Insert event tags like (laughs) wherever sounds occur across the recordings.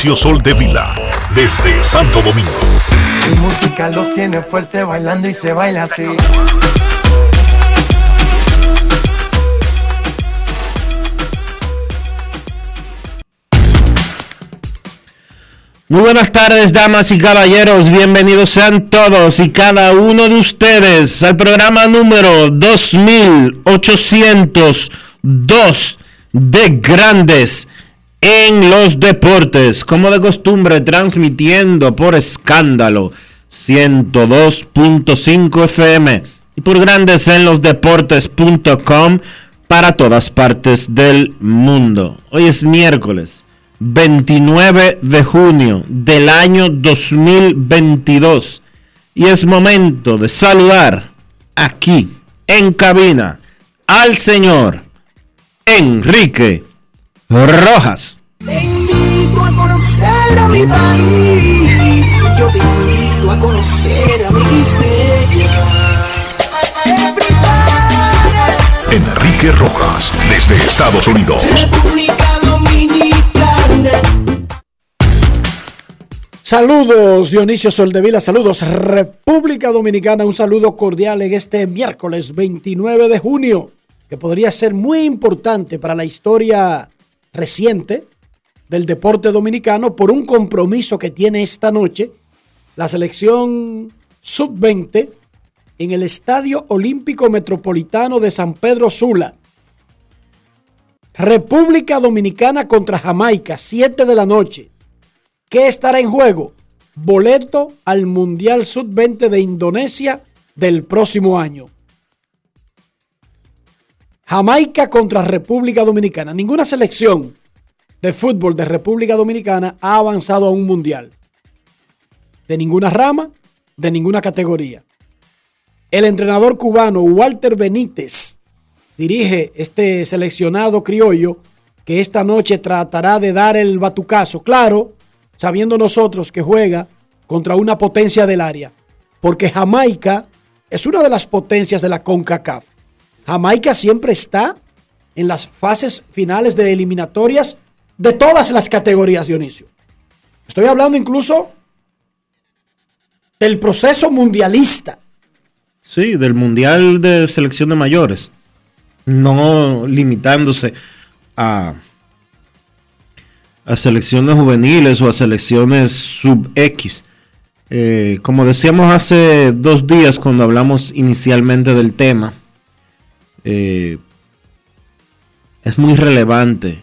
Dionisio Soldevila, desde Santo Domingo. Mi música los tiene fuerte bailando y se baila así. Muy buenas tardes, damas y caballeros. Bienvenidos sean todos y cada uno de ustedes al programa número 2802 de Grandes en los Deportes. Como de costumbre, transmitiendo por escándalo 102.5 FM y por Grandes en los Deportes.com para todas partes del mundo. Hoy es miércoles. 29 de junio del año 2022. Y es momento de saludar aquí en cabina al señor Enrique Rojas. Te invito a conocer a mi país. Yo te invito a conocer a mi Enrique Rojas, desde Estados Unidos. República Dominicana. Saludos Dionisio Soldevila, saludos República Dominicana, un saludo cordial en este miércoles 29 de junio, que podría ser muy importante para la historia reciente del deporte dominicano por un compromiso que tiene esta noche la selección sub-20 en el Estadio Olímpico Metropolitano de San Pedro Sula. República Dominicana contra Jamaica, 7 de la noche. ¿Qué estará en juego? Boleto al Mundial Sub-20 de Indonesia del próximo año. Jamaica contra República Dominicana. Ninguna selección de fútbol de República Dominicana ha avanzado a un mundial. De ninguna rama, de ninguna categoría. El entrenador cubano Walter Benítez dirige este seleccionado criollo que esta noche tratará de dar el batucazo. Claro, sabiendo nosotros que juega contra una potencia del área, porque Jamaica es una de las potencias de la CONCACAF. Jamaica siempre está en las fases finales de eliminatorias de todas las categorías, Dionisio. Estoy hablando incluso del proceso mundialista. Sí, del Mundial de Selección de Mayores. No limitándose a, selecciones juveniles o a selecciones sub-X. Eh, como decíamos hace dos días cuando hablamos inicialmente del tema, eh, es muy relevante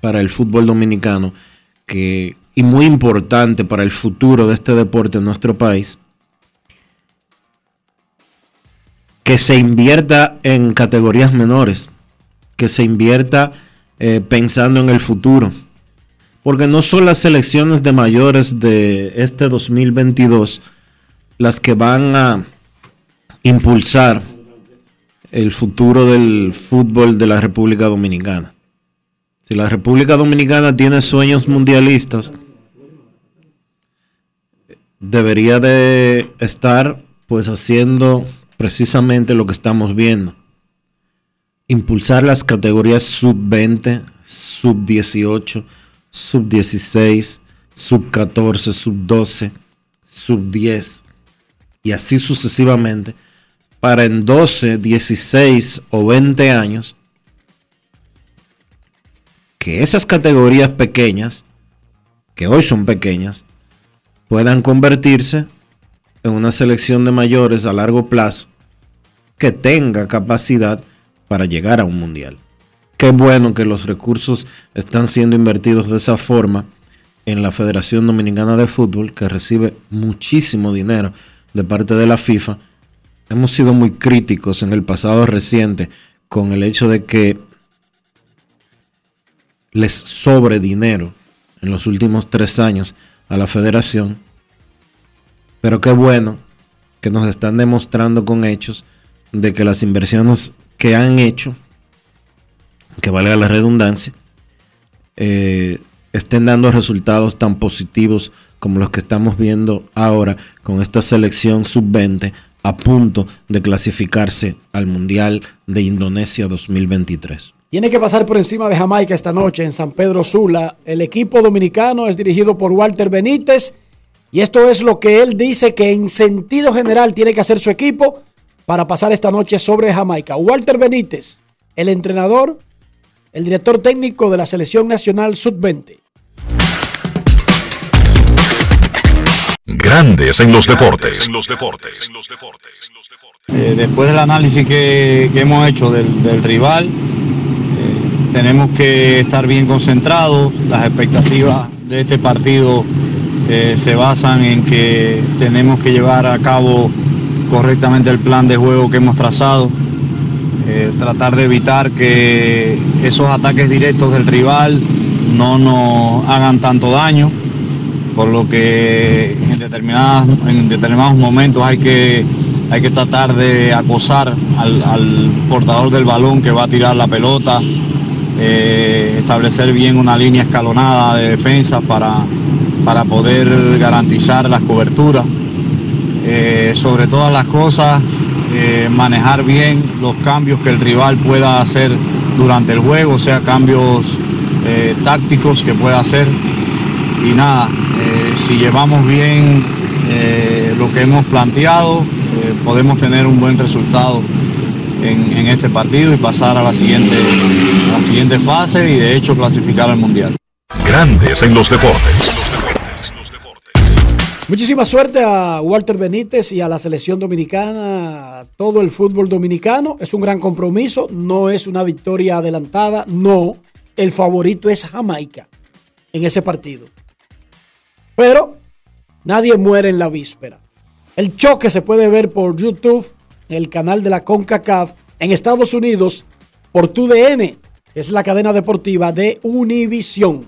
para el fútbol dominicano que, y muy importante para el futuro de este deporte en nuestro país que se invierta en categorías menores, que se invierta eh, pensando en el futuro. Porque no son las selecciones de mayores de este 2022 las que van a impulsar el futuro del fútbol de la República Dominicana. Si la República Dominicana tiene sueños mundialistas, debería de estar pues haciendo precisamente lo que estamos viendo. Impulsar las categorías sub-20, sub-18, sub-16, sub-14, sub-12, sub-10 y así sucesivamente para en 12, 16 o 20 años que esas categorías pequeñas, que hoy son pequeñas, puedan convertirse en una selección de mayores a largo plazo que tenga capacidad para llegar a un mundial. Qué bueno que los recursos están siendo invertidos de esa forma en la Federación Dominicana de Fútbol, que recibe muchísimo dinero de parte de la FIFA. Hemos sido muy críticos en el pasado reciente con el hecho de que les sobre dinero en los últimos tres años a la federación. Pero qué bueno que nos están demostrando con hechos de que las inversiones que han hecho, que valga la redundancia, eh, estén dando resultados tan positivos como los que estamos viendo ahora con esta selección sub-20 a punto de clasificarse al Mundial de Indonesia 2023. Tiene que pasar por encima de Jamaica esta noche en San Pedro Sula. El equipo dominicano es dirigido por Walter Benítez y esto es lo que él dice que en sentido general tiene que hacer su equipo para pasar esta noche sobre Jamaica. Walter Benítez, el entrenador, el director técnico de la Selección Nacional Sub-20. Grandes en los deportes. Eh, después del análisis que, que hemos hecho del, del rival, eh, tenemos que estar bien concentrados. Las expectativas de este partido eh, se basan en que tenemos que llevar a cabo correctamente el plan de juego que hemos trazado. eh, tratar de evitar que esos ataques directos del rival no nos hagan tanto daño por lo que en, determinadas, en determinados momentos hay que, hay que tratar de acosar al, al portador del balón que va a tirar la pelota, eh, establecer bien una línea escalonada de defensa para, para poder garantizar las coberturas. Eh, sobre todas las cosas, eh, manejar bien los cambios que el rival pueda hacer durante el juego, o sea, cambios tácticos que pueda hacer. Y nada, si llevamos bien eh, lo que hemos planteado, eh, podemos tener un buen resultado en, en este partido y pasar a la siguiente, a la siguiente fase y de hecho clasificar al Mundial. Grandes en los deportes. Muchísima suerte a Walter Benítez y a la selección dominicana, a todo el fútbol dominicano. Es un gran compromiso, no es una victoria adelantada, no. El favorito es Jamaica en ese partido. Pero nadie muere en la víspera. El choque se puede ver por YouTube, el canal de la CONCACAF, en Estados Unidos, por TUDN, es la cadena deportiva de Univisión.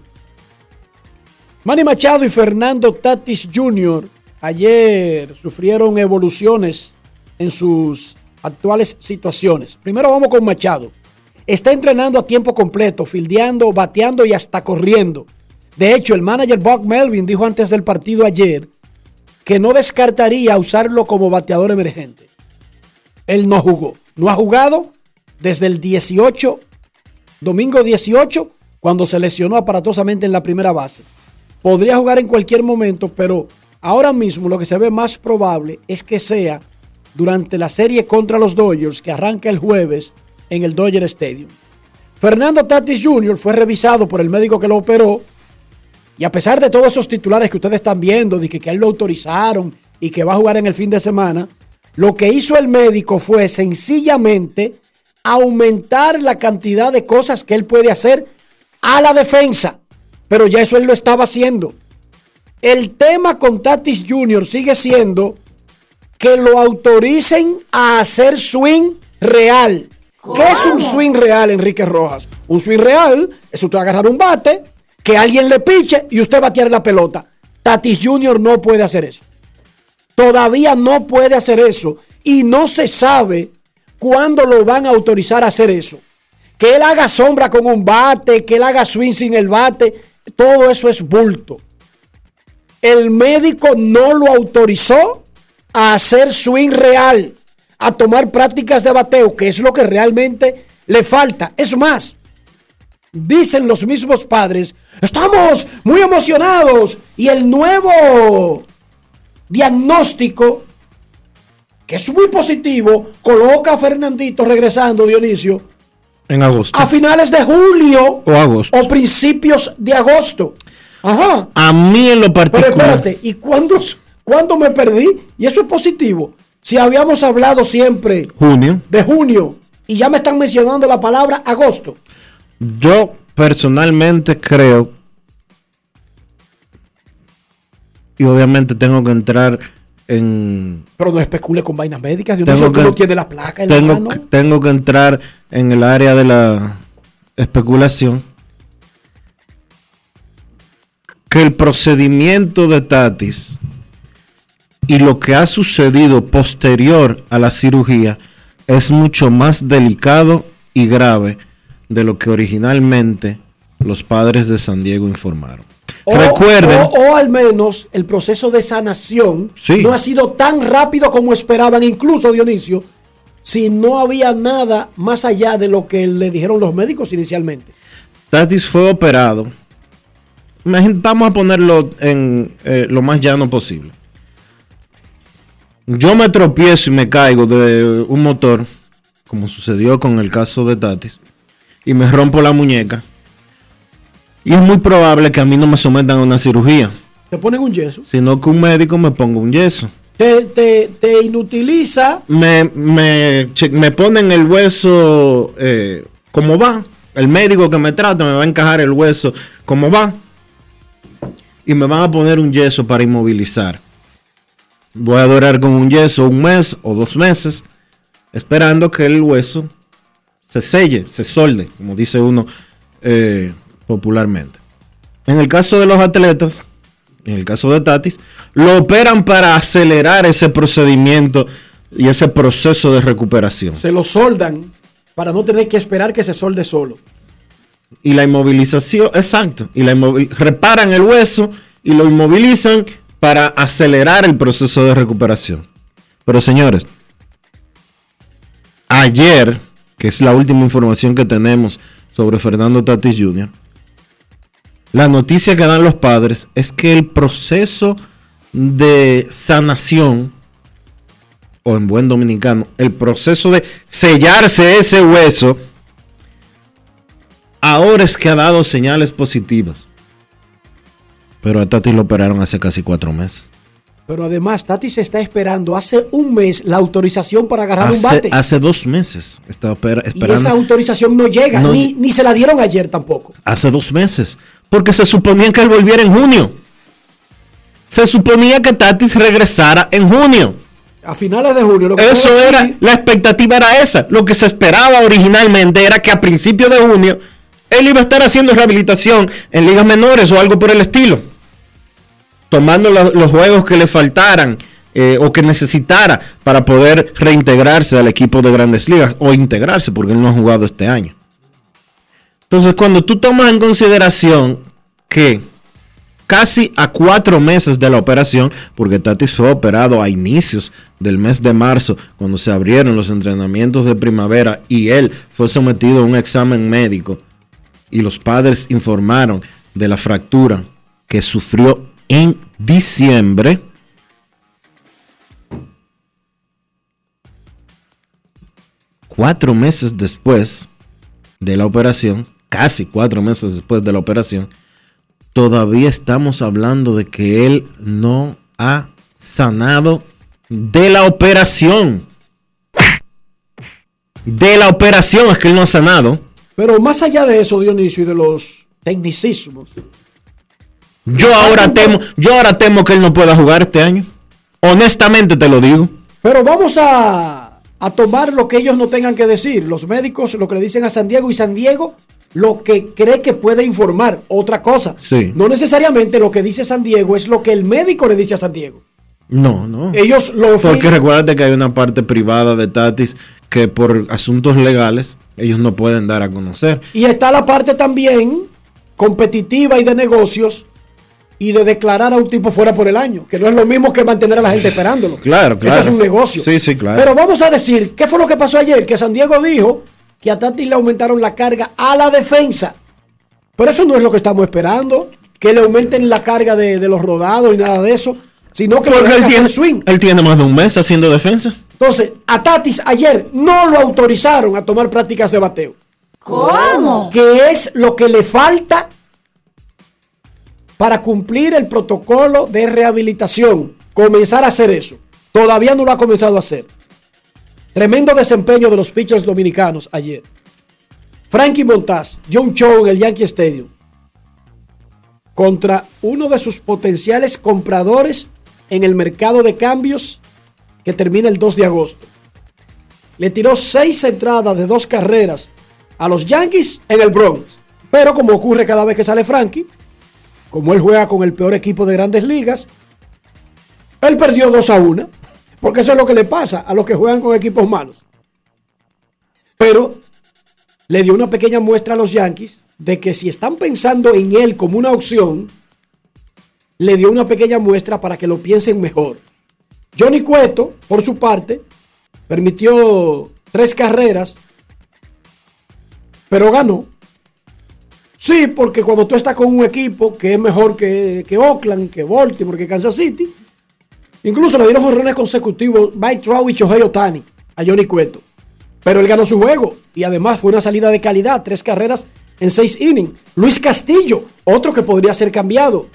Manny Machado y Fernando Tatis Jr. ayer sufrieron evoluciones en sus actuales situaciones. Primero vamos con Machado. Está entrenando a tiempo completo, fildeando, bateando y hasta corriendo. De hecho, el manager Bob Melvin dijo antes del partido ayer que no descartaría usarlo como bateador emergente. Él no jugó. No ha jugado desde el 18, domingo 18, cuando se lesionó aparatosamente en la primera base. Podría jugar en cualquier momento, pero ahora mismo lo que se ve más probable es que sea durante la serie contra los Dodgers que arranca el jueves en el Dodger Stadium. Fernando Tatis Jr. fue revisado por el médico que lo operó y a pesar de todos esos titulares que ustedes están viendo, de que, él lo autorizaron y que va a jugar en el fin de semana, lo que hizo el médico fue sencillamente aumentar la cantidad de cosas que él puede hacer a la defensa. Pero ya eso él lo estaba haciendo. El tema con Tatis Jr. sigue siendo que lo autoricen a hacer swing real. ¿Qué es un swing real, Enrique Rojas? Un swing real es usted agarrar un bate, que alguien le piche y usted batear la pelota. Tatis Jr. no puede hacer eso. Todavía no puede hacer eso. Y no se sabe cuándo lo van a autorizar a hacer eso. Que él haga sombra con un bate, que él haga swing sin el bate, todo eso es bulto. El médico no lo autorizó a hacer swing real, a tomar prácticas de bateo, que es lo que realmente le falta. Es más, dicen los mismos padres, estamos muy emocionados y el nuevo diagnóstico que es muy positivo, coloca a Fernandito regresando, Dionisio, En agosto. a finales de julio O agosto. o principios de agosto. Ajá. A mí en lo Pero particular. espérate, ¿y cuándo, cuándo me perdí? Y eso es positivo. Si habíamos hablado siempre Junio. de junio y ya me están mencionando la palabra agosto. Yo personalmente creo. Y obviamente tengo que entrar en. Pero no especule con vainas médicas. Yo no sé que uno tiene la placa en la Tengo, mano. que- tengo que entrar en el área de la especulación. Que el procedimiento de Tatis y lo que ha sucedido posterior a la cirugía es mucho más delicado y grave de lo que originalmente los padres de San Diego informaron. O, Recuerden, o- o al menos el proceso de sanación Sí. no ha sido tan rápido como esperaban, incluso Dionisio, si no había nada más allá de lo que le dijeron los médicos inicialmente. Tatis fue operado. Vamos a ponerlo en eh, lo más llano posible. Yo me tropiezo y me caigo de un motor, como sucedió con el caso de Tatis, y me rompo la muñeca. Y es muy probable que a mí no me sometan a una cirugía, Te ponen un yeso, sino que un médico me ponga un yeso. te, te, te inutiliza, me, me, me ponen el hueso eh, como va. El médico que me trata me va a encajar el hueso como va. Y me van a poner un yeso para inmovilizar. Voy a durar con un yeso un mes o dos meses, esperando que el hueso se selle, se solde, como dice uno eh, popularmente. En el caso de los atletas, en el caso de Tatis, lo operan para acelerar ese procedimiento y ese proceso de recuperación. se lo soldan para no tener que esperar que se solde solo. Y la inmovilización, exacto, y la inmovil- reparan el hueso y lo inmovilizan para acelerar el proceso de recuperación. Pero señores, ayer, que es la última información que tenemos sobre Fernando Tatis Jr., la noticia que dan los padres es que el proceso de sanación, o en buen dominicano, el proceso de sellarse ese hueso, ahora es que ha dado señales positivas. Pero a Tati lo operaron hace casi cuatro meses. Pero además, Tati se está esperando hace un mes la autorización para agarrar un bate. hace dos meses está opera- y esperando. esa autorización no llega, No- ni, ni se la dieron ayer tampoco. Hace dos meses. Porque se suponía que él volviera en junio. Se suponía que Tatis regresara en junio. A finales de julio. Lo que Eso era, la expectativa era esa. Lo que se esperaba originalmente era que a principios de junio él iba a estar haciendo rehabilitación en ligas menores o algo por el estilo. Tomando lo- los juegos que le faltaran eh, o que necesitara para poder reintegrarse al equipo de grandes ligas o integrarse porque él no ha jugado este año. Entonces, cuando tú tomas en consideración que casi a cuatro meses de la operación, porque Tatis fue operado a inicios del mes de marzo, cuando se abrieron los entrenamientos de primavera y él fue sometido a un examen médico y los padres informaron de la fractura que sufrió en diciembre. Cuatro meses después de la operación, casi cuatro meses después de la operación, todavía estamos hablando de que él no ha sanado de la operación. De la operación es que él no ha sanado. Pero más allá de eso, Dionisio, y de los tecnicismos, Yo ahora temo, yo ahora temo que él no pueda jugar este año. Honestamente te lo digo. Pero vamos a, a tomar lo que ellos no tengan que decir. Los médicos lo que le dicen a San Diego y San Diego lo que cree que puede informar. Otra cosa. Sí. No necesariamente lo que dice San Diego es lo que el médico le dice a San Diego. No, no. Ellos lo Porque recuérdate que hay una parte privada de Tatis que por asuntos legales ellos no pueden dar a conocer. Y está la parte también competitiva y de negocios y de declarar a un tipo fuera por el año, que no es lo mismo que mantener a la gente esperándolo. Claro, claro. Esto es un negocio. Sí, sí, claro. Pero vamos a decir, ¿qué fue lo que pasó ayer? Que San Diego dijo que a Tati le aumentaron la carga a la defensa. Pero eso no es lo que estamos esperando, que le aumenten la carga de, de los rodados y nada de eso, sino que Porque él tiene, swing. él tiene más de un mes haciendo defensa. Entonces, a Tatis ayer no lo autorizaron a tomar prácticas de bateo. ¿Cómo? ¿Qué es lo que le falta para cumplir el protocolo de rehabilitación? Comenzar a hacer eso. Todavía no lo ha comenzado a hacer. Tremendo desempeño de los pitchers dominicanos ayer. Frankie Montaz dio un show en el Yankee Stadium contra uno de sus potenciales compradores en el mercado de cambios que termina el 2 de agosto. Le tiró seis entradas de dos carreras a los Yankees en el Bronx. Pero como ocurre cada vez que sale Frankie, como él juega con el peor equipo de grandes ligas, él perdió 2 a 1. Porque eso es lo que le pasa a los que juegan con equipos malos. Pero le dio una pequeña muestra a los Yankees de que si están pensando en él como una opción, le dio una pequeña muestra para que lo piensen mejor. Johnny Cueto, por su parte, permitió tres carreras, pero ganó. Sí, porque cuando tú estás con un equipo que es mejor que, que Oakland, que Baltimore, que Kansas City, incluso le dieron jorrones consecutivos Mike Trout y Shohei Otani a Johnny Cueto. Pero él ganó su juego y además fue una salida de calidad, tres carreras en seis innings. Luis Castillo, otro que podría ser cambiado.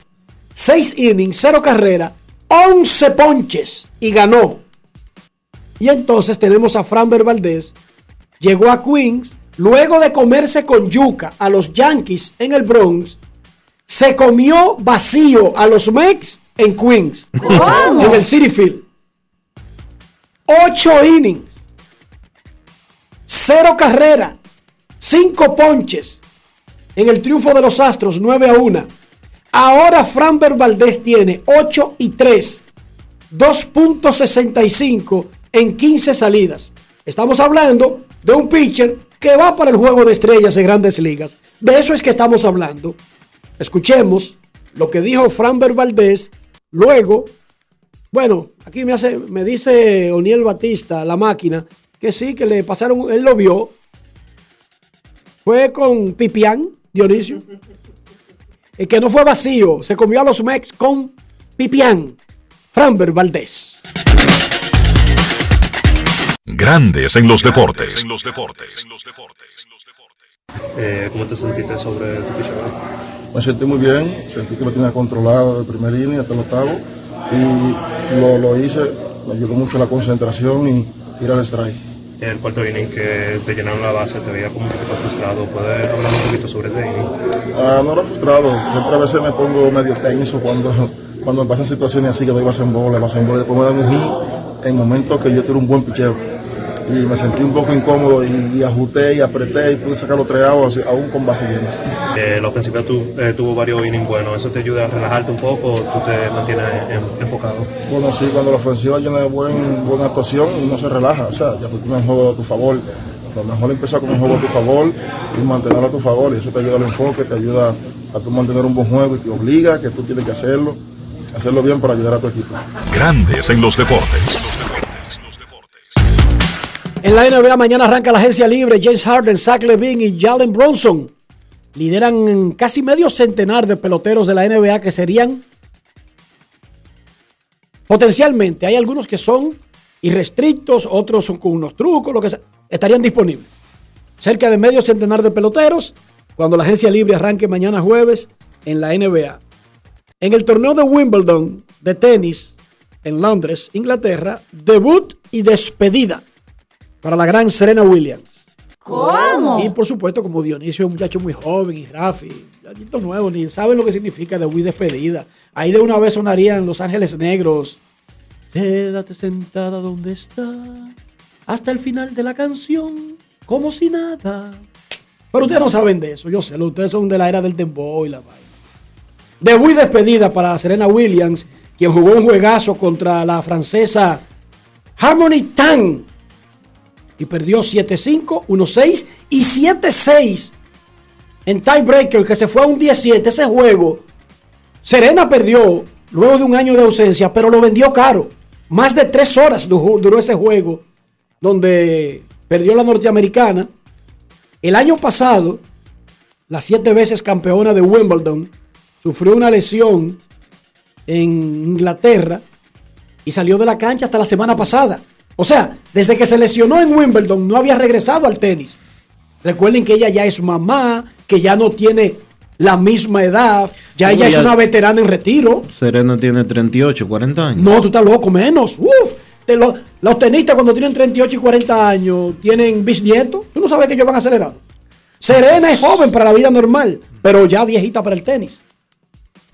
Seis innings, cero carrera, 11 ponches y ganó. Y entonces tenemos a Framber Valdez. Llegó a Queens luego de comerse con yuca a los Yankees en el Bronx. Se comió vacío a los Mets en Queens. En el City Field. Ocho innings. Cero carrera. Cinco ponches. En el triunfo de los Astros, 9 a 1. Ahora Framber Valdez tiene 8 y 3. 2.65 en 15 salidas. Estamos hablando de un pitcher que va para el juego de estrellas en grandes ligas. De eso es que estamos hablando. Escuchemos lo que dijo Framber Valdez. Luego, bueno, aquí me, dice Oniel Batista, la máquina, que sí, que le pasaron, él lo vio. Fue con Pipián, Dionisio. El que no fue vacío, se comió a los Mex con Pipián. Framber Valdés. Grandes en los deportes. Eh, ¿Cómo te sentiste sobre tu picheo? Me sentí muy bien, sentí que me tenía controlado de primera línea hasta el octavo y lo, lo hice, me ayudó mucho la concentración y tirar el strike. El cuarto inning que te llenaron la base, te veía como un poquito frustrado. ¿Puedes hablar un poquito sobre este inning? Ah, no era frustrado, siempre a veces me pongo medio tenso cuando, cuando me pasan situaciones así que doy base en bola, base en bola, después me dan un hit en momentos que yo tiro un buen picheo. Y me sentí un poco incómodo y, y ajusté y apreté y pude sacar los tres outs aún con base llena. Eh, la ofensiva tu- eh, tuvo varios innings buenos. ¿Eso te ayuda a relajarte un poco o tú te mantienes en- enfocado? Bueno, sí, cuando la ofensiva tiene buen, buena actuación, uno se relaja, o sea, ya tú tienes un juego a tu favor. Lo mejor es empezar con un juego a tu favor y mantenerlo a tu favor, y eso te ayuda al enfoque, te ayuda a tu mantener un buen juego y te obliga que tú tienes que hacerlo, hacerlo bien para ayudar a tu equipo. Grandes en los deportes. En la NBA mañana arranca la agencia libre. James Harden, Zach Levine y Jalen Bronson lideran casi medio centenar de peloteros de la NBA que serían potencialmente. Hay algunos que son irrestrictos, otros son con unos trucos, lo que sea, estarían disponibles. Cerca de medio centenar de peloteros cuando la agencia libre arranque mañana jueves en la NBA. En el torneo de Wimbledon de tenis en Londres, Inglaterra, debut y despedida para la gran Serena Williams. ¿Cómo? Y por supuesto, como Dionisio es un muchacho muy joven y Rafi, muchachitos nuevos, ni saben lo que significa debut y despedida. Ahí de una vez sonarían Los Ángeles Negros. Quédate sentada donde está hasta el final de la canción, como si nada. Pero ustedes no saben de eso, yo sé, ustedes son de la era del dembow y la vaina. Debut y despedida para Serena Williams, quien jugó un juegazo contra la francesa Harmony Tan y perdió 7-5, 1-6 y 7-6 en tiebreaker que se fue a un 17 ese juego. Serena perdió luego de un año de ausencia, pero lo vendió caro. Más de tres horas duró, ese juego donde perdió la norteamericana. El año pasado, la siete veces campeona de Wimbledon sufrió una lesión en Inglaterra y salió de la cancha hasta la semana pasada. O sea, desde que se lesionó en Wimbledon no había regresado al tenis. Recuerden que ella ya es mamá, que ya no tiene la misma edad, ya ella es ya- una veterana en retiro. Serena tiene 38, 40 años. No, tú estás loco, menos. Uf, te lo- los tenistas cuando tienen 38 y 40 años tienen bisnietos. Tú no sabes que ellos van acelerados. Serena es joven para la vida normal, pero ya viejita para el tenis.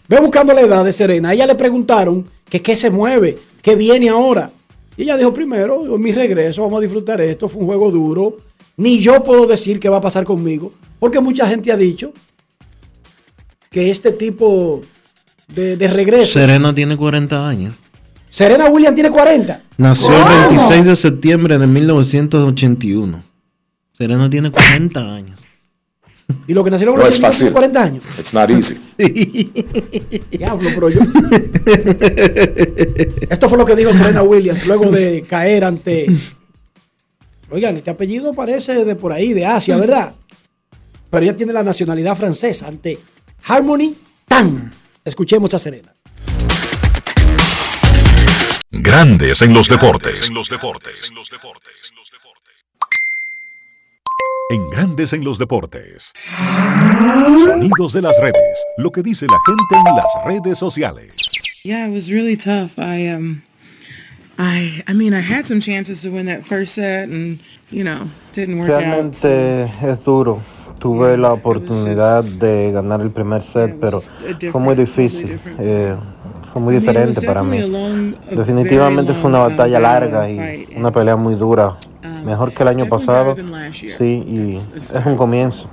Ve buscando la edad de Serena. A ella le preguntaron que qué se mueve, qué viene ahora. Y ella dijo, primero, mi regreso, vamos a disfrutar esto, fue un juego duro. Ni yo puedo decir qué va a pasar conmigo, porque mucha gente ha dicho que este tipo de, de regreso... Serena tiene 40 años. Serena Williams tiene 40. Nació el 26 de septiembre de 1981. Serena tiene 40 años. Y lo que nacieron No los es fácil. tienen 40 años. It's not easy. (laughs) Diablo, pero yo. Esto fue lo que dijo Serena Williams luego de caer ante. Oigan, este apellido parece de por ahí, de Asia, ¿verdad? Pero ella tiene la nacionalidad francesa ante Harmony Tan. Escuchemos a Serena. Grandes en los deportes. En Grandes en los deportes. Sonidos de las redes. Lo que dice la gente en las redes sociales. Yeah, it was really tough. I um I I mean I had some chances to win that first set and you know, didn't work out. Realmente es duro. Tuve la oportunidad de ganar el primer set, pero fue muy difícil. eh, fue muy I mean, diferente para mí. long- Definitivamente fue una uh, batalla larga y fight. una pelea muy dura. Mejor que el año pasado. Sí, y es un comienzo.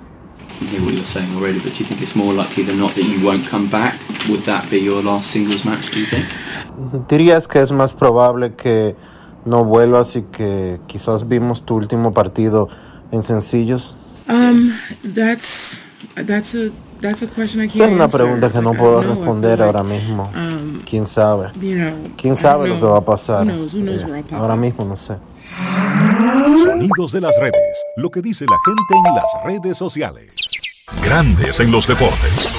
¿Dirías que es más probable que no vuelvas y que quizás vimos tu último partido en sencillos? Um that's that's a that's a question I can't es una answer. pregunta que no puedo responder ahora mismo. um, ¿Quién sabe? ¿Quién sabe lo que va a pasar? Eh, ahora mismo no sé. Sonidos de las redes. Lo que dice la gente en las redes sociales. Grandes en los deportes.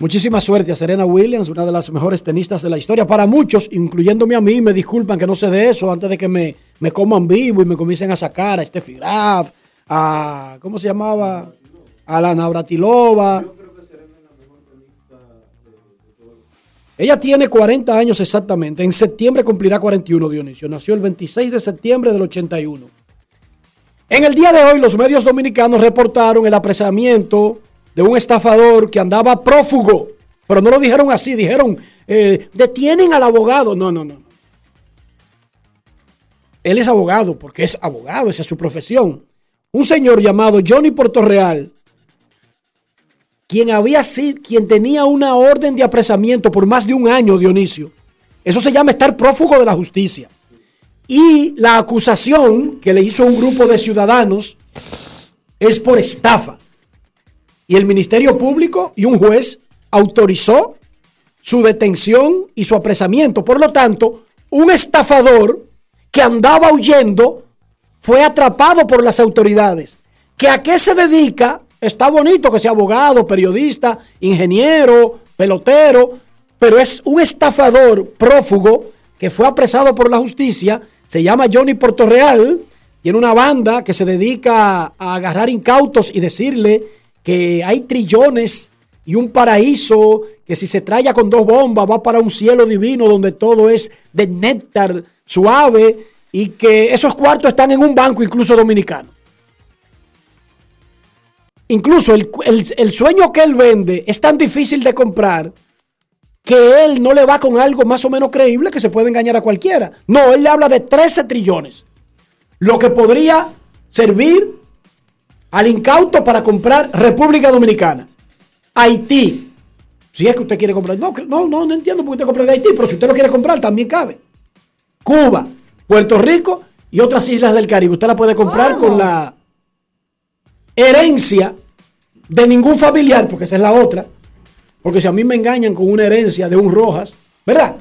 Muchísima suerte a Serena Williams, una de las mejores tenistas de la historia. Para muchos, incluyéndome a mí, me disculpan que no sé de eso antes de que me, me coman vivo y me comiencen a sacar a Steffi Graf, a. ¿Cómo se llamaba? A la Navratilova. Ella tiene 40 años exactamente. En septiembre cumplirá 41, Dionisio. Nació el 26 de septiembre del 81. En el día de hoy, los medios dominicanos reportaron el apresamiento de un estafador que andaba prófugo. Pero no lo dijeron así, dijeron, eh, detienen al abogado. No, no, no. Él es abogado, porque es abogado, esa es su profesión. Un señor llamado Johnny Portorreal, quien había sido, quien tenía una orden de apresamiento por más de un año, Dionisio. Eso se llama estar prófugo de la justicia. Y la acusación que le hizo un grupo de ciudadanos es por estafa. Y el Ministerio Público y un juez autorizó su detención y su apresamiento. Por lo tanto, un estafador que andaba huyendo fue atrapado por las autoridades. ¿Que a qué se dedica? Está bonito que sea abogado, periodista, ingeniero, pelotero, pero es un estafador prófugo que fue apresado por la justicia. Se llama Johnny Portorreal. Tiene una banda que se dedica a agarrar incautos y decirle que hay trillones y un paraíso que si se traya con dos bombas va para un cielo divino donde todo es de néctar suave y que esos cuartos están en un banco incluso dominicano. Incluso el, el- el sueño que él vende es tan difícil de comprar que él no le va con algo más o menos creíble que se puede engañar a cualquiera. No, él le habla de 13 trillones. Lo que podría servir al incauto para comprar República Dominicana, Haití. Si es que usted quiere comprar. No, no, no, no entiendo por qué usted compra Haití, pero si usted lo quiere comprar, también cabe. Cuba, Puerto Rico y otras islas del Caribe. Usted la puede comprar con la herencia de ningún familiar, porque esa es la otra. Porque si a mí me engañan con una herencia de un Rojas, ¿verdad?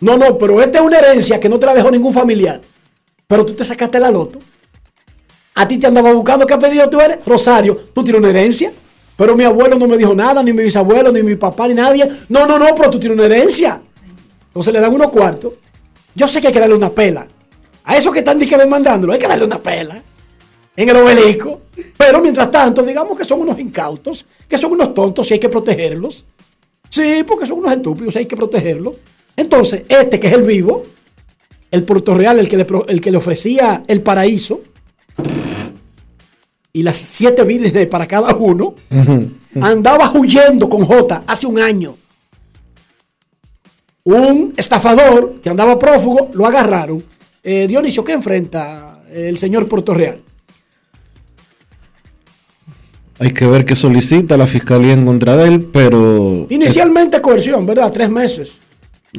No, no, pero esta es una herencia que no te la dejó ningún familiar. Pero tú te sacaste la loto. A ti te andaba buscando qué pedido tú eres. Rosario, tú tienes una herencia. Pero mi abuelo no me dijo nada, ni mi bisabuelo, ni mi papá, ni nadie. No, no, no, pero tú tienes una herencia. Entonces le dan unos cuartos Yo sé que hay que darle una pela. A esos que están que demandándolo, hay que darle una pela en el obelisco. Pero mientras tanto, digamos que son unos incautos, que son unos tontos y hay que protegerlos. Sí, porque son unos estúpidos y hay que protegerlos. Entonces, este que es el vivo, el Puerto Real, el que le, pro- el que le ofrecía el paraíso y las siete vírgenes para cada uno, andaba huyendo con J hace un año. Un estafador que andaba prófugo, lo agarraron. Eh, Dionisio, ¿qué enfrenta el señor Puerto Real? Hay que ver qué solicita la fiscalía en contra de él, pero... Inicialmente coerción, ¿verdad? Tres meses.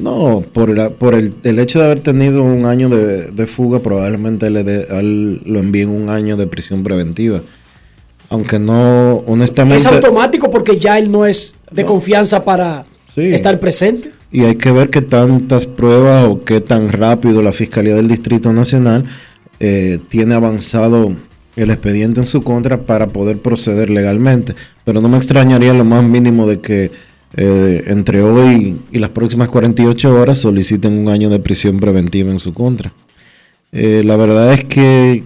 No, por, la- por el, el hecho de haber tenido un año de, de fuga, probablemente le dé- a él lo envíen un año de prisión preventiva. Aunque no, honestamente... Es automático porque ya él no es de confianza para Sí. estar presente. Y hay que ver qué tantas pruebas o qué tan rápido la Fiscalía del Distrito Nacional eh, tiene avanzado el expediente en su contra para poder proceder legalmente. Pero no me extrañaría lo más mínimo de que eh, entre hoy y las próximas 48 horas soliciten un año de prisión preventiva en su contra. Eh, la verdad es que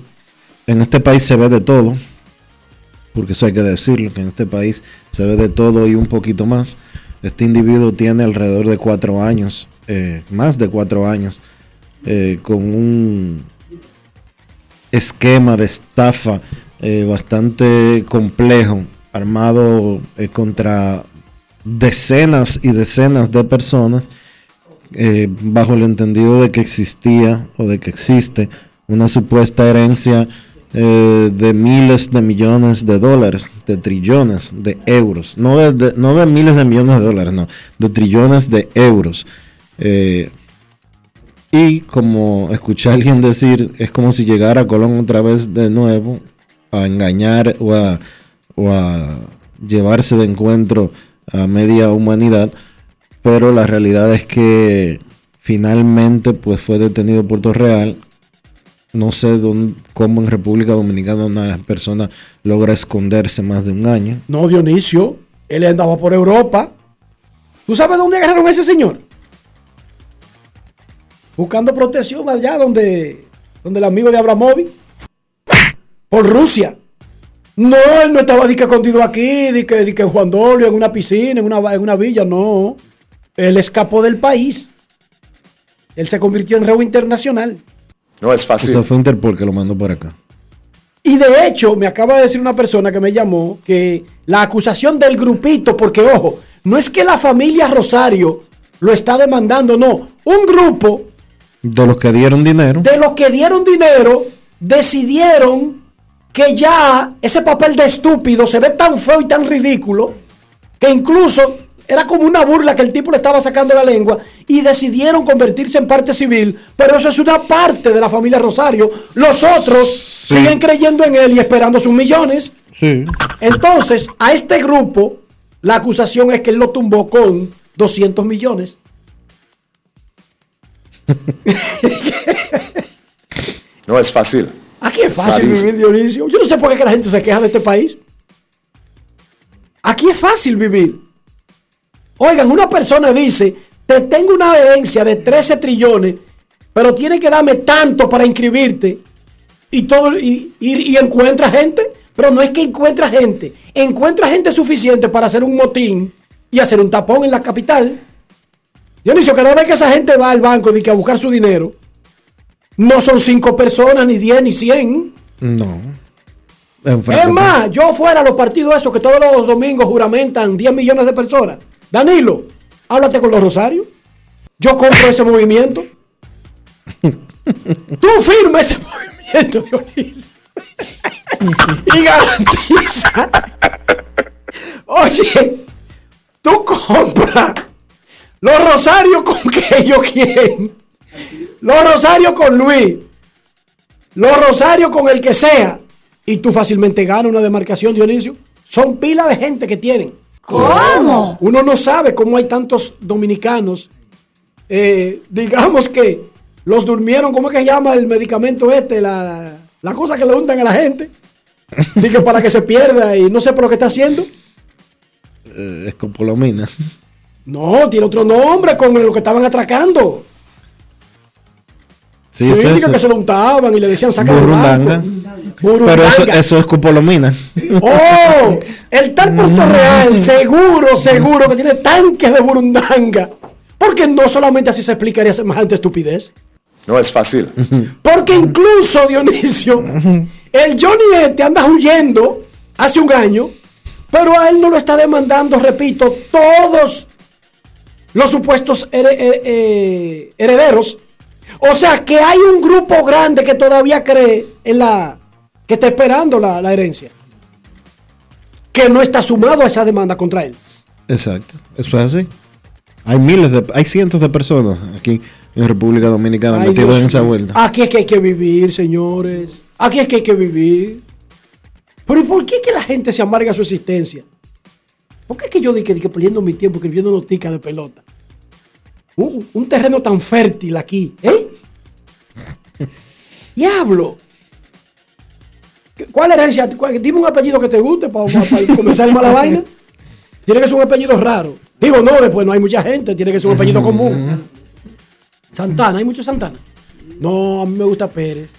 en este país se ve de todo, porque eso hay que decirlo, que en este país se ve de todo y un poquito más. Este individuo tiene alrededor de cuatro años, eh, más de cuatro años, con un esquema de estafa eh, bastante complejo, armado eh, contra decenas y decenas de personas, eh, bajo el entendido de que existía o de que existe una supuesta herencia de miles de millones de dólares, de trillones de euros, no de, no de miles de millones de dólares, no, de trillones de euros. Y como escuché a alguien decir, es como si llegara Colón otra vez de nuevo a engañar o a, o a llevarse de encuentro a media humanidad, pero la realidad es que finalmente pues fue detenido Puerto Real. No sé dónde, cómo en República Dominicana una persona logra esconderse más de un año. No, Dionisio, él andaba por Europa. ¿Tú sabes dónde agarraron a ese señor? Buscando protección allá donde, donde el amigo de Abramovich. Por Rusia. No, él no estaba di que escondido aquí, di que, di que en Juan Dolio, en una piscina, en una, en una villa, no. Él escapó del país. Él se convirtió en reo internacional. No es O sea, fue Interpol que lo mandó por acá. Y de hecho, me acaba de decir una persona que me llamó que la acusación del grupito, porque ojo, no es que la familia Rosario lo está demandando, no. Un grupo De los que dieron dinero. de los que dieron dinero decidieron que ya ese papel de estúpido se ve tan feo y tan ridículo que incluso era como una burla que el tipo le estaba sacando la lengua y decidieron convertirse en parte civil, pero eso es una parte de la familia Rosario. Los otros siguen creyendo en él y esperando sus millones. Sí. Entonces, a este grupo, la acusación es que él lo tumbó con 200 millones. No es fácil. Aquí es fácil vivir, Dionisio. Yo no sé por qué la gente se queja de este país. Aquí es fácil vivir. Oigan, una persona dice, te tengo una herencia de 13 trillones, pero tiene que darme tanto para inscribirte. Y todo y, y- y encuentra gente, pero no es que encuentra gente, encuentra gente suficiente para hacer un motín y hacer un tapón en la capital. Dionisio, cada vez que esa gente va al banco y que a buscar su dinero, no son cinco personas, ni 10, ni 100. No. Es más, yo fuera a los partidos esos que todos los domingos juramentan 10 millones de personas. Danilo, háblate con los Rosarios. Yo compro ese movimiento. (laughs) Tú firma ese movimiento, Dionisio. y garantiza. Oye, tú compras los Rosarios (laughs) con que ellos quieren. Los Rosarios con Luis. Los Rosarios con el que sea. Y tú fácilmente ganas una demarcación, Dionisio. Son pilas de gente que tienen. ¿Cómo? Uno no sabe cómo hay tantos dominicanos. eh, digamos que los durmieron, ¿cómo es que se llama el medicamento este? La, la cosa que le untan a la gente. Dice para que se pierda y no sé por lo que está haciendo. Eh, escopolomina. No, tiene otro nombre con lo que estaban atracando. Sí, Sí, es que se lo untaban y le decían saca Burundanga. Pero eso, eso es cupolomina. (laughs) Oh, el tal Puerto Real, seguro, seguro que tiene tanques de burundanga. Porque no solamente así se explicaría semejante estupidez. No es fácil. (laughs) Porque incluso, Dionisio, el Johnny este anda huyendo hace un año, pero a él no lo está demandando, repito, todos los supuestos eh, eh, herederos. O sea que hay un grupo grande que todavía cree en la. que está esperando la, la herencia. Que no está sumado a esa demanda contra él. Exacto, eso es así. Hay miles de, hay cientos de personas aquí en República Dominicana Ay, metidos Dios en esa vuelta. Aquí es que hay que vivir, señores. Aquí es que hay que vivir. Pero ¿y por qué es que la gente se amarga su existencia? ¿Por qué es que yo di que, di que perdiendo mi tiempo escribiendo noticas de pelota? Un, un terreno tan fértil aquí, ¿eh? (laughs) Diablo. ¿Qué- ¿Cuál herencia? ¿Cuál- Dime un apellido que te guste para, para comenzar mal la vaina. Tiene que ser un apellido raro. Digo, no, después no hay mucha gente, tiene que ser un apellido común. Santana, ¿hay muchos Santana? No, a mí me gusta Pérez.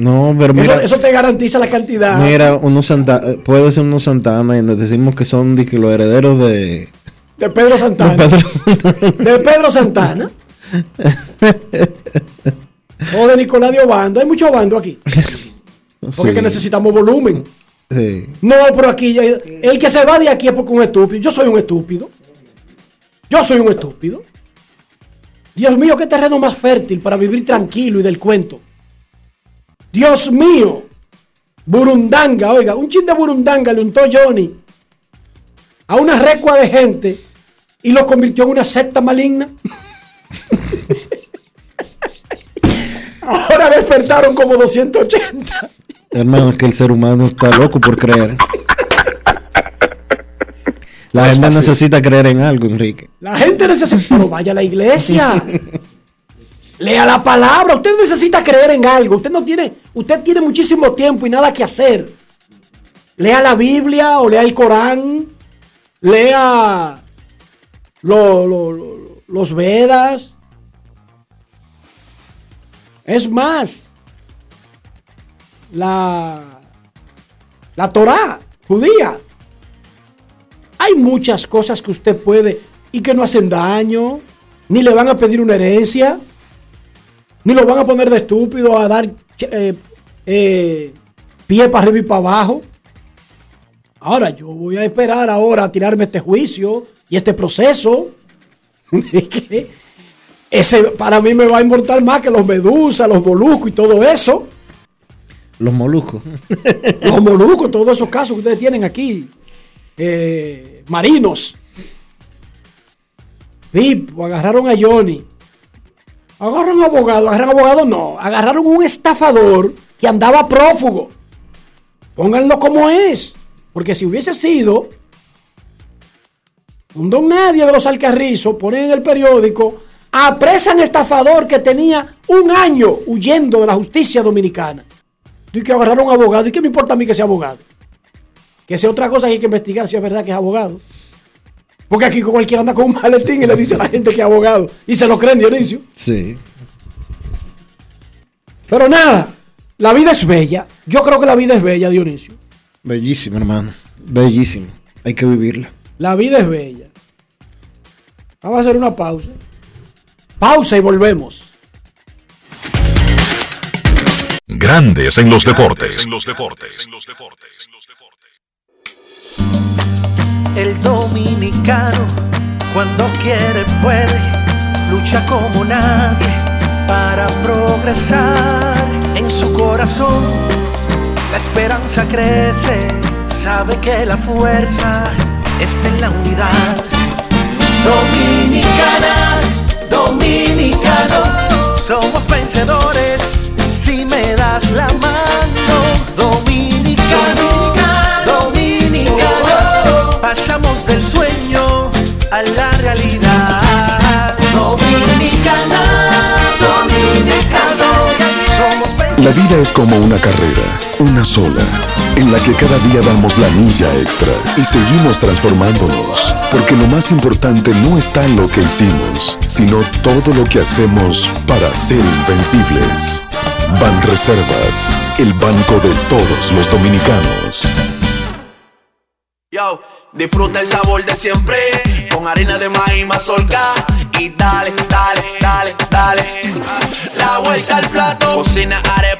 No, pero Eso, mira, eso te garantiza la cantidad. mira unos Santa, puede ser unos Santana y nos decimos que son de que los herederos de, De Pedro de Santana. Pedro Santana. De Pedro Santana. (laughs) o de Nicolás de Obando. Hay mucho Obando aquí. Porque es que Sí, necesitamos volumen. sí. No, pero aquí, el que se va de aquí es porque es un estúpido. Yo soy un estúpido. Yo soy un estúpido. Dios mío, qué terreno más fértil para vivir tranquilo y del cuento. Dios mío. Burundanga, oiga, un chin de burundanga le untó Johnny a una recua de gente y lo convirtió en una secta maligna. Ahora despertaron como 280. Hermano, es que el ser humano está loco por creer. La No gente necesita creer en algo, Enrique. La gente necesita. Pero vaya a la iglesia. Lea la palabra. Usted necesita creer en algo. Usted no tiene. Usted tiene muchísimo tiempo y nada que hacer. Lea la Biblia o lea el Corán. Lea lo- lo- lo- los Vedas. Es más, la, la Torah judía. Hay muchas cosas que usted puede y que no hacen daño, ni le van a pedir una herencia, ni lo van a poner de estúpido a dar eh, eh, pie para arriba y para abajo. Ahora yo voy a esperar ahora a tirarme este juicio y este proceso. (laughs) que ese para mí me va a importar más que los medusas, los moluscos y todo eso. Los moluscos. (laughs) Los moluscos, todos esos casos que ustedes tienen aquí. eh, marinos. Pipo, agarraron a Johnny. Agarraron abogado, agarraron abogado, no. Agarraron un estafador que andaba prófugo. Pónganlo como es. Porque si hubiese sido un don nadie de los Alcarrizos, ponen en el periódico, apresan estafador que tenía un año huyendo de la justicia dominicana. Y que agarraron abogado. ¿Y qué me importa a mí que sea abogado? Que sea otra cosa hay que investigar si es verdad que es abogado. Porque aquí cualquiera anda con un maletín y le dice a la gente que es abogado. Y se lo creen, Dionisio. Sí. Pero nada, la vida es bella. Yo creo que la vida es bella, Dionisio. Bellísimo, hermano. Bellísimo. Hay que vivirla. La vida es bella. Vamos a hacer una pausa. Pausa y volvemos. Grandes en los deportes. El dominicano, cuando quiere, puede, lucha como nadie para progresar. En su corazón, la esperanza crece, sabe que la fuerza está en la unidad. Dominicana, dominicano, somos vencedores si me das la mano. Pasamos del sueño a la realidad. Dominicana, dominicano, somos La La vida es como una carrera, una sola, en la que cada día damos la milla extra y seguimos transformándonos, porque lo más importante no está en lo que hicimos, sino todo lo que hacemos para ser invencibles. Ban Reservas, el banco de todos los dominicanos. Yo, disfruta el sabor de siempre con harina de maíz mazorca y dale, dale, dale, dale. La vuelta al plato. Cocina arepa,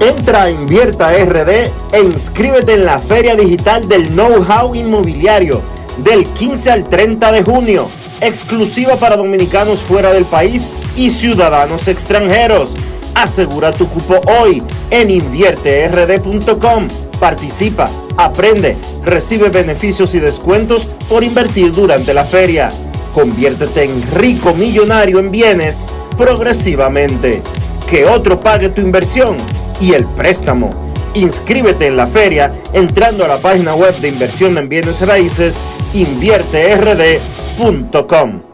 Entra a Invierta RD e inscríbete en la Feria Digital del Know-How Inmobiliario del 15 al 30 de junio, exclusiva para dominicanos fuera del país y ciudadanos extranjeros. Asegura tu cupo hoy en invierterd.com. Participa, aprende, recibe beneficios y descuentos por invertir durante la feria. Conviértete en rico millonario en bienes progresivamente. Que otro pague tu inversión y el préstamo. Inscríbete en la feria entrando a la página web de inversión en bienes raíces invierterd.com.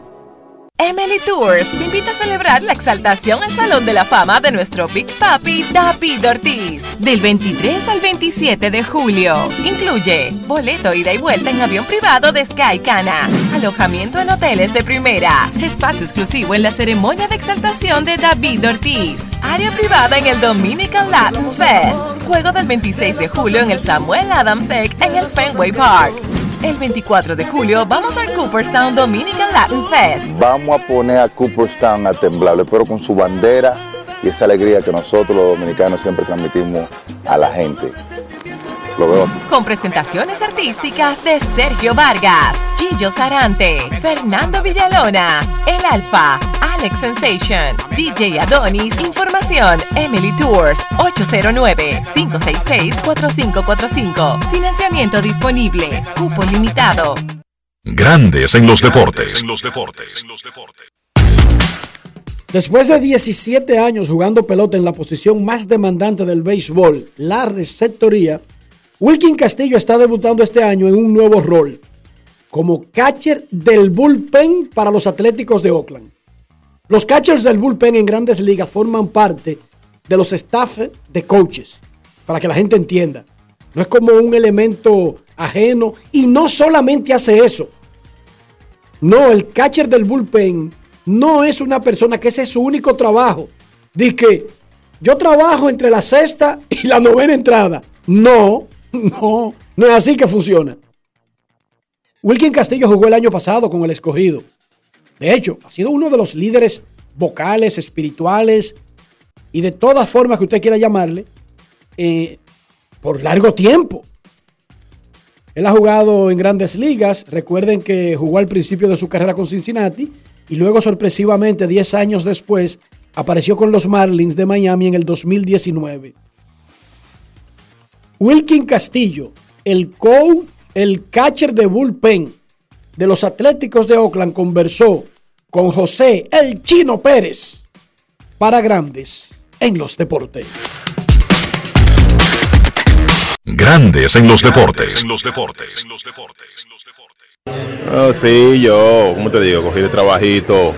Emily Tours te invita a celebrar la exaltación al Salón de la Fama de nuestro Big Papi David Ortiz del 23 al 27 de julio. Incluye boleto ida y vuelta en avión privado de Sky Cana, alojamiento en hoteles de primera, espacio exclusivo en la ceremonia de exaltación de David Ortiz, área privada en el Dominican Latin Fest, juego del 26 de julio en el Samuel Adams Deck en el Fenway Park. El 24 de julio vamos al Cooperstown Dominican Latin Fest. Vamos a poner a Cooperstown a temblar, pero con su bandera y esa alegría que nosotros los dominicanos siempre transmitimos a la gente. Lo veo. Con presentaciones artísticas de Sergio Vargas, Gillo Sarante, Fernando Villalona, El Alfa, Alex Sensation, DJ Adonis, Información, Emily Tours, 809-566-4545. Financiamiento disponible, cupo limitado. Grandes en los deportes. Después de 17 años jugando pelota en la posición más demandante del béisbol, la receptoría, Wilkin Castillo está debutando este año en un nuevo rol, como catcher del bullpen para los Atléticos de Oakland. Los catchers del bullpen en grandes ligas forman parte de los staff de coaches, para que la gente entienda. No es como un elemento ajeno y no solamente hace eso. No, el catcher del bullpen no es una persona que ese es su único trabajo. Dice que yo trabajo entre la sexta y la novena entrada. No, (laughs) no, no es así que funciona. Wilkin Castillo jugó el año pasado con el escogido. De hecho, ha sido uno de los líderes vocales, espirituales y de todas formas que usted quiera llamarle eh, por largo tiempo. Él ha jugado en grandes ligas. Recuerden que jugó al principio de su carrera con Cincinnati y luego sorpresivamente 10 años después apareció con los Marlins de Miami en el 2019. Wilkin Castillo, el coach, el catcher de bullpen de los Atléticos de Oakland, conversó con José El Chino Pérez para Grandes en los Deportes. Grandes en los deportes. Ah, sí, yo, como te digo, cogí de trabajito,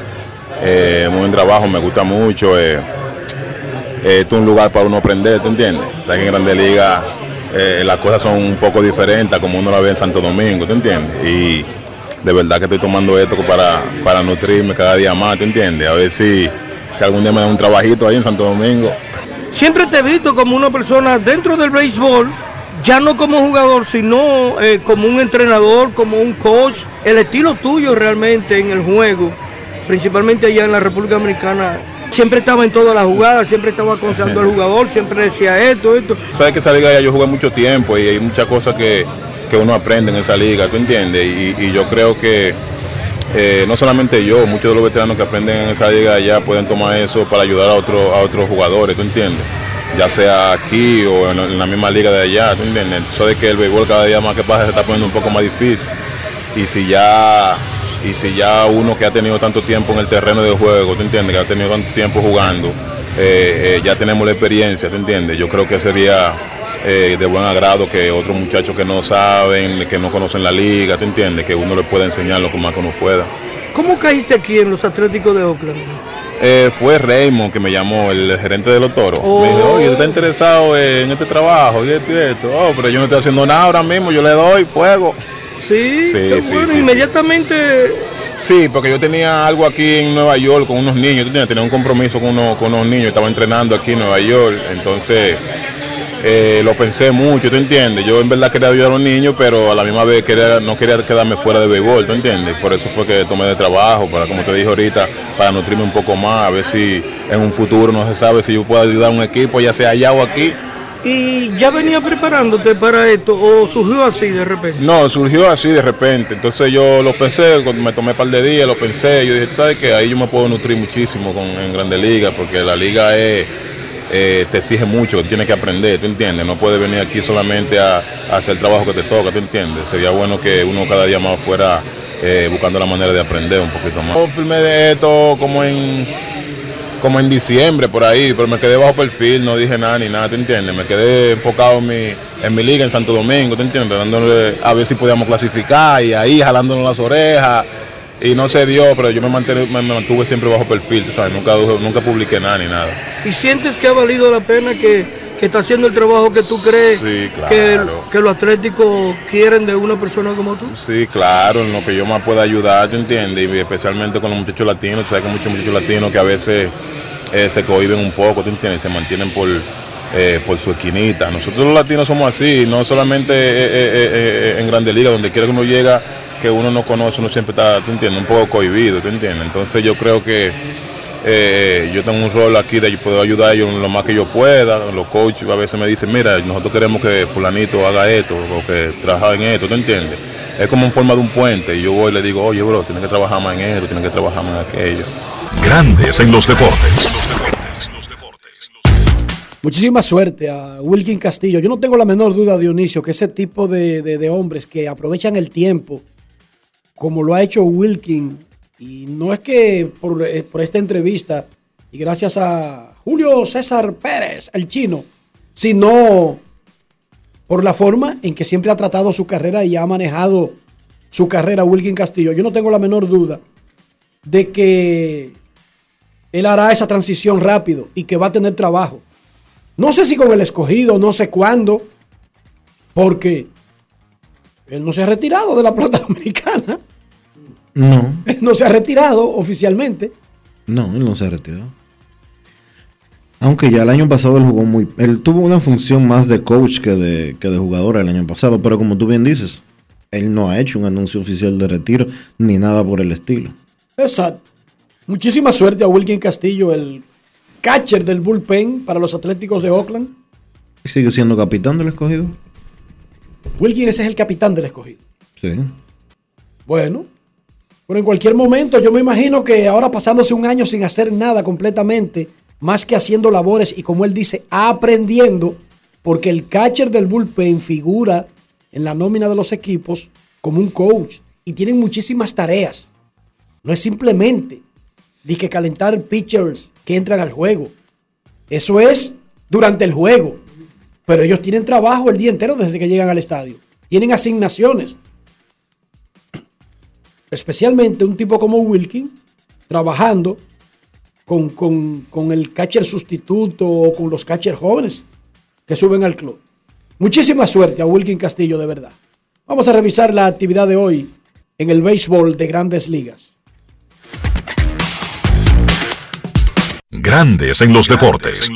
eh, muy buen trabajo, me gusta mucho. Eh, eh, esto es un lugar para uno aprender, ¿te entiendes? Está en Grande Liga, eh, las cosas son un poco diferentes como uno la ve en Santo Domingo, ¿te entiendes? Y de verdad que estoy tomando esto para, para nutrirme cada día más, ¿te entiendes? A ver si, si algún día me da un trabajito ahí en Santo Domingo. Siempre te he visto como una persona dentro del béisbol, ya no como jugador, sino eh, como un entrenador, como un coach. El estilo tuyo realmente en el juego, principalmente allá en la República Dominicana, siempre estaba en todas las jugadas, siempre estaba aconsejando al jugador, siempre decía esto, esto. Sabes que esa liga ya yo jugué mucho tiempo y hay muchas cosas que, que uno aprende en esa liga, ¿tú entiendes? Y, yo creo que eh, no solamente yo, muchos de los veteranos que aprenden en esa liga ya pueden tomar eso para ayudar a, otro, a otros jugadores, ¿tú entiendes? ya sea aquí o en, en la misma liga de allá, ¿tú entiendes? Eso de que el béisbol cada día más que pasa se está poniendo un poco más difícil. Y si ya y si ya uno que ha tenido tanto tiempo en el terreno de juego, ¿tú entiendes? Que ha tenido tanto tiempo jugando, eh, eh, ya tenemos la experiencia, ¿tú entiendes? Yo creo que sería eh, de buen agrado que otros muchachos que no saben, que no conocen la liga, ¿tú entiendes? Que uno les pueda enseñar lo que más que uno pueda. ¿Cómo caíste aquí en los Atléticos de Oakland? Eh, fue Raymond que me llamó, el gerente de los toros. Oh. Me dijo, oye, ¿está interesado en este trabajo y esto y esto? Oh, pero yo no estoy haciendo nada ahora mismo, yo le doy fuego. Sí, Sí, qué sí, bueno, sí, inmediatamente Sí, porque yo tenía algo aquí en Nueva York con unos niños, ¿tú entiendes? tenía un compromiso con unos, con unos niños, estaba entrenando aquí en Nueva York, entonces eh, lo pensé mucho, ¿tú entiendes? Yo en verdad quería ayudar a los niños, pero a la misma vez quería, no quería quedarme fuera de béisbol, ¿tú entiendes? Por eso fue que tomé de trabajo, para como te dije ahorita, para nutrirme un poco más, a ver si en un futuro no se sabe si yo puedo ayudar a un equipo, ya sea allá o aquí. ¿Y ya venía preparándote para esto o surgió así de repente? No, surgió así de repente. Entonces yo lo pensé, cuando me tomé un par de días, lo pensé. Yo dije, "Tú ¿sabes qué? Ahí yo me puedo nutrir muchísimo con, en Grandes Ligas, porque la liga es, eh, te exige mucho, tienes que aprender, ¿tú entiendes? No puedes venir aquí solamente a, hacer el trabajo que te toca, ¿tú entiendes? Sería bueno que uno cada día más fuera eh, buscando la manera de aprender un poquito más. Yo de esto como en como en diciembre por ahí, pero me quedé bajo perfil, no dije nada ni nada, ¿te entiendes? Me quedé enfocado en mi, en mi liga en Santo Domingo, ¿te entiendes? Dándole a ver si podíamos clasificar y ahí jalándonos las orejas. Y no se dio, pero yo me, mantuve, siempre bajo perfil, tú ¿sabes? Nunca, nunca publiqué nada ni nada. ¿Y sientes que ha valido la pena que, que está haciendo el trabajo que tú crees Sí, que, claro. que los atléticos quieren de una persona como tú? Sí, claro, en lo que yo más pueda ayudar, ¿te entiendes? Y especialmente con los muchachos latinos, tú sabes que hay muchos muchachos latinos que a veces eh, se cohiben un poco, ¿te entiendes? Se mantienen por, eh, por su esquinita. Nosotros los latinos somos así, no solamente eh, en Grande Liga, donde quiera que uno llega, que uno no conoce, uno siempre está, ¿te entiendes? Un poco cohibido, ¿te entiendes? Entonces yo creo que eh, yo tengo un rol aquí de yo poder ayudar a ellos lo más que yo pueda. Los coaches a veces me dicen, mira, nosotros queremos que fulanito haga esto o que trabaje en esto, ¿te entiendes? Es como en forma de un puente y yo voy y le digo, oye, bro, tienes que trabajar más en esto, tienes que trabajar más en aquello. Grandes en los deportes. Muchísima suerte a Wilkin Castillo. Yo no tengo la menor duda, Dionisio, que ese tipo de, de- de hombres que aprovechan el tiempo, como lo ha hecho Wilkin, y no es que por, eh, por esta entrevista, y gracias a Julio César Pérez, el chino, sino por la forma en que siempre ha tratado su carrera y ha manejado su carrera Wilkin Castillo. Yo no tengo la menor duda de que él hará esa transición rápido y que va a tener trabajo. No sé si con el escogido, no sé cuándo, porque él no se ha retirado de la (laughs) pelota dominicana. No, Él (laughs) no se ha retirado oficialmente. no, él no se ha retirado. Aunque ya el año pasado él jugó muy. Él tuvo una función más de coach que de, que de jugador el año pasado, pero como tú bien dices, él no ha hecho un anuncio oficial de retiro ni nada por el estilo. Exacto. Muchísima suerte a Wilkin Castillo, el catcher del bullpen para los Atléticos de Oakland. Y sigue siendo capitán del escogido. Wilkin ese es el capitán del escogido. Sí. Bueno, pero en cualquier momento yo me imagino que ahora pasándose un año sin hacer nada completamente, más que haciendo labores y como él dice, aprendiendo, porque el catcher del bullpen figura en la nómina de los equipos como un coach y tienen muchísimas tareas. No es simplemente de que calentar pitchers que entran al juego. Eso es durante el juego. Pero ellos tienen trabajo el día entero desde que llegan al estadio. Tienen asignaciones. Especialmente un tipo como Wilkin, trabajando con, con- con el catcher sustituto o con los catchers jóvenes que suben al club. Muchísima suerte a Wilkin Castillo, de verdad. Vamos a revisar la actividad de hoy en el béisbol de grandes ligas. Grandes en los deportes.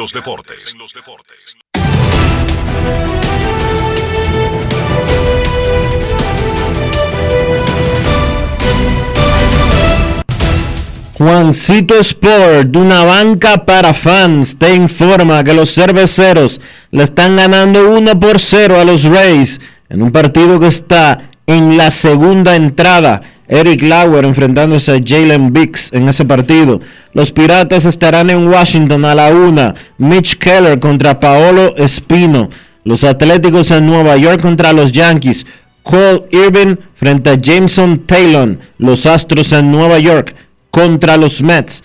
Juancito Sport, una banca para fans, te informa que los cerveceros le están ganando 1 por 0 a los Rays en un partido que está en la segunda entrada. Eric Lauer enfrentándose a Jalen Biggs en ese partido. Los Piratas estarán en Washington a la una. Mitch Keller contra Paolo Espino. Los Atléticos en Nueva York contra los Yankees. Cole Irvin frente a Jameson Taylor. Los Astros en Nueva York contra los Mets.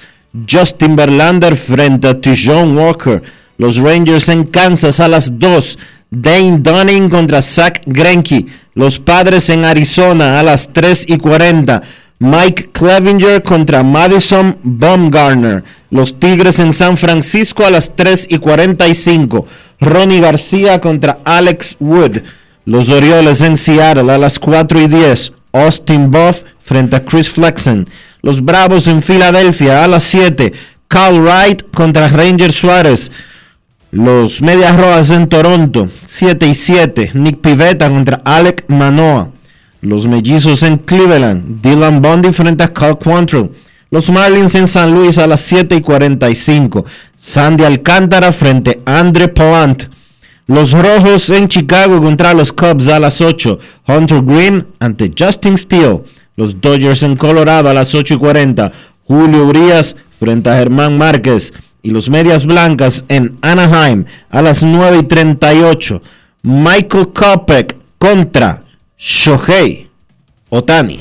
Justin Verlander frente a Tijon Walker. Los Rangers en Kansas a las 2. Dane Dunning contra Zach Greinke. Los Padres en Arizona a las 3 y 40. Mike Clevinger contra Madison Baumgartner. Los Tigres en San Francisco a las 3 y 45. Ronnie García contra Alex Wood. Los Orioles en Seattle a las 4 y 10. Austin Buff frente a Chris Flexen. Los Bravos en Filadelfia a las 7. Carl Wright contra Ranger Suárez. Los Medias Rojas en Toronto, 7 y 7. Nick Pivetta contra Alec Manoa. Los Mellizos en Cleveland, Dylan Bundy frente a Cal Quantrill. Los Marlins en San Luis a las 7 y 45. Sandy Alcántara frente a Andre Plant. Los Rojos en Chicago contra los Cubs a las 8. Hunter Green ante Justin Steele. Los Dodgers en Colorado a las 8 y 40. Julio Urias frente a Germán Márquez y los Medias Blancas en Anaheim a las 9 y 38. Michael Kopech contra Shohei Otani.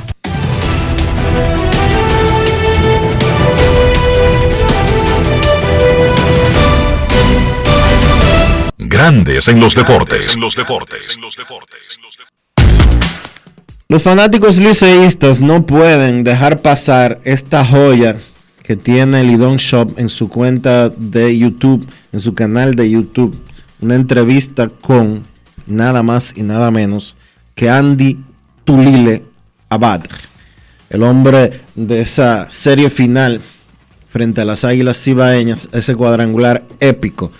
Grandes en los deportes. Los fanáticos liceístas no pueden dejar pasar esta joya que tiene Lidón Shop en su cuenta de YouTube, en su canal de YouTube. Una entrevista con nada más y nada menos que Andy Tulile Abad, el hombre de esa serie final frente a las Águilas Cibaeñas, ese cuadrangular épico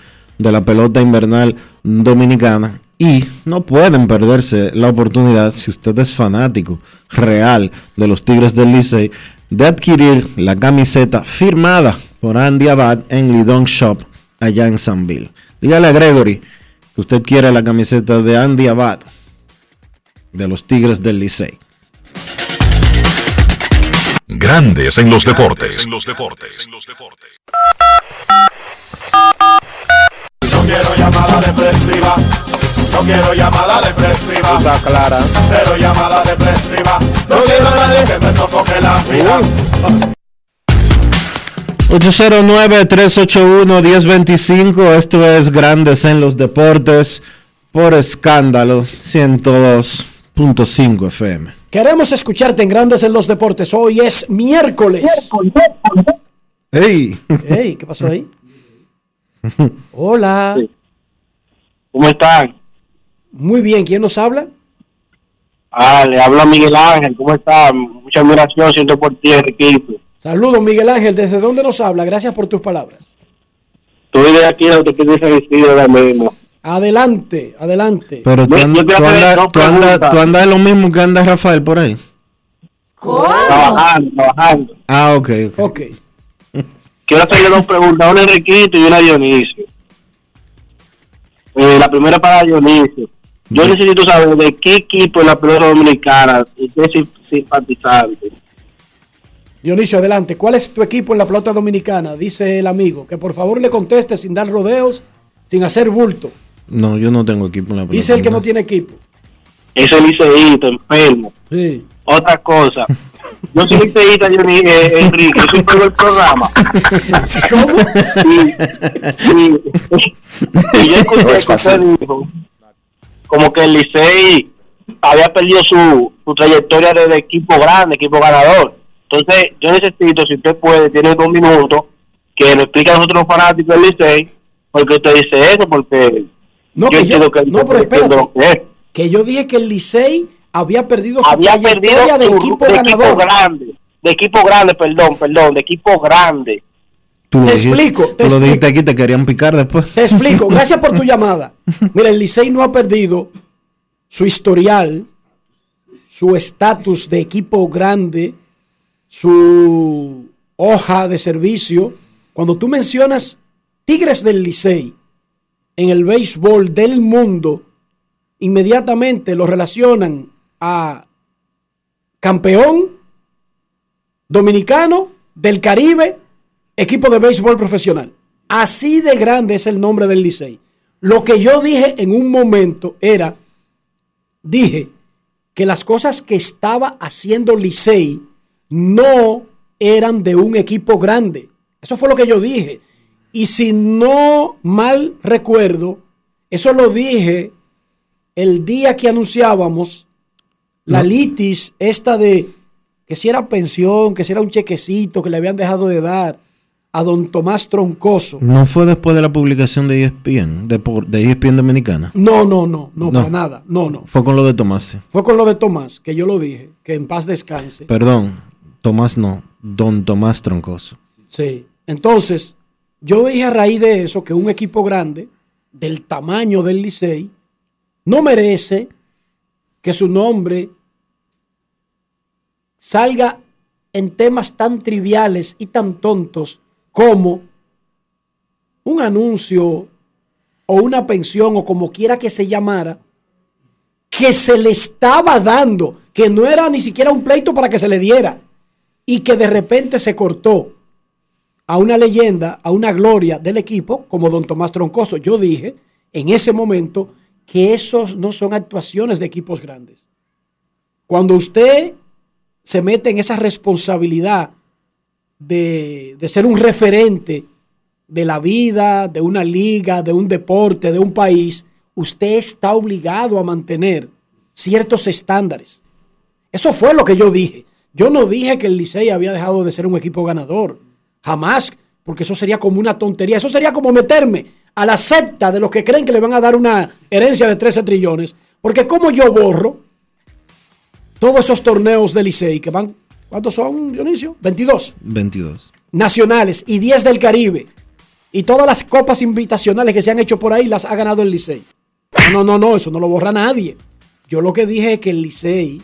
de la pelota invernal dominicana. Y no pueden perderse la oportunidad, si usted es fanático real de los Tigres del Licey, de adquirir la camiseta firmada por Andy Abad en Lidon Shop allá en Sanville. Dígale a Gregory que usted quiere la camiseta de Andy Abad de los Tigres del Licey. Grandes en los deportes. No No quiero llamada depresiva. Está clara. Cero llamada depresiva. No quiero a nadie que me sofoque la vida. 809-381-1025. Esto es Grandes en los Deportes por escándalo 102.5 FM. Queremos escucharte en Grandes en los Deportes. Hoy es miércoles. ¡Hey! Hey, ¿qué pasó ahí? (laughs) Hola. ¿Cómo están? Muy bien, ¿quién nos habla? Ah, le habla Miguel Ángel, ¿cómo está? Mucha admiración siento por ti, Enriquito. Saludos, Miguel Ángel. ¿Desde dónde nos habla? Gracias por tus palabras. Estoy de aquí, donde te vestido ahora mismo. Adelante, adelante. Pero tú Yo- andas, tú dos tú andas en lo mismo que anda Rafael por ahí. Trabajando, trabajando. Ah, ok. ok. Ok. (laughs) Quiero hacerle dos preguntas, una a Enriquito y una a Dionisio. Eh, la primera para Dionisio. Yo necesito saber de qué equipo en la pelota dominicana es sim- simpatizante. Dionisio, adelante. ¿Cuál es tu equipo en la pelota dominicana? Dice el amigo. Que por favor le conteste sin dar rodeos, sin hacer bulto. No, yo no tengo equipo en la pelota. Dice el que no tiene equipo. Ese liceísta, enfermo. Sí. Otra cosa. Yo soy liceísta, Dioni- eh, Enrique. Yo soy todo el programa. (laughs) ¿Cómo? Y, y- y yo escuché (laughs) No es que usted dijo como que el Licey había perdido su, su trayectoria de, equipo grande, equipo ganador. Entonces, yo necesito, si usted puede, tiene dos minutos, que lo explique a nosotros los fanáticos del Licey, porque usted dice eso, porque No, yo que no, pero entiendo espérate. lo que es. Que yo dije que el Licey había perdido su había perdido de su- equipo de ganador. equipo grande, de equipo grande, perdón, perdón, de equipo grande. Tú lo Te dijiste- explico, te Tú lo dijiste explico. aquí, te querían picar después. Te explico, (laughs) gracias por tu llamada. Mira, el Licey no ha perdido su historial, su estatus de equipo grande, su hoja de servicio. Cuando tú mencionas Tigres del Licey en el béisbol del mundo, inmediatamente lo relacionan a campeón dominicano del Caribe, equipo de béisbol profesional. Así de grande es el nombre del Licey. Lo que yo dije en un momento era, dije que las cosas que estaba haciendo Licey no eran de un equipo grande. Eso fue lo que yo dije. Y si no mal recuerdo, eso lo dije el día que anunciábamos la litis esta de que si era pensión, que si era un chequecito que le habían dejado de dar a don Tomás Troncoso. No fue después de la publicación de ESPN, de, por- de ESPN Dominicana. No, no, no, no, No. para nada. No, no. Fue con lo de Tomás. Fue con lo de Tomás, que yo lo dije, que en paz descanse. Perdón, Tomás no, don Tomás Troncoso. Sí. Entonces, yo dije a raíz de eso que un equipo grande, del tamaño del Licey, no merece que su nombre salga en temas tan triviales y tan tontos como un anuncio o una pensión o como quiera que se llamara, que se le estaba dando, que no era ni siquiera un pleito para que se le diera y que de repente se cortó a una leyenda, a una gloria del equipo como don Tomás Troncoso. Yo dije en ese momento que esos no son actuaciones de equipos grandes. Cuando usted se mete en esa responsabilidad de, de ser un referente de la vida, de una liga, de un deporte, de un país, usted está obligado a mantener ciertos estándares. Eso fue lo que yo dije. Yo no dije que el Licey había dejado de ser un equipo ganador. Jamás, porque eso sería como una tontería. Eso sería como meterme a la secta de los que creen que le van a dar una herencia de 13 trillones. Porque como yo borro todos esos torneos del Licey que van, ¿cuántos son, Dionisio? 22 22. nacionales y 10 del Caribe. Y todas las copas invitacionales que se han hecho por ahí las ha ganado el Licey. No, no, no, eso no lo borra nadie. Yo lo que dije es que el Licey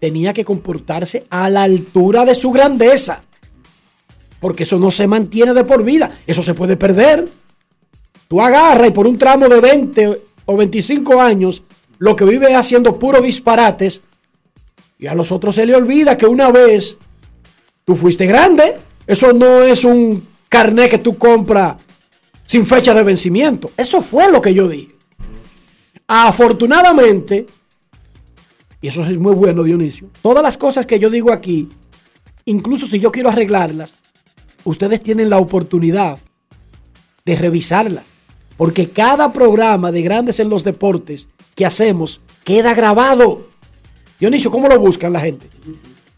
tenía que comportarse a la altura de su grandeza. Porque eso no se mantiene de por vida. Eso se puede perder. Tú agarras y por un tramo de 20 o 25 años, lo que vive haciendo puros disparates. Y a los otros se le olvida que una vez tú fuiste grande. Eso no es un carnet que tú compras sin fecha de vencimiento. Eso fue lo que yo dije. Afortunadamente, y eso es muy bueno, Dionisio, todas las cosas que yo digo aquí, incluso si yo quiero arreglarlas, ustedes tienen la oportunidad de revisarlas. Porque cada programa de Grandes en los Deportes que hacemos queda grabado. Dionisio, ¿cómo lo buscan la gente?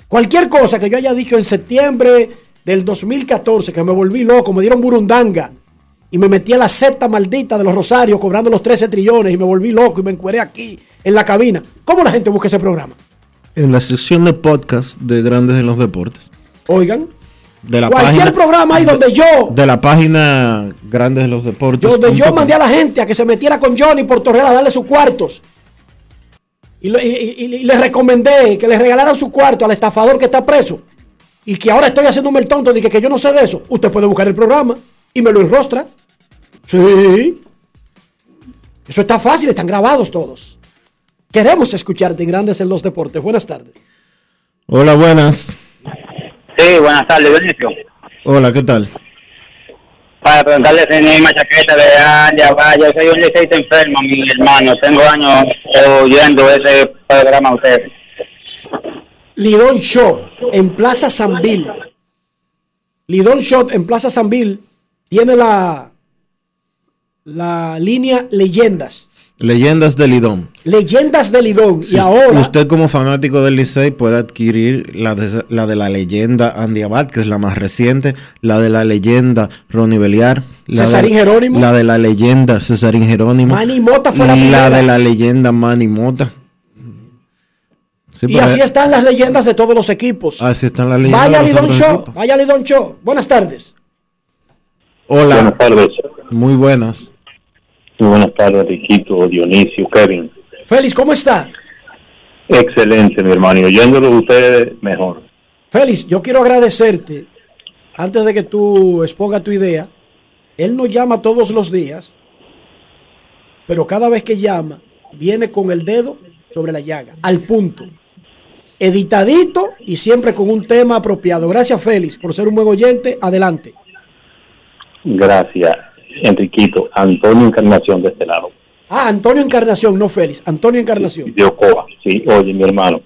Cualquier cosa que yo haya dicho en septiembre del 2014, que me volví loco, me dieron burundanga y me metí a la secta maldita de los Rosarios cobrando los 13 trillones y me volví loco y me encueré aquí en la cabina. ¿Cómo la gente busca ese programa? En la sección de podcast de Grandes en los Deportes. Oigan, De la cualquier página, programa ahí donde yo, de la página Grandes en los Deportes. donde yo mandé a la gente a que se metiera con Johnny por Torreal a darle sus cuartos. Y, y- y- y le recomendé que le regalaran su cuarto al estafador que está preso. Y que ahora estoy haciéndome el tonto de que, que yo no sé de eso. Usted puede buscar el programa y me lo enrostra. Sí. Eso está fácil, están grabados todos. Queremos escucharte en Grandes en los Deportes. Buenas tardes. Hola, buenas. Sí, buenas tardes, Benicio. Hola, ¿qué tal? Para preguntarle si hay machaqueta de Anja, vaya, soy un liceito enfermo, mi hermano. Tengo años oyendo ese programa de ustedes. Lidón Shop en Plaza Sanville. Lidón Shop en Plaza Sanville tiene la, la línea Leyendas. Leyendas del Lidón. Leyendas de Lidón. Si y ahora, Usted como fanático del Licey puede adquirir la de la, de la leyenda Andy Abad, que es la más reciente, la de la leyenda Ronnie Beliar, la Cesarín de, Jerónimo. la de la leyenda Cesarín Jerónimo, Manny Mota fue la la de la leyenda Manny Mota. Sí, y pero- así están las leyendas de todos los equipos. Así están las leyendas. Vaya Lidón Show, vaya Lidón Show. Buenas tardes. Hola. Buenas tardes. Muy buenas. Muy buenas tardes, Riquito, Dionisio, Kevin. Félix, ¿cómo está? Excelente, mi hermano. Y oyéndolo de ustedes, mejor. Félix, yo quiero agradecerte, antes de que tú exponga tu idea, él nos llama todos los días, pero cada vez que llama, viene con el dedo sobre la llaga, al punto. Editadito y siempre con un tema apropiado. Gracias, Félix, por ser un buen oyente. Adelante. Gracias, Enriquito. Antonio Encarnación de este lado. Ah, Antonio Encarnación, no Félix. Antonio Encarnación. De Ocoa. Sí, oye, mi hermano.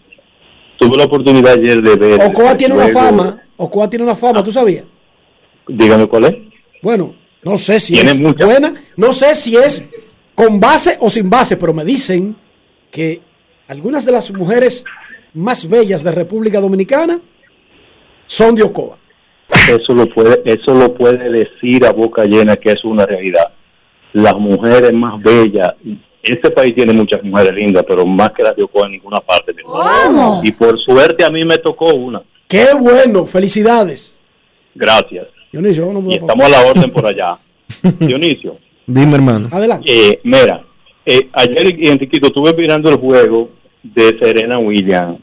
Tuve la oportunidad ayer de ver. Ocoa tiene una fama. Ocoa tiene una fama, ¿tú sabías? Dígame cuál es. Bueno, no sé si Tiene es mucha. buena, no sé si es con base o sin base, pero me dicen que algunas de las mujeres más bellas de República Dominicana son de Ocoa. Eso lo puede, eso lo puede decir a boca llena que es una realidad. Las mujeres más bellas, este país tiene muchas mujeres lindas, pero más que las de Ocoa en ninguna parte. mi hermano. Y por suerte a mí me tocó una. Qué bueno, felicidades. Gracias. Dionisio, vámonos Y estamos a la orden por allá. (laughs) Dionisio. Dime, hermano. Adelante. Eh, mira, eh, ayer, Enriquito, estuve mirando el juego de Serena Williams.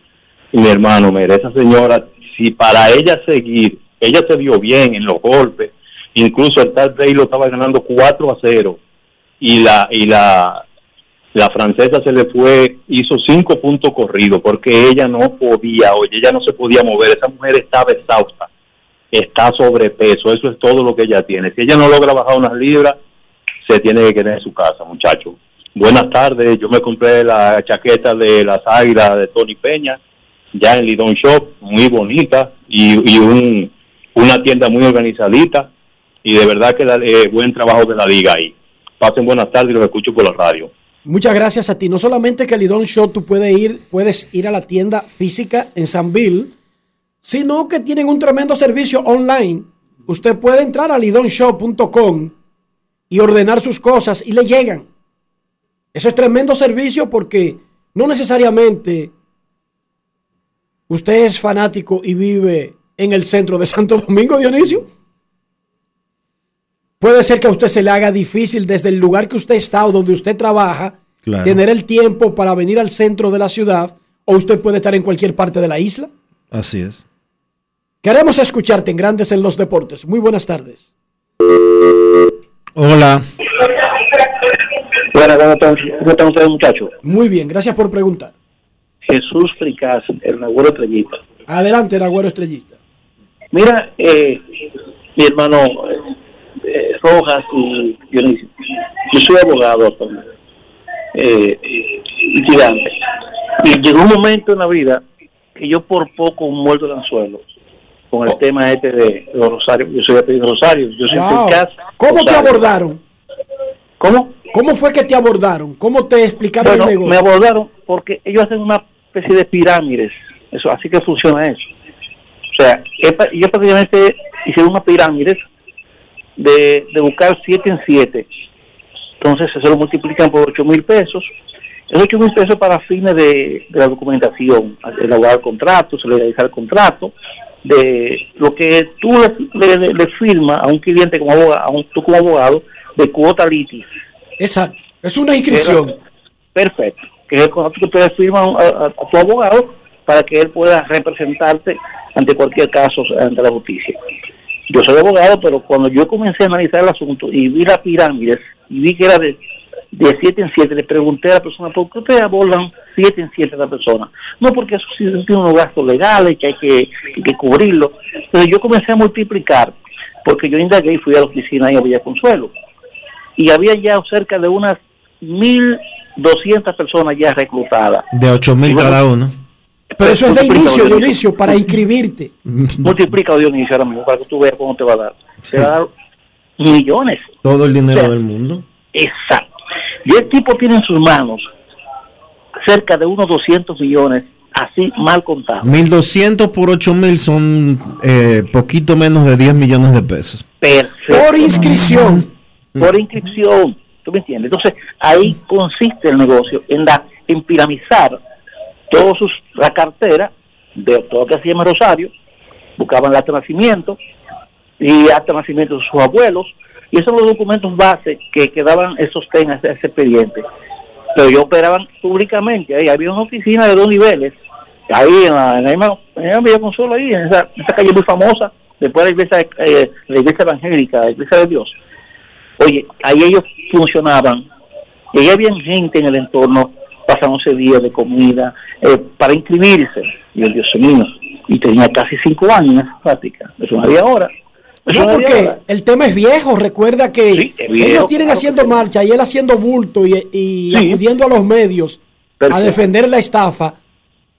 Y mi hermano, mira, esa señora, si para ella seguir, ella se vio bien en los golpes, incluso el tal Rey lo estaba ganando 4 a 0. Y la, y la, la francesa se le fue, hizo cinco puntos corridos porque ella no podía, oye, ella no se podía mover, esa mujer estaba exhausta, está sobrepeso, eso es todo lo que ella tiene. Si ella no logra bajar unas libras, se tiene que quedar en su casa, muchacho. Buenas tardes, yo me compré la chaqueta de las águilas de Tony Peña, ya en Lidon Shop, muy bonita, y, y un, una tienda muy organizadita, y de verdad que eh, buen trabajo de la liga ahí. Pasen buenas tardes y los escucho por la radio. Muchas gracias a ti. No solamente que Lidón Show tú puedes ir, puedes ir a la tienda física en San Bill, sino que tienen un tremendo servicio online. Usted puede entrar a lidonshow.com y ordenar sus cosas y le llegan. Eso es tremendo servicio porque no necesariamente usted es fanático y vive en el centro de Santo Domingo, Dionisio. Puede ser que a usted se le haga difícil desde el lugar que usted está o donde usted trabaja Claro. tener el tiempo para venir al centro de la ciudad o usted puede estar en cualquier parte de la isla. Así es. Queremos escucharte en Grandes en los Deportes. Muy buenas tardes. Hola. Bueno, ¿cómo están, cómo están ustedes, muchachos? Muy bien, gracias por preguntar. Jesús Fricaz, el Nagüero Estrellita. Adelante, Agüero Estrellista. Mira, eh, mi hermano eh, Rojas y Dionisio, yo soy abogado eh, litigante. Y llegó un momento en la vida que yo por poco muerto de anzuelo con el tema este de los rosarios. Yo soy apellido Rosario, yo soy Wow. Fricaz. ¿Cómo te Rosario. abordaron? ¿Cómo? ¿Cómo fue que te abordaron? ¿Cómo te explicaron Bueno, el negocio? me abordaron porque ellos hacen una especie de pirámides. Eso, así que funciona eso. O sea, es ellos prácticamente hicieron una pirámide de, de buscar siete en siete. Entonces se lo multiplican por ocho mil pesos. Esos ocho mil pesos para fines de, de la documentación, elaborar el contrato, se le realiza el contrato, de lo que tú le, le, le firmas a un cliente como abogado, a un, tú como abogado, de cuota litis. Exacto. Es una inscripción. Perfecto. Que es el contrato que firman a, a- a tu abogado para que él pueda representarte ante cualquier caso ante la justicia. Yo soy abogado, pero cuando yo comencé a analizar el asunto y vi las pirámides y vi que era de, de siete en siete, le pregunté a la persona, ¿por qué ustedes abordan siete en siete a la persona? No, porque eso sí tiene unos gastos legales que hay que, que, que cubrirlo. Entonces yo comencé a multiplicar, porque yo indagué y fui a la oficina ahí a Villa Consuelo. Y había ya cerca de unas 1.200 personas ya reclutadas. De 8 mil cada uno. Pero eso es de inicio, Dionisio. Dionisio, para inscribirte. Multiplica Dionisio ahora mismo para que tú veas cómo te va a dar. Te va a dar millones. Todo el dinero O sea, del mundo. Exacto. Y el tipo tiene en sus manos cerca de unos 200 millones, así mal contados. 1200 por 8000 son eh, poquito menos de 10 millones de pesos. Perfecto. Por inscripción. Por inscripción. ¿Tú me entiendes? Entonces, ahí consiste el negocio, en, la, en piramizar todos sus la cartera de todo lo que se llama Rosario, buscaban el acta de nacimiento y acta de nacimiento de sus abuelos, y esos son los documentos base que quedaban esos a ese, expediente. Pero ellos operaban públicamente, ahí había una oficina de dos niveles, ahí en la, en la misma, en ahí, en esa, en esa calle muy famosa, después de la iglesia, eh, la iglesia evangélica, la iglesia de Dios. Oye, ahí ellos funcionaban, y ahí había gente en el entorno pasándose días de comida eh, para inscribirse. Y el Dios mío, y tenía casi cinco años en esa práctica, eso no había hora. Eso No, había porque hora. el tema es viejo. Recuerda que viejo, ellos tienen claro haciendo marcha y él haciendo bulto y, y Sí. acudiendo a los medios a defender la estafa.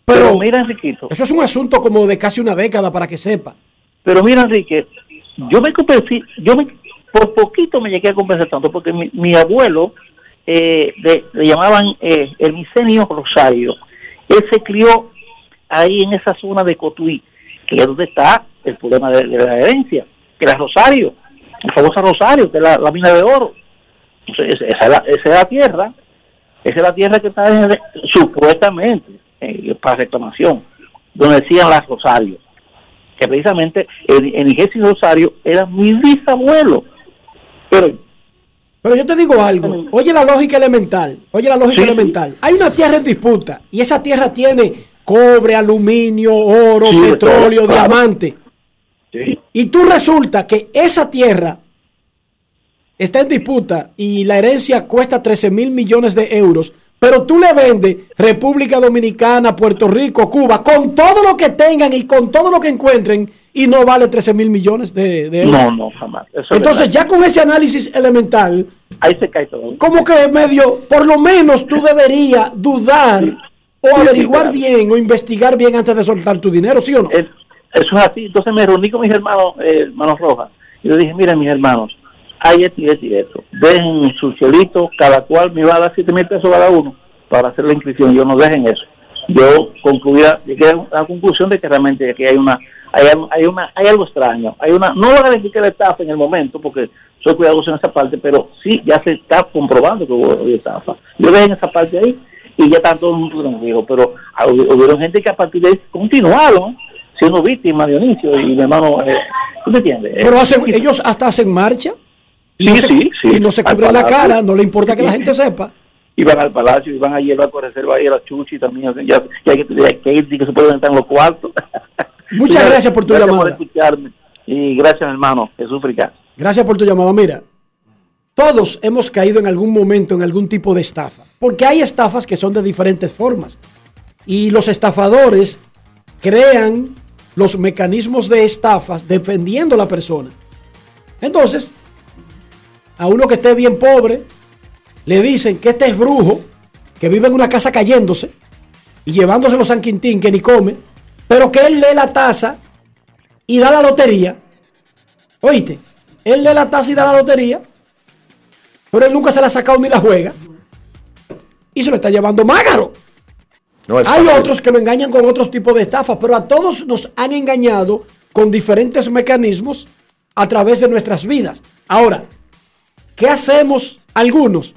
Pero, Pero, mira, Enriquito, eso es un asunto como de casi una década para que sepa. pero mira, Enrique, yo me convencí, yo me, por poquito me llegué a convencer tanto, porque mi, mi abuelo eh, le, llamaban eh, el misenio Rosario. Él se crió ahí en esa zona de Cotuí, que es donde está el problema de, la herencia, que era Rosario, el famoso Rosario, que es la, la mina de oro. Entonces, esa, es la, esa es la tierra, esa es la tierra que está en- supuestamente eh, para reclamación, donde decían las Rosario, que precisamente el, el Rosario era mi bisabuelo. Pero Pero yo te digo algo. Oye la lógica elemental. Oye la lógica elemental. Hay una tierra en disputa y esa tierra tiene cobre, aluminio, oro, Sí, petróleo, claro. diamante. Y tú resulta que esa tierra está en disputa y la herencia cuesta 13 mil millones de euros, pero tú le vendes República Dominicana, Puerto Rico, Cuba, con todo lo que tengan y con todo lo que encuentren y no vale 13 mil millones de, de euros. no, no, jamás. Eso Entonces ya con ese análisis elemental, ahí se cae todo. como que medio, por lo menos tú deberías dudar o averiguar bien o investigar bien antes de soltar tu dinero, ¿sí o no? Es- eso es así. Entonces me reuní con mis hermanos, eh, hermanos Rojas, y le dije, miren mis hermanos, hay esto y esto y esto. Dejen su cielito, cada cual me va a dar 7 mil pesos cada uno para hacer la inscripción. Yo no dejen eso. Yo concluía, llegué a la conclusión de que realmente aquí hay una, hay, hay una, hay algo extraño. Hay una, no voy a decir que la estafa en el momento, porque soy cuidadoso en esa parte, pero sí ya se está comprobando que hubo estafa. Yo dejé en esa parte ahí y ya está todo el mundo tranquilo, pero hubieron gente que a partir de ahí continuaron siendo víctimas, Dionisio y mi hermano, eh, ¿tú me entiendes? Pero Eh, hacen, ellos hasta hacen marcha y, Sí, no, se, sí, sí. y no se cubren la cara, no le importa que la gente sepa. Iban al palacio, iban a llevar por reserva ahí a la Chuchi también, ya, ya que, ya que, que se pueden entrar en los cuartos. (laughs) Muchas gracias por tu gracias llamada. por escucharme y gracias hermano, Jesús Fricá. Gracias por tu llamada. Mira, todos hemos caído en algún momento en algún tipo de estafa, porque hay estafas que son de diferentes formas. Y los estafadores crean los mecanismos de estafas defendiendo a la persona. Entonces, a uno que esté bien pobre, le dicen que este es brujo, que vive en una casa cayéndose y llevándose los San Quintín que ni come, pero que él lee la taza y da la lotería. Oíste, él lee la taza y da la lotería, pero él nunca se la ha sacado ni la juega. Y se lo está llevando mágaro. No es Hay fácil. otros que lo engañan con otros tipos de estafas, pero a todos nos han engañado con diferentes mecanismos a través de nuestras vidas. Ahora, ¿qué hacemos algunos?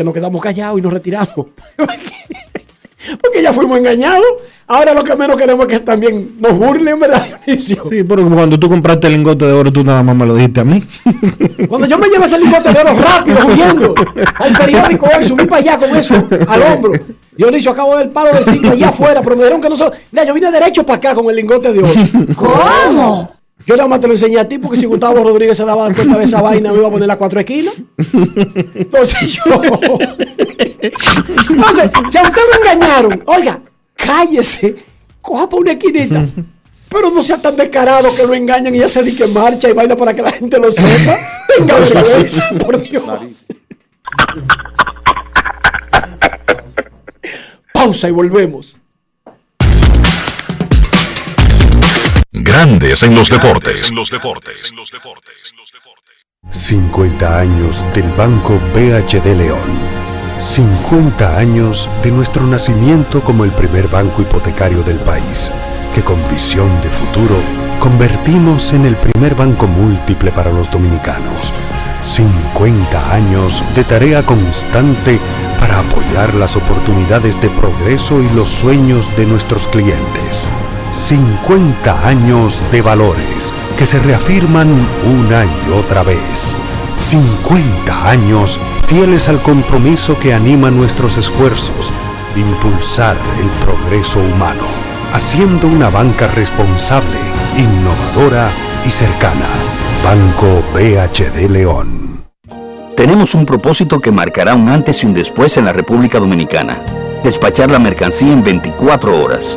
Que nos quedamos callados y nos retiramos. (laughs) Porque ya fuimos engañados. Ahora lo que menos queremos es que también nos burlen, ¿verdad, Dionisio? Sí, pero cuando tú compraste el lingote de oro, tú nada más me lo dijiste a mí. (laughs) Cuando yo me llevé ese lingote de oro rápido, huyendo al periódico hoy, subí para allá con eso al hombro. Dionisio acabo del palo del 5 allá afuera, pero me dijeron que no so- Mira, yo vine derecho para acá con el lingote de oro. ¿Cómo? Yo nada más te lo enseñé a ti porque si Gustavo (laughs) Rodríguez se daba cuenta de esa vaina, me iba a poner las cuatro esquinas. Entonces yo. (laughs) Entonces, si a usted lo engañaron, oiga, cállese, coja para una esquinita. Pero no sea tan descarado que lo engañen y ya se dique marcha y baila para que la gente lo sepa. Tenga No es fácil. vergüenza, por Dios. Pausa y volvemos. Grandes en los deportes. 50 años del Banco BHD León. 50 años de nuestro nacimiento como el primer banco hipotecario del país, que con visión de futuro convertimos en el primer banco múltiple para los dominicanos. 50 años de tarea constante para para apoyar las oportunidades de progreso y los sueños de nuestros clientes. 50 años de valores que se reafirman una y otra vez. 50 años fieles al compromiso que anima nuestros esfuerzos de impulsar el progreso humano, haciendo una banca responsable, innovadora y cercana. Banco BHD León. Tenemos un propósito que marcará un antes y un después en la República Dominicana. Despachar la mercancía en 24 horas.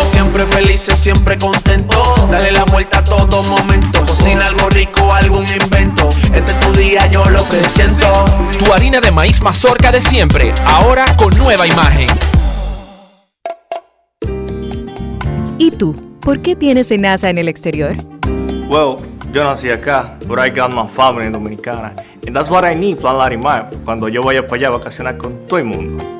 siempre felices, siempre contento. Dale la vuelta a todo momento. Cocina algo rico, algún invento. Este es tu día, yo lo que siento. Tu harina de maíz mazorca de siempre, ahora con nueva imagen. ¿Y tú? ¿Por qué tienes NASA en el exterior? Well, yo nací acá, but I got my family en Dominicana. And that's what I need, Plan Larimar, cuando yo vaya para allá a vacacionar con todo el mundo.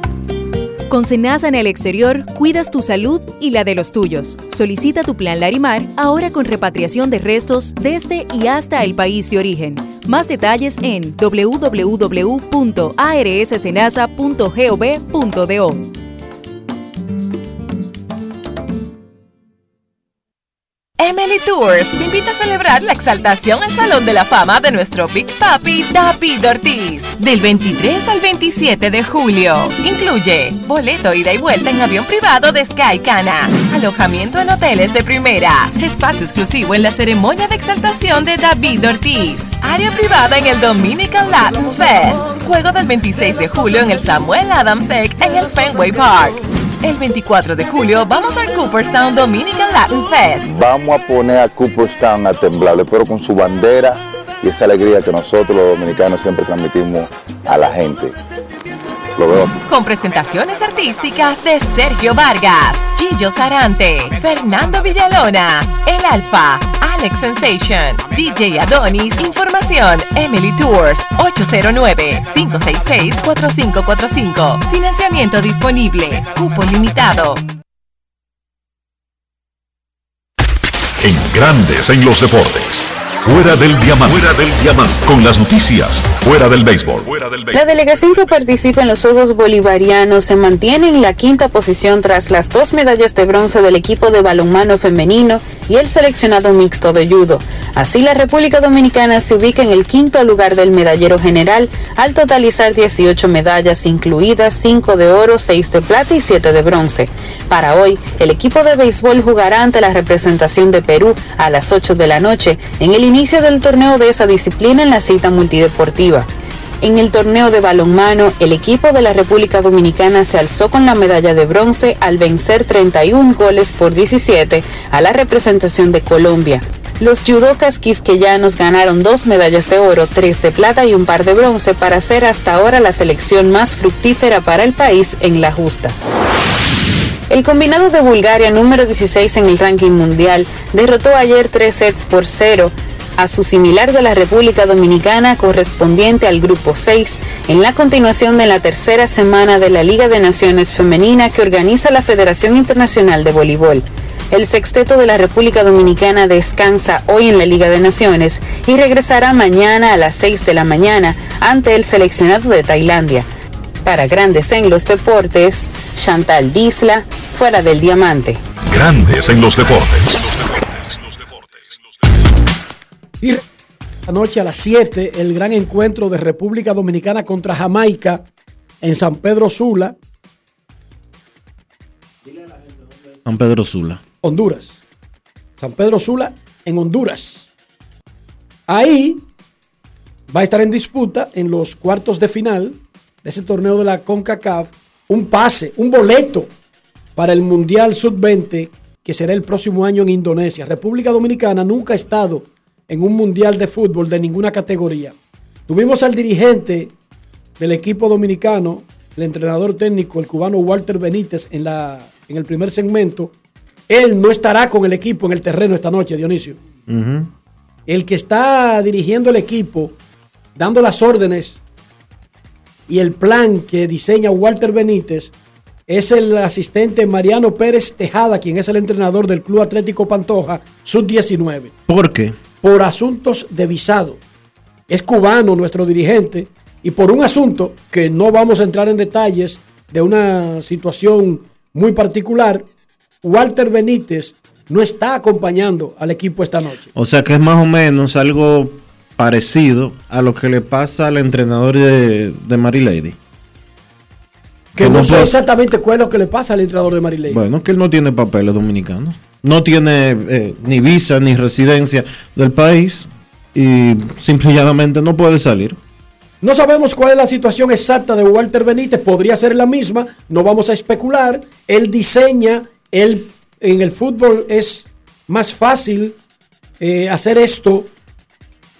Con Senasa en el exterior, cuidas tu salud y la de los tuyos. Solicita tu plan Larimar ahora con repatriación de restos desde y hasta el país de origen. Más detalles en www.arssenasa.gov.do. Emily Tours invita a celebrar la exaltación al Salón de la Fama de nuestro Big Papi David Ortiz del 23 al 27 de julio. Incluye boleto ida y vuelta en avión privado de Sky Cana, alojamiento en hoteles de primera, espacio exclusivo en la ceremonia de exaltación de David Ortiz, área privada en el Dominican Latin Fest, juego del 26 de julio en el Samuel Adams Deck en el Fenway Park. El 24 de julio vamos al Cooperstown Dominican Latin Fest. Vamos a poner a Cooperstown a temblar, pero con su bandera y esa alegría que nosotros los dominicanos siempre transmitimos a la gente. Lo veo aquí. Con presentaciones artísticas de Sergio Vargas, Gillo Sarante, Fernando Villalona, El Alfa, Alex Sensation, DJ Adonis, Información, Emily Tours, 809-566-4545. Financiamiento disponible, cupo limitado. En Grandes en los Deportes. Fuera del diamante. Fuera del diamante. Con las noticias. Fuera del béisbol. La delegación que participa en los Juegos Bolivarianos se mantiene en la quinta posición tras las dos medallas de bronce del equipo de balonmano femenino y el seleccionado mixto de judo. Así, la República Dominicana se ubica en el quinto lugar del medallero general al totalizar 18 medallas, incluidas 5 de oro, 6 de plata y 7 de bronce. Para hoy, el equipo de béisbol jugará ante la representación de Perú a las 8 de la noche en el inicio del torneo de esa disciplina en la cita multideportiva. En el torneo de balonmano, el equipo de la República Dominicana se alzó con la medalla de bronce al vencer 31 goles por 17 a la representación de Colombia. Los judocas quisqueyanos ganaron dos medallas de oro, tres de plata y un par de bronce para ser hasta ahora la selección más fructífera para el país en la justa. El combinado de Bulgaria, número 16 en el ranking mundial, derrotó ayer tres sets por cero a su similar de la República Dominicana correspondiente al Grupo 6 en la continuación de la tercera semana de la Liga de Naciones Femenina que organiza la Federación Internacional de Voleibol. El sexteto de la República Dominicana descansa hoy en la Liga de Naciones y regresará mañana a las 6 de la mañana ante el seleccionado de Tailandia. Para Grandes en los Deportes, Chantal Disla, fuera del diamante. Grandes en los deportes. Y anoche a las 7, el gran encuentro de República Dominicana contra Jamaica en San Pedro Sula, San Pedro Sula. Honduras. San Pedro Sula en Honduras. Ahí va a estar en disputa en los cuartos de final de ese torneo de la CONCACAF un pase, un boleto para el Mundial Sub-20 que será el próximo año en Indonesia. República Dominicana nunca ha estado en un Mundial de fútbol de ninguna categoría. Tuvimos al dirigente del equipo dominicano, el entrenador técnico, el cubano Walter Benítez, en, la, en el primer segmento. Él no estará con el equipo en el terreno esta noche, Dionisio. El que está dirigiendo el equipo, dando las órdenes y el plan que diseña Walter Benítez es el asistente Mariano Pérez Tejada, quien es el entrenador del Club Atlético Pantoja, sub-19. ¿Por qué? Por asuntos de visado. Es cubano nuestro dirigente y por un asunto que no vamos a entrar en detalles de una situación muy particular, Walter Benítez no está acompañando al equipo esta noche. O sea que es más o menos algo parecido a lo que le pasa al entrenador de, de Mary Lady. Que no sé exactamente cuál es lo que le pasa al entrenador de Marilei. Bueno, que él no tiene papeles dominicanos. No tiene eh, ni visa ni residencia del país y simple y llanamente no puede salir. No sabemos cuál es la situación exacta de Walter Benítez, podría ser la misma, no vamos a especular. Él diseña, él en el fútbol es más fácil eh, hacer esto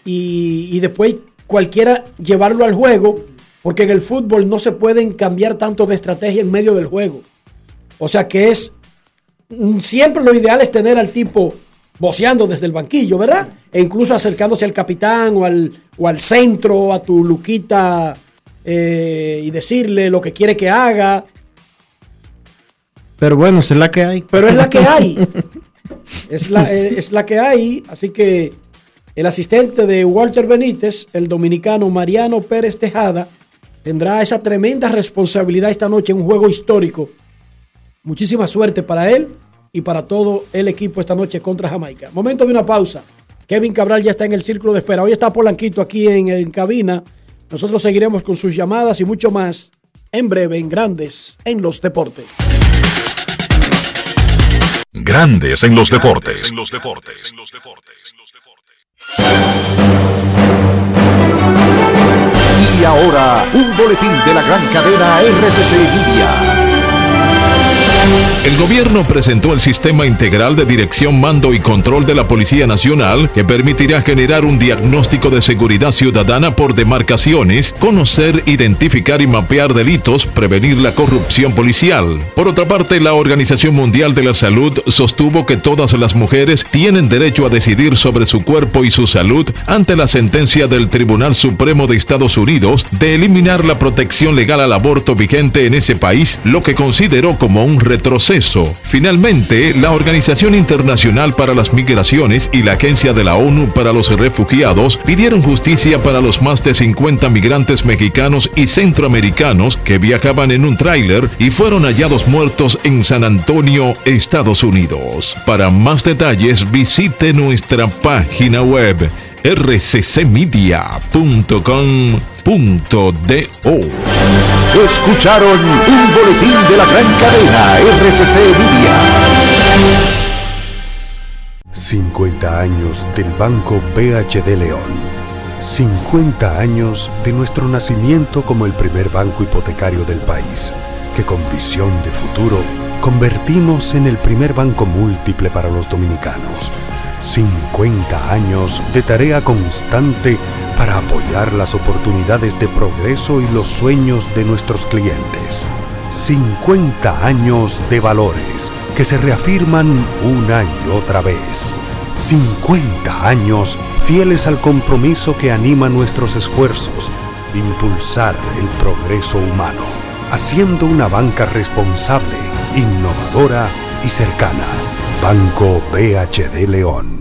y, y después cualquiera llevarlo al juego, porque en el fútbol no se pueden cambiar tanto de estrategia en medio del juego. O sea que es siempre lo ideal es tener al tipo boceando desde el banquillo, ¿verdad? E incluso acercándose al capitán o al, o al centro, a tu luquita eh, y decirle lo que quiere que haga. Pero bueno, es la que hay. Pero es la que hay. (laughs) es, la, eh, es la que hay. Así que el asistente de Walter Benítez, el dominicano Mariano Pérez Tejada, tendrá esa tremenda responsabilidad esta noche en un juego histórico. Muchísima suerte para él y para todo el equipo esta noche contra Jamaica. Momento de una pausa. Kevin Cabral ya está en el círculo de espera. Hoy está Polanquito aquí en, en cabina. Nosotros seguiremos con sus llamadas y mucho más en breve en Grandes en los Deportes. Grandes en los deportes. En los deportes. Y ahora, un boletín de la gran cadena RCC Media. El gobierno presentó el Sistema Integral de Dirección, Mando y Control de la Policía Nacional que permitirá generar un diagnóstico de seguridad ciudadana por demarcaciones, conocer, identificar y mapear delitos, prevenir la corrupción policial. Por otra parte, la Organización Mundial de la Salud sostuvo que todas las mujeres tienen derecho a decidir sobre su cuerpo y su salud ante la sentencia del Tribunal Supremo de Estados Unidos de eliminar la protección legal al aborto vigente en ese país, lo que consideró como un retroceso. Finalmente, la Organización Internacional para las Migraciones y la Agencia de la ONU para los Refugiados pidieron justicia para los más de 50 migrantes mexicanos y centroamericanos que viajaban en un tráiler y fueron hallados muertos en San Antonio, Estados Unidos. Para más detalles, visite nuestra página web rccmedia.com.do. Escucharon un boletín de la gran cadena RCC Media. 50 años del Banco BHD León. 50 años de nuestro nacimiento como el primer banco hipotecario del país, que con visión de futuro convertimos en el primer banco múltiple para los dominicanos. 50 años de tarea constante para apoyar las oportunidades de progreso y los sueños de nuestros clientes. 50 años de valores que se reafirman una y otra vez. 50 años fieles al compromiso que anima nuestros esfuerzos impulsar el progreso humano, haciendo una banca responsable, innovadora y cercana. Banco BHD León.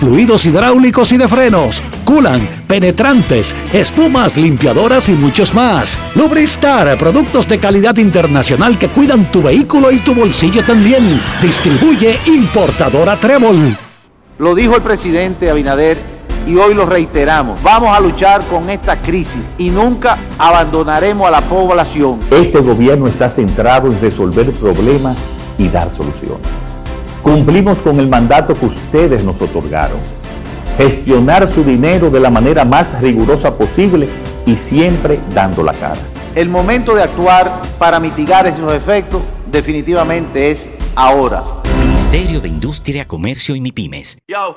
fluidos hidráulicos y de frenos, culan, penetrantes, espumas, limpiadoras y muchos más. Lubristar, productos de calidad internacional que cuidan tu vehículo y tu bolsillo también. Distribuye importadora Trébol. Lo dijo el presidente Abinader y hoy lo reiteramos. Vamos a luchar con esta crisis y nunca abandonaremos a la población. Este gobierno está centrado en resolver problemas y dar soluciones. Cumplimos con el mandato que ustedes nos otorgaron. Gestionar su dinero de la manera más rigurosa posible y siempre dando la cara. El momento de actuar para mitigar esos efectos definitivamente es ahora. Ministerio de Industria, Comercio y MIPIMES. Yo,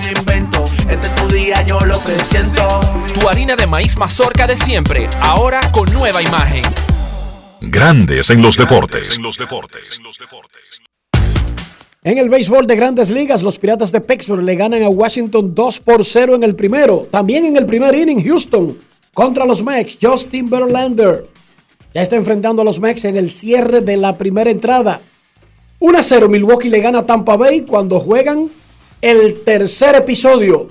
invento. Este es tu día, yo lo que siento. Tu harina de maíz mazorca de siempre, ahora con nueva imagen. Grandes en los deportes. En el béisbol de grandes ligas, los Piratas de Pittsburgh le ganan a Washington 2 por 0 en el primero. También en el primer inning, Houston contra los Mets, Justin Verlander ya está enfrentando a los Mets en el cierre de la primera entrada. 1 a 0 Milwaukee le gana a Tampa Bay cuando juegan el tercer episodio.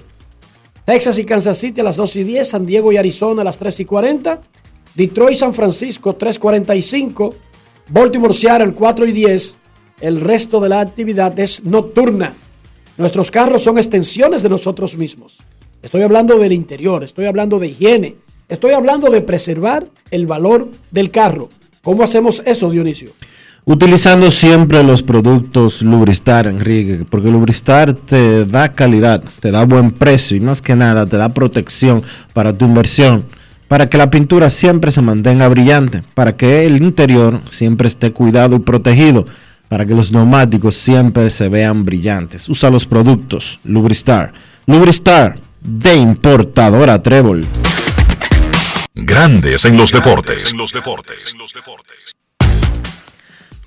Texas y Kansas City a las 2 y 10, San Diego y Arizona a las 3 y 40, Detroit y San Francisco 3.45, Baltimore Seattle 4 y 10. El resto de la actividad es nocturna. Nuestros carros son extensiones de nosotros mismos. Estoy hablando del interior, estoy hablando de higiene, estoy hablando de preservar el valor del carro. ¿Cómo hacemos eso, Dionisio? Utilizando siempre los productos Lubristar, Enrique, porque Lubristar te da calidad, te da buen precio y más que nada te da protección para tu inversión, para que la pintura siempre se mantenga brillante, para que el interior siempre esté cuidado y protegido, para que los neumáticos siempre se vean brillantes. Usa los productos Lubristar. Lubristar de importadora Trébol. Grandes en los deportes.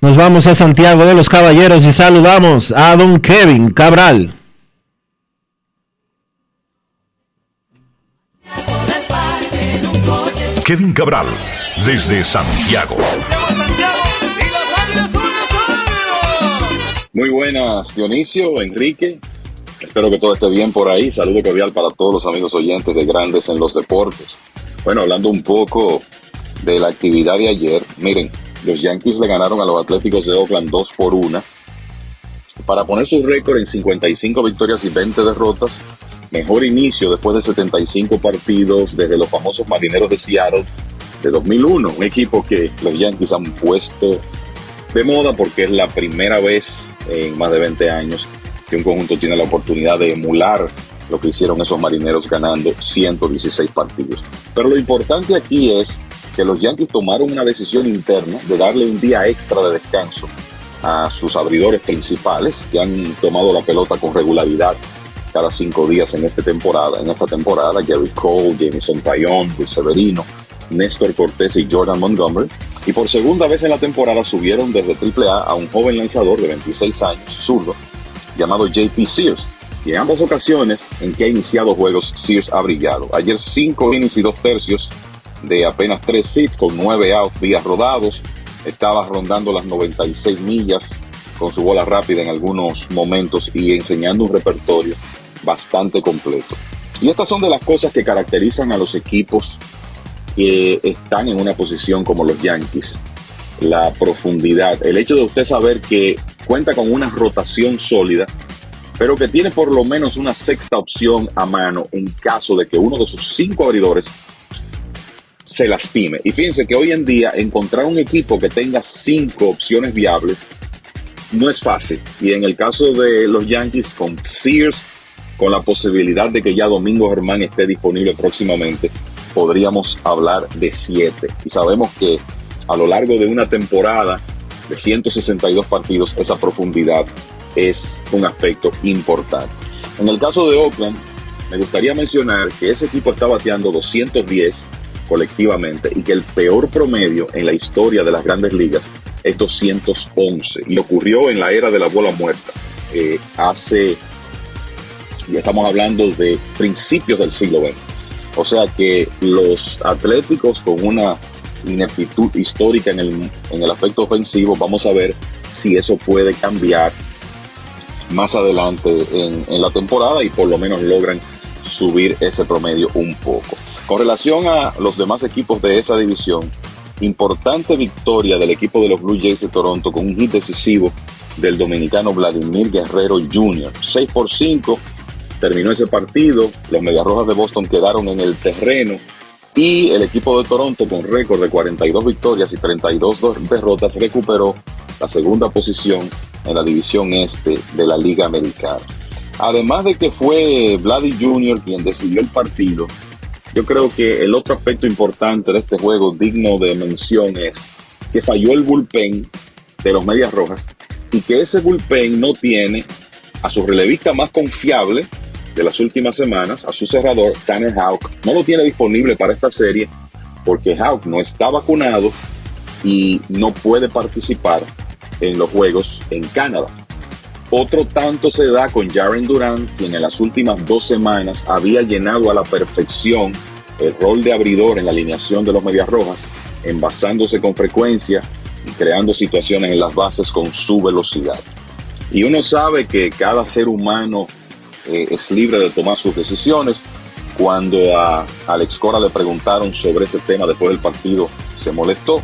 Nos vamos a Santiago de los Caballeros y saludamos a don Kevin Cabral. Kevin Cabral, desde Santiago. Muy buenas, Dionisio, Enrique. Espero que todo esté bien por ahí. Saludo cordial para todos los amigos oyentes de Grandes en los Deportes. Bueno, hablando un poco de la actividad de ayer, miren, los Yankees le ganaron a los Atléticos de Oakland 2 por 1 para poner su récord en 55 victorias y 20 derrotas. Mejor inicio después de 75 partidos desde los famosos Marineros de Seattle de 2001, un equipo que los Yankees han puesto de moda porque es la primera vez en más de 20 años que un conjunto tiene la oportunidad de emular lo que hicieron esos marineros ganando 116 partidos. Pero lo importante aquí es que los Yankees tomaron una decisión interna de darle un día extra de descanso a sus abridores principales que han tomado la pelota con regularidad cada cinco días en esta temporada. En esta temporada, Gary Cole, Jameson Taillon, Luis Severino, Néstor Cortés y Jordan Montgomery. Y por segunda vez en la temporada subieron desde AAA a un joven lanzador de 26 años, zurdo, llamado JP Sears. Y en ambas ocasiones en que ha iniciado juegos, Sears ha brillado. Ayer cinco innings y dos tercios de apenas tres hits con nueve outs, días rodados. Estaba rondando las 96 millas con su bola rápida en algunos momentos y enseñando un repertorio bastante completo. Y estas son de las cosas que caracterizan a los equipos que están en una posición como los Yankees. La profundidad, el hecho de usted saber que cuenta con una rotación sólida, pero que tiene por lo menos una sexta opción a mano en caso de que uno de sus cinco abridores se lastime. Y fíjense que hoy en día encontrar un equipo que tenga cinco opciones viables no es fácil. Y en el caso de los Yankees con Sears, con la posibilidad de que ya Domingo Germán esté disponible próximamente, podríamos hablar de siete. Y sabemos que a lo largo de una temporada de 162 partidos, esa profundidad es un aspecto importante. En el caso de Oakland, me gustaría mencionar que ese equipo está bateando 210 colectivamente y que el peor promedio en la historia de las grandes ligas es 211 y ocurrió en la era de la bola muerta eh, hace y estamos hablando de principios del siglo XX o sea que los atléticos con una ineptitud histórica en el, en el aspecto ofensivo vamos a ver si eso puede cambiar más adelante en la temporada y por lo menos logran subir ese promedio un poco. Con relación a los demás equipos de esa división, importante victoria del equipo de los Blue Jays de Toronto con un hit decisivo del dominicano Vladimir Guerrero Jr. 6 por 5 terminó ese partido, los Mediarrojas de Boston quedaron en el terreno y el equipo de Toronto con récord de 42 victorias y 32 derrotas recuperó la segunda posición en la división este de la Liga Americana. Además de que fue Vladi Jr. quien decidió el partido, yo creo que el otro aspecto importante de este juego digno de mención es que falló el bullpen de los Medias Rojas y que ese bullpen no tiene a su relevista más confiable de las últimas semanas, a su cerrador Tanner Houck, no lo tiene disponible para esta serie porque Houck no está vacunado y no puede participar en los juegos en Canadá. Otro tanto se da con Jaren Duran, quien en las últimas dos semanas había llenado a la perfección el rol de abridor en la alineación de los Medias Rojas, envasándose con frecuencia y creando situaciones en las bases con su velocidad. Y uno sabe que cada ser humano eh, es libre de tomar sus decisiones. Cuando a Alex Cora le preguntaron sobre ese tema después del partido, se molestó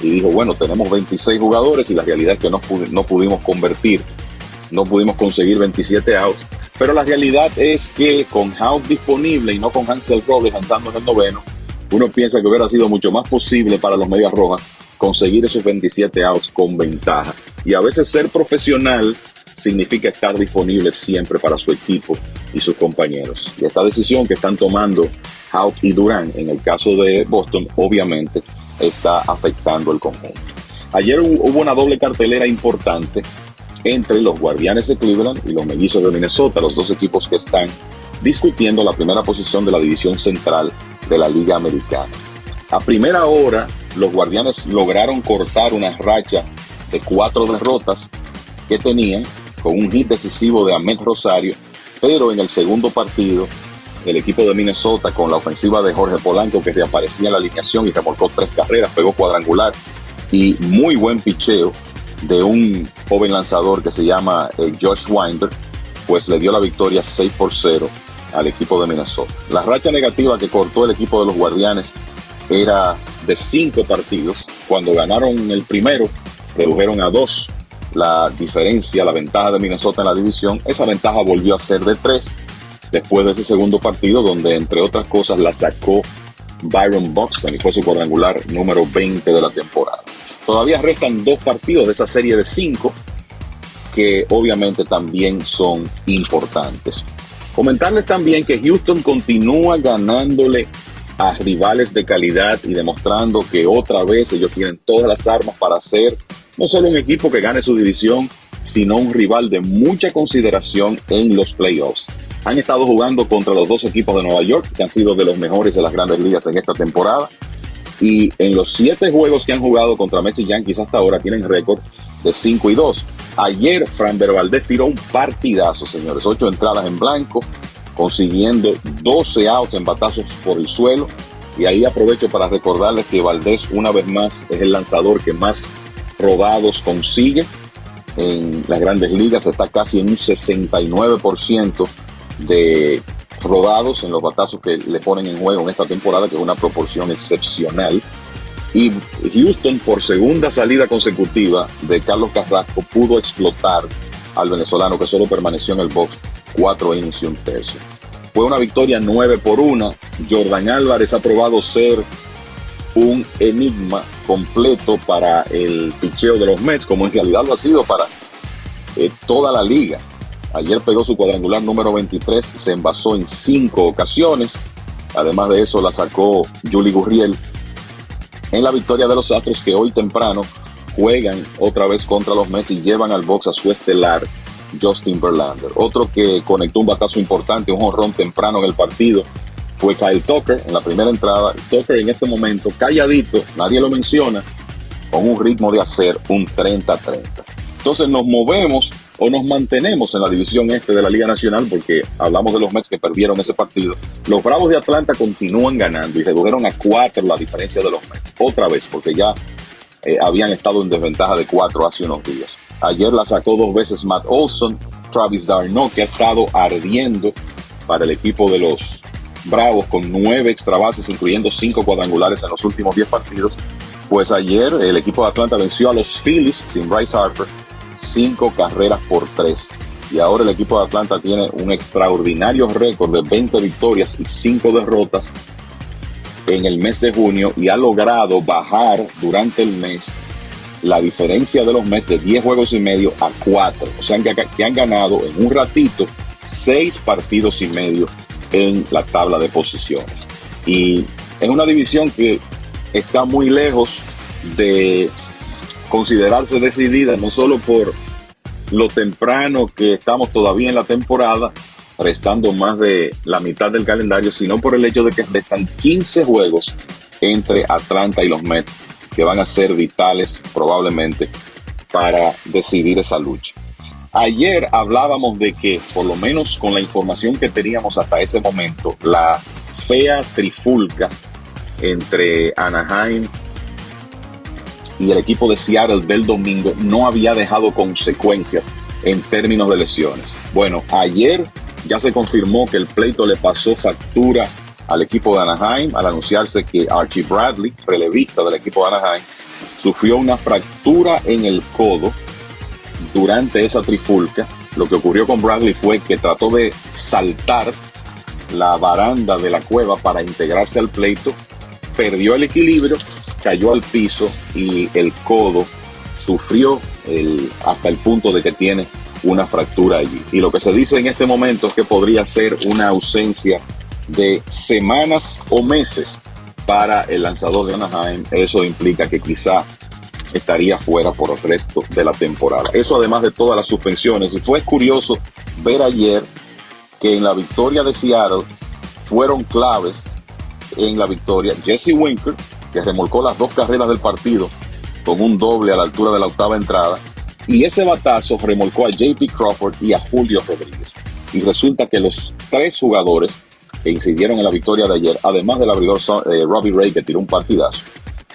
y dijo, bueno, tenemos 26 jugadores y la realidad es que no, no pudimos convertir no pudimos conseguir 27 outs. Pero la realidad es que con Houck disponible y no con Hansel Robles lanzando en el noveno, uno piensa que hubiera sido mucho más posible para los Medias Rojas conseguir esos 27 outs con ventaja. Y a veces ser profesional significa estar disponible siempre para su equipo y sus compañeros. Y esta decisión que están tomando Houck y Durán en el caso de Boston, obviamente está afectando el conjunto. Ayer hubo una doble cartelera importante entre los Guardianes de Cleveland y los Mellizos de Minnesota, los dos equipos que están discutiendo la primera posición de la división central de la Liga Americana. A primera hora, los Guardianes lograron cortar una racha de cuatro derrotas que tenían con un hit decisivo de Ahmed Rosario, pero en el segundo partido, el equipo de Minnesota con la ofensiva de Jorge Polanco que reaparecía en la alineación y remolcó tres carreras, pegó cuadrangular y muy buen picheo de un joven lanzador que se llama eh, Josh Winder, pues le dio la victoria 6 por 0 al equipo de Minnesota. La racha negativa que cortó el equipo de los Guardianes era de cinco partidos. Cuando ganaron el primero, redujeron a dos la diferencia, la ventaja de Minnesota en la división. Esa ventaja volvió a ser de tres después de ese segundo partido, donde entre otras cosas la sacó Byron Buxton y fue su cuadrangular número 20 de la temporada. Todavía restan dos partidos de esa serie de cinco que obviamente también son importantes. Comentarles también que Houston continúa ganándole a rivales de calidad y demostrando que otra vez ellos tienen todas las armas para ser no solo un equipo que gane su división, sino un rival de mucha consideración en los playoffs. Han estado jugando contra los dos equipos de Nueva York, que han sido de los mejores de las grandes ligas en esta temporada. Y en los siete juegos que han jugado contra Mets y Yankees hasta ahora tienen récord de 5 y 2. Ayer Fran Valdez tiró un partidazo, señores. Ocho entradas en blanco, consiguiendo 12 outs en batazos por el suelo. Y ahí aprovecho para recordarles que Valdés una vez más es el lanzador que más robados consigue en las grandes ligas. Está casi en un 69% de rodados en los batazos que le ponen en juego en esta temporada, que es una proporción excepcional. Y Houston, por segunda salida consecutiva de Carlos Carrasco, pudo explotar al venezolano que solo permaneció en el box cuatro innings y un tercio. Fue una victoria 9 por 1. Jordan Álvarez ha probado ser un enigma completo para el picheo de los Mets, como en realidad lo ha sido para eh, toda la liga. Ayer pegó su cuadrangular número 23, se envasó en cinco ocasiones. Además de eso, la sacó Julie Gurriel en la victoria de los Astros que hoy temprano juegan otra vez contra los Mets y llevan al box a su estelar Justin Verlander. Otro que conectó un batazo importante, un honrón temprano en el partido, fue Kyle Tucker en la primera entrada. Tucker en este momento, calladito, nadie lo menciona, con un ritmo de hacer un 30-30. Entonces nos movemos o nos mantenemos en la división este de la Liga Nacional porque hablamos de los Mets que perdieron ese partido. Los Bravos de Atlanta continúan ganando y redujeron a cuatro la diferencia de los Mets. Otra vez, porque ya eh, habían estado en desventaja de cuatro hace unos días. Ayer la sacó dos veces Matt Olson, Travis Darno, que ha estado ardiendo para el equipo de los Bravos con nueve extra bases, incluyendo cinco cuadrangulares en los últimos diez partidos. Pues ayer el equipo de Atlanta venció a los Phillies sin Bryce Harper, cinco carreras por tres. Y ahora el equipo de Atlanta tiene un extraordinario récord de 20 victorias y cinco derrotas en el mes de junio y ha logrado bajar durante el mes la diferencia de los meses de 10 juegos y medio a 4. O sea, que, que han ganado en un ratito 6 partidos y medio en la tabla de posiciones. Y es una división que está muy lejos de considerarse decidida, no solo por lo temprano que estamos todavía en la temporada, restando más de la mitad del calendario, sino por el hecho de que restan 15 juegos entre Atlanta y los Mets que van a ser vitales probablemente para decidir esa lucha. Ayer hablábamos de que, por lo menos con la información que teníamos hasta ese momento, la fea trifulca entre Anaheim y el equipo de Seattle del domingo no había dejado consecuencias en términos de lesiones. Bueno, ayer ya se confirmó que el pleito le pasó factura al equipo de Anaheim al anunciarse que Archie Bradley, relevista del equipo de Anaheim, sufrió una fractura en el codo durante esa trifulca. Lo que ocurrió con Bradley fue que trató de saltar la baranda de la cueva para integrarse al pleito, perdió el equilibrio, cayó al piso y el codo sufrió hasta el punto de que tiene una fractura allí. Y lo que se dice en este momento es que podría ser una ausencia de semanas o meses para el lanzador de Anaheim. Eso implica que quizá estaría fuera por el resto de la temporada. Eso además de todas las suspensiones. Y fue curioso ver ayer que en la victoria de Seattle fueron claves en la victoria Jesse Winker, que remolcó las dos carreras del partido con un doble a la altura de la octava entrada, y ese batazo remolcó a JP Crawford y a Julio Rodríguez. Y resulta que los tres jugadores que incidieron en la victoria de ayer, además del abridor eh, Robbie Ray que tiró un partidazo,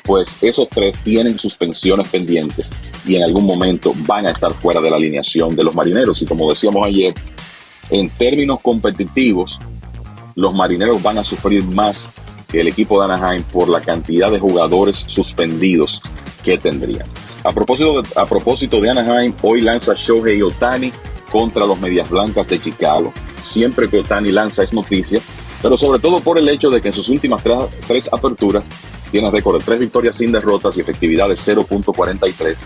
pues esos tres tienen suspensiones pendientes y en algún momento van a estar fuera de la alineación de los marineros. Y como decíamos ayer, en términos competitivos, los marineros van a sufrir más el equipo de Anaheim por la cantidad de jugadores suspendidos que tendrían. A propósito de, a propósito de Anaheim, hoy lanza Shohei Otani contra los Medias Blancas de Chicago. Siempre que Otani lanza es noticia, pero sobre todo por el hecho de que en sus últimas tres, aperturas tiene récord de tres victorias sin derrotas y efectividad de 0.43.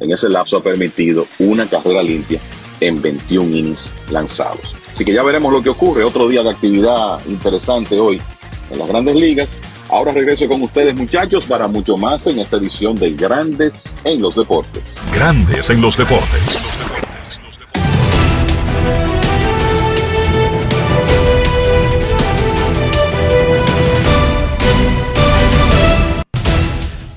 En ese lapso ha permitido una carrera limpia en 21 innings lanzados. Así que ya veremos lo que ocurre. Otro día de actividad interesante hoy en las grandes ligas. Ahora regreso con ustedes muchachos para mucho más en esta edición de Grandes en los Deportes. Grandes en los Deportes.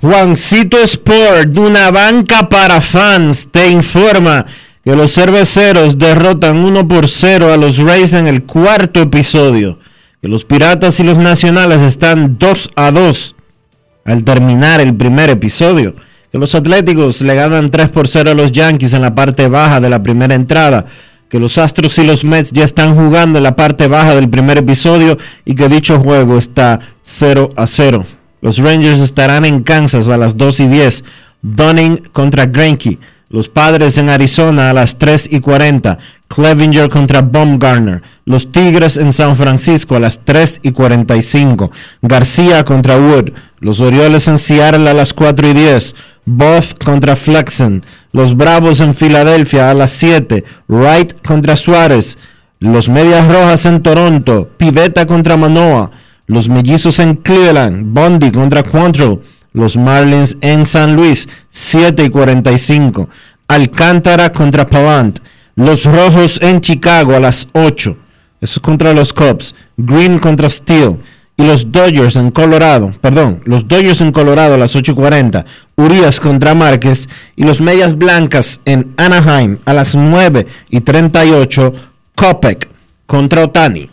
Juancito Sport, de una banca para fans, te informa que los cerveceros derrotan 1 por 0 a los Rays en el cuarto episodio que los Piratas y los Nacionales están 2 a 2 al terminar el primer episodio, que los Atléticos le ganan 3 por 0 a los Yankees en la parte baja de la primera entrada, que los Astros y los Mets ya están jugando en la parte baja del primer episodio y que dicho juego está 0 a 0. Los Rangers estarán en Kansas a las 2 y 10. Dunning contra Greinke. Los Padres en Arizona a las 3 y 40. Clevinger contra Baumgartner. Los Tigres en San Francisco a las 3 y 45. García contra Wood. Los Orioles en Seattle a las 4 y 10. Both contra Flexen. Los Bravos en Filadelfia a las 7. Wright contra Suárez. Los Medias Rojas en Toronto. Pivetta contra Manoa. Los Mellizos en Cleveland. Bondi contra Quantrill. Los Marlins en San Luis. 7 y 45. Alcántara contra Pavant. Los Rojos en Chicago a las 8. Eso es contra los Cubs. Green contra Steel. Y los Dodgers en Colorado, perdón, los Dodgers en Colorado a las 8.40. Urias contra Márquez. Y los Medias Blancas en Anaheim a las 9 y 38. Kopek contra Otani.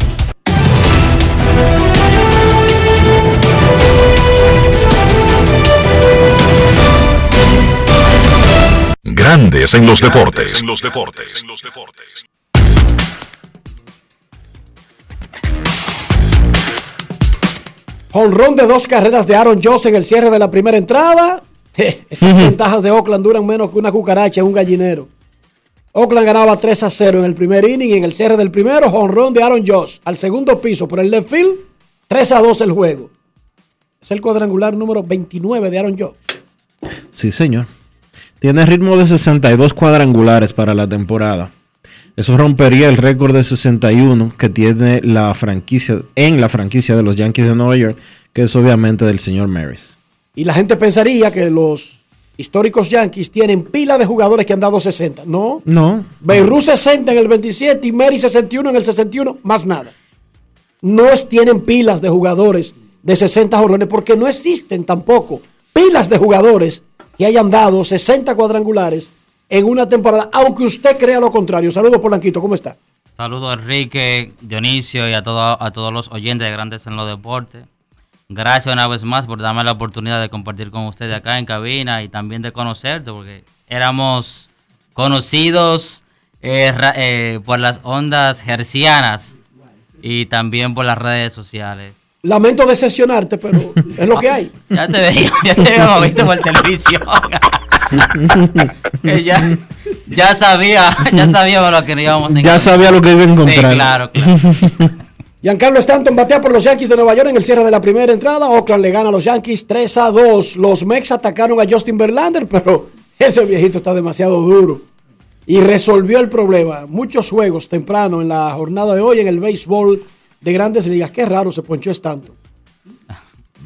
Grandes en los deportes. En los deportes. Honrón de dos carreras de Aaron Joss en el cierre de la primera entrada. (laughs) Estas ventajas de Oakland duran menos que una cucaracha en un gallinero. Oakland ganaba 3 a 0 en el primer inning y en el cierre del primero, honrón de Aaron Josh al segundo piso por el left field, 3 a 2 el juego. Es el cuadrangular número 29 de Aaron Josh. Sí, señor. Tiene ritmo de 62 cuadrangulares para la temporada. Eso rompería el récord de 61 que tiene la franquicia en la franquicia de los Yankees de Nueva York, que es obviamente del señor Maris. Y la gente pensaría que los históricos Yankees tienen pila de jugadores que han dado 60. No. No. Beirut 60 en el 27 y Mary 61 en el 61, más nada. No tienen pilas de jugadores de 60 jorrones porque no existen tampoco pilas de jugadores que hayan dado 60 cuadrangulares en una temporada, aunque usted crea lo contrario. Saludos, Polanquito, ¿cómo está? Saludos, Enrique, Dionisio y a, todo, a todos los oyentes de Grandes en los Deportes. Gracias una vez más por darme la oportunidad de compartir con ustedes acá en cabina y también de conocerte, porque éramos conocidos eh, eh, por las ondas hercianas y también por las redes sociales. Lamento decepcionarte, pero es lo que hay. Ya te veía, (laughs) ya te habíamos visto por televisión. ya, ya sabía, ya sabíamos lo que íbamos a encontrar. Ya sabía lo que iba a encontrar. Sí, claro, claro. (laughs) Giancarlo Stanton batea por los Yankees de Nueva York en el cierre de la primera entrada. Oakland le gana a los Yankees 3 a 2. Los Mex atacaron a Justin Verlander, pero ese viejito está demasiado duro. Y resolvió el problema. Muchos juegos temprano en la jornada de hoy en el béisbol de grandes ligas. Qué raro se ponchó Stanton.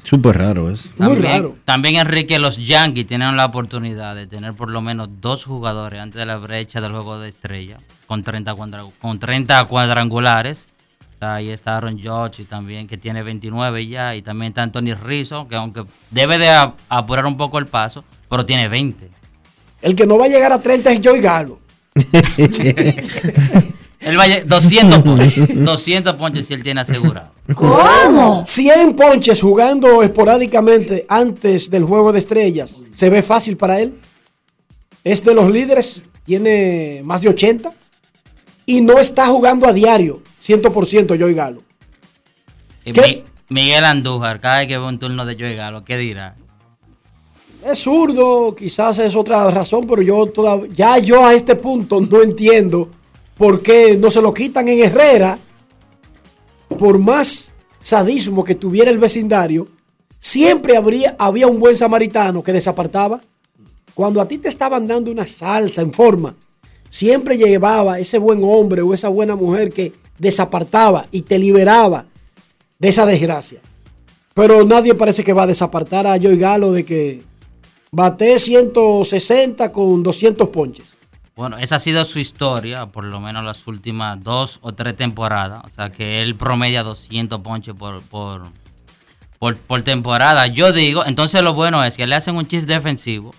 Súper raro es. Muy raro. También Enrique, los Yankees tienen la oportunidad de tener por lo menos dos jugadores antes de la brecha del juego de estrella, con 30, con 30 cuadrangulares. Ahí está Aaron Judge también, que tiene 29 ya. Y también está Anthony Rizzo, que aunque debe de apurar un poco el paso, pero tiene 20. El que no va a llegar a 30 es Joey Galo. (laughs) (laughs) él va a 200 ponches. 200 ponches si él tiene asegurado. ¿Cómo? 100 ponches jugando esporádicamente antes del juego de estrellas. ¿Se ve fácil para él? Es de los líderes, tiene más de 80 y no está jugando a diario. 100% Joey Galo. Miguel Andújar, cada vez que ve un turno de Joey Galo, ¿qué dirá? Es zurdo, quizás es otra razón, pero yo todavía, ya yo a este punto no entiendo por qué no se lo quitan en Herrera. Por más sadismo que tuviera el vecindario, siempre habría, había un buen samaritano que desapartaba. Cuando a ti te estaban dando una salsa en forma, siempre llevaba ese buen hombre o esa buena mujer que desapartaba y te liberaba de esa desgracia. Pero nadie parece que va a desapartar a Joey Galo de que bate 160 con 200 ponches. Bueno, esa ha sido su historia, por lo menos las últimas dos o tres temporadas. O sea, que él promedia 200 ponches por, por, por, temporada. Yo digo, entonces lo bueno es que le hacen un shift defensivo,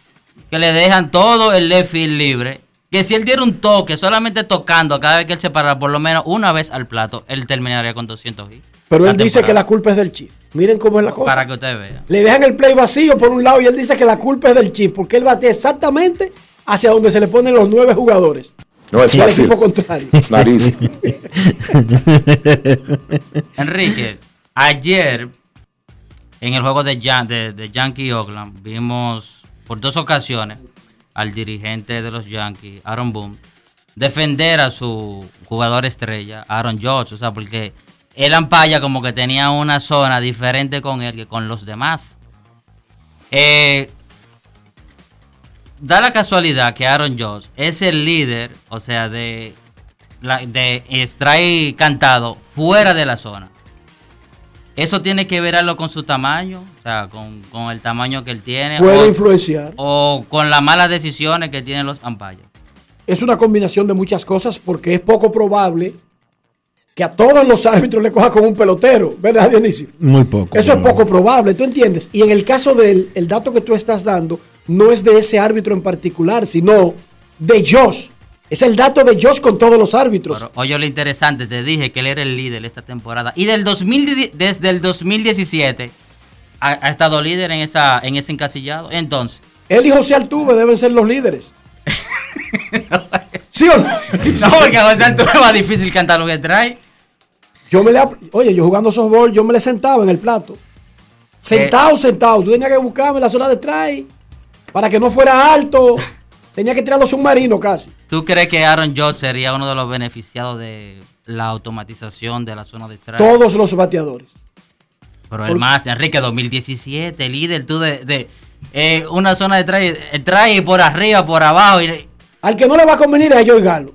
que le dejan todo el left field libre que si él diera un toque, solamente tocando cada vez que él se parara por lo menos una vez al plato, él terminaría con 200 hits. Pero él dice que la culpa es del Chief. Miren cómo es la cosa. Para que usted vea. Le dejan el play vacío por un lado y él dice que la culpa es del Chief, porque él batea exactamente hacia donde se le ponen los nueve jugadores. No es fácil. equipo contrario. (laughs) Es (laughs) Enrique, ayer en el juego de, de, de Yankee Oakland vimos por dos ocasiones al dirigente de los Yankees, Aaron Boone, defender a su jugador estrella, Aaron Judge, o sea, porque él Ampaya como que tenía una zona diferente con él que con los demás. Eh, da la casualidad que Aaron Judge es el líder, o sea, de, la, de strike cantado fuera de la zona. Eso tiene que ver algo con su tamaño, o sea, con, con el tamaño que él tiene. Puede o, influenciar. O con las malas decisiones que tienen los ampayos. Es una combinación de muchas cosas porque es poco probable que a todos los árbitros le coja como un pelotero, ¿verdad, Dionisio? Muy poco. Eso es poco probable, ¿tú entiendes? Y en el caso del el dato que tú estás dando, no es de ese árbitro en particular, sino de Josh. Es el dato de Josh con todos los árbitros. Pero, oye, lo interesante, te dije que él era el líder esta temporada. Y del 2000, desde el 2017 ha, ha, estado líder en, esa, en ese encasillado. Entonces. Él y José Altuve deben ser los líderes. ¿Sí o no? (laughs) No, porque a José Altuve es más difícil cantar lo que trae. Yo me le, oye, yo jugando softball, yo me le sentaba en el plato. Sentado, eh. sentado. Tú tenías que buscarme la zona de try para que no fuera alto. Tenía que tirar los submarinos casi. ¿Tú crees que Aaron Judge sería uno de los beneficiados de la automatización de la zona de strike? Todos los bateadores. Pero el más, Enrique, 2017, líder tú de, de eh, una zona de strike, trae por arriba, por abajo. Y... Al que no le va a convenir a Joey Galo.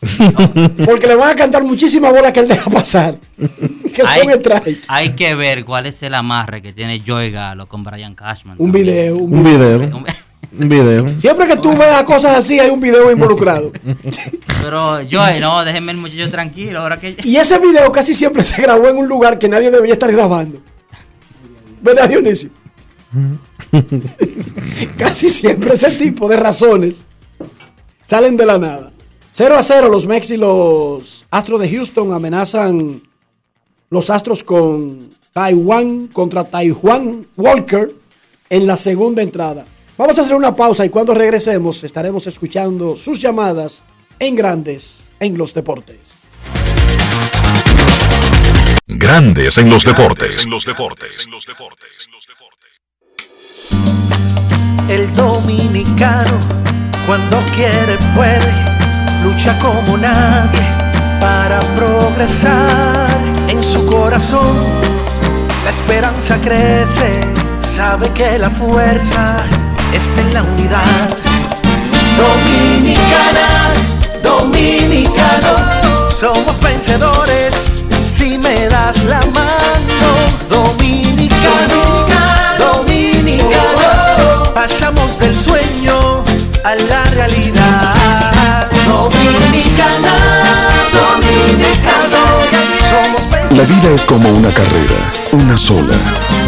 (laughs) Porque le van a cantar muchísimas bolas que él deja pasar. (laughs) que hay, son strike. Hay que ver cuál es el amarre que tiene Joey Galo con Brian Cashman. Un video. Un, un video. video. Un video. Siempre que tú veas cosas así, hay un video involucrado. (laughs) Pero yo, no, déjenme el muchacho tranquilo. Ahora que... Y ese video casi siempre se grabó en un lugar que nadie debía estar grabando. ¿Verdad, Dionisio? casi siempre ese tipo de razones salen de la nada. 0 a 0, los Mex y los Astros de Houston amenazan los Astros con Taiwán contra Taiwan Walker en la segunda entrada. Vamos a hacer una pausa y cuando regresemos estaremos escuchando sus llamadas en Grandes en los Deportes. Grandes en los Deportes. En los Deportes. En los Deportes. El dominicano, cuando quiere, puede, lucha como nadie para progresar. En su corazón, la esperanza crece, sabe que la fuerza está en la unidad. Dominicana, dominicano, somos vencedores si me das la mano. Dominicano, dominicano, pasamos del sueño a la realidad. Dominicana, dominicano, somos La vida es como una carrera, una sola,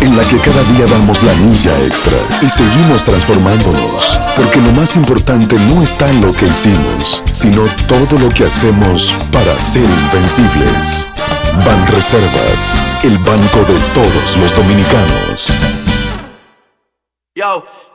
en la que cada día damos la milla extra y seguimos transformándonos, porque lo más importante no está en lo que hicimos, sino todo lo que hacemos para ser invencibles. Ban Reservas, el banco de todos los dominicanos. Yo,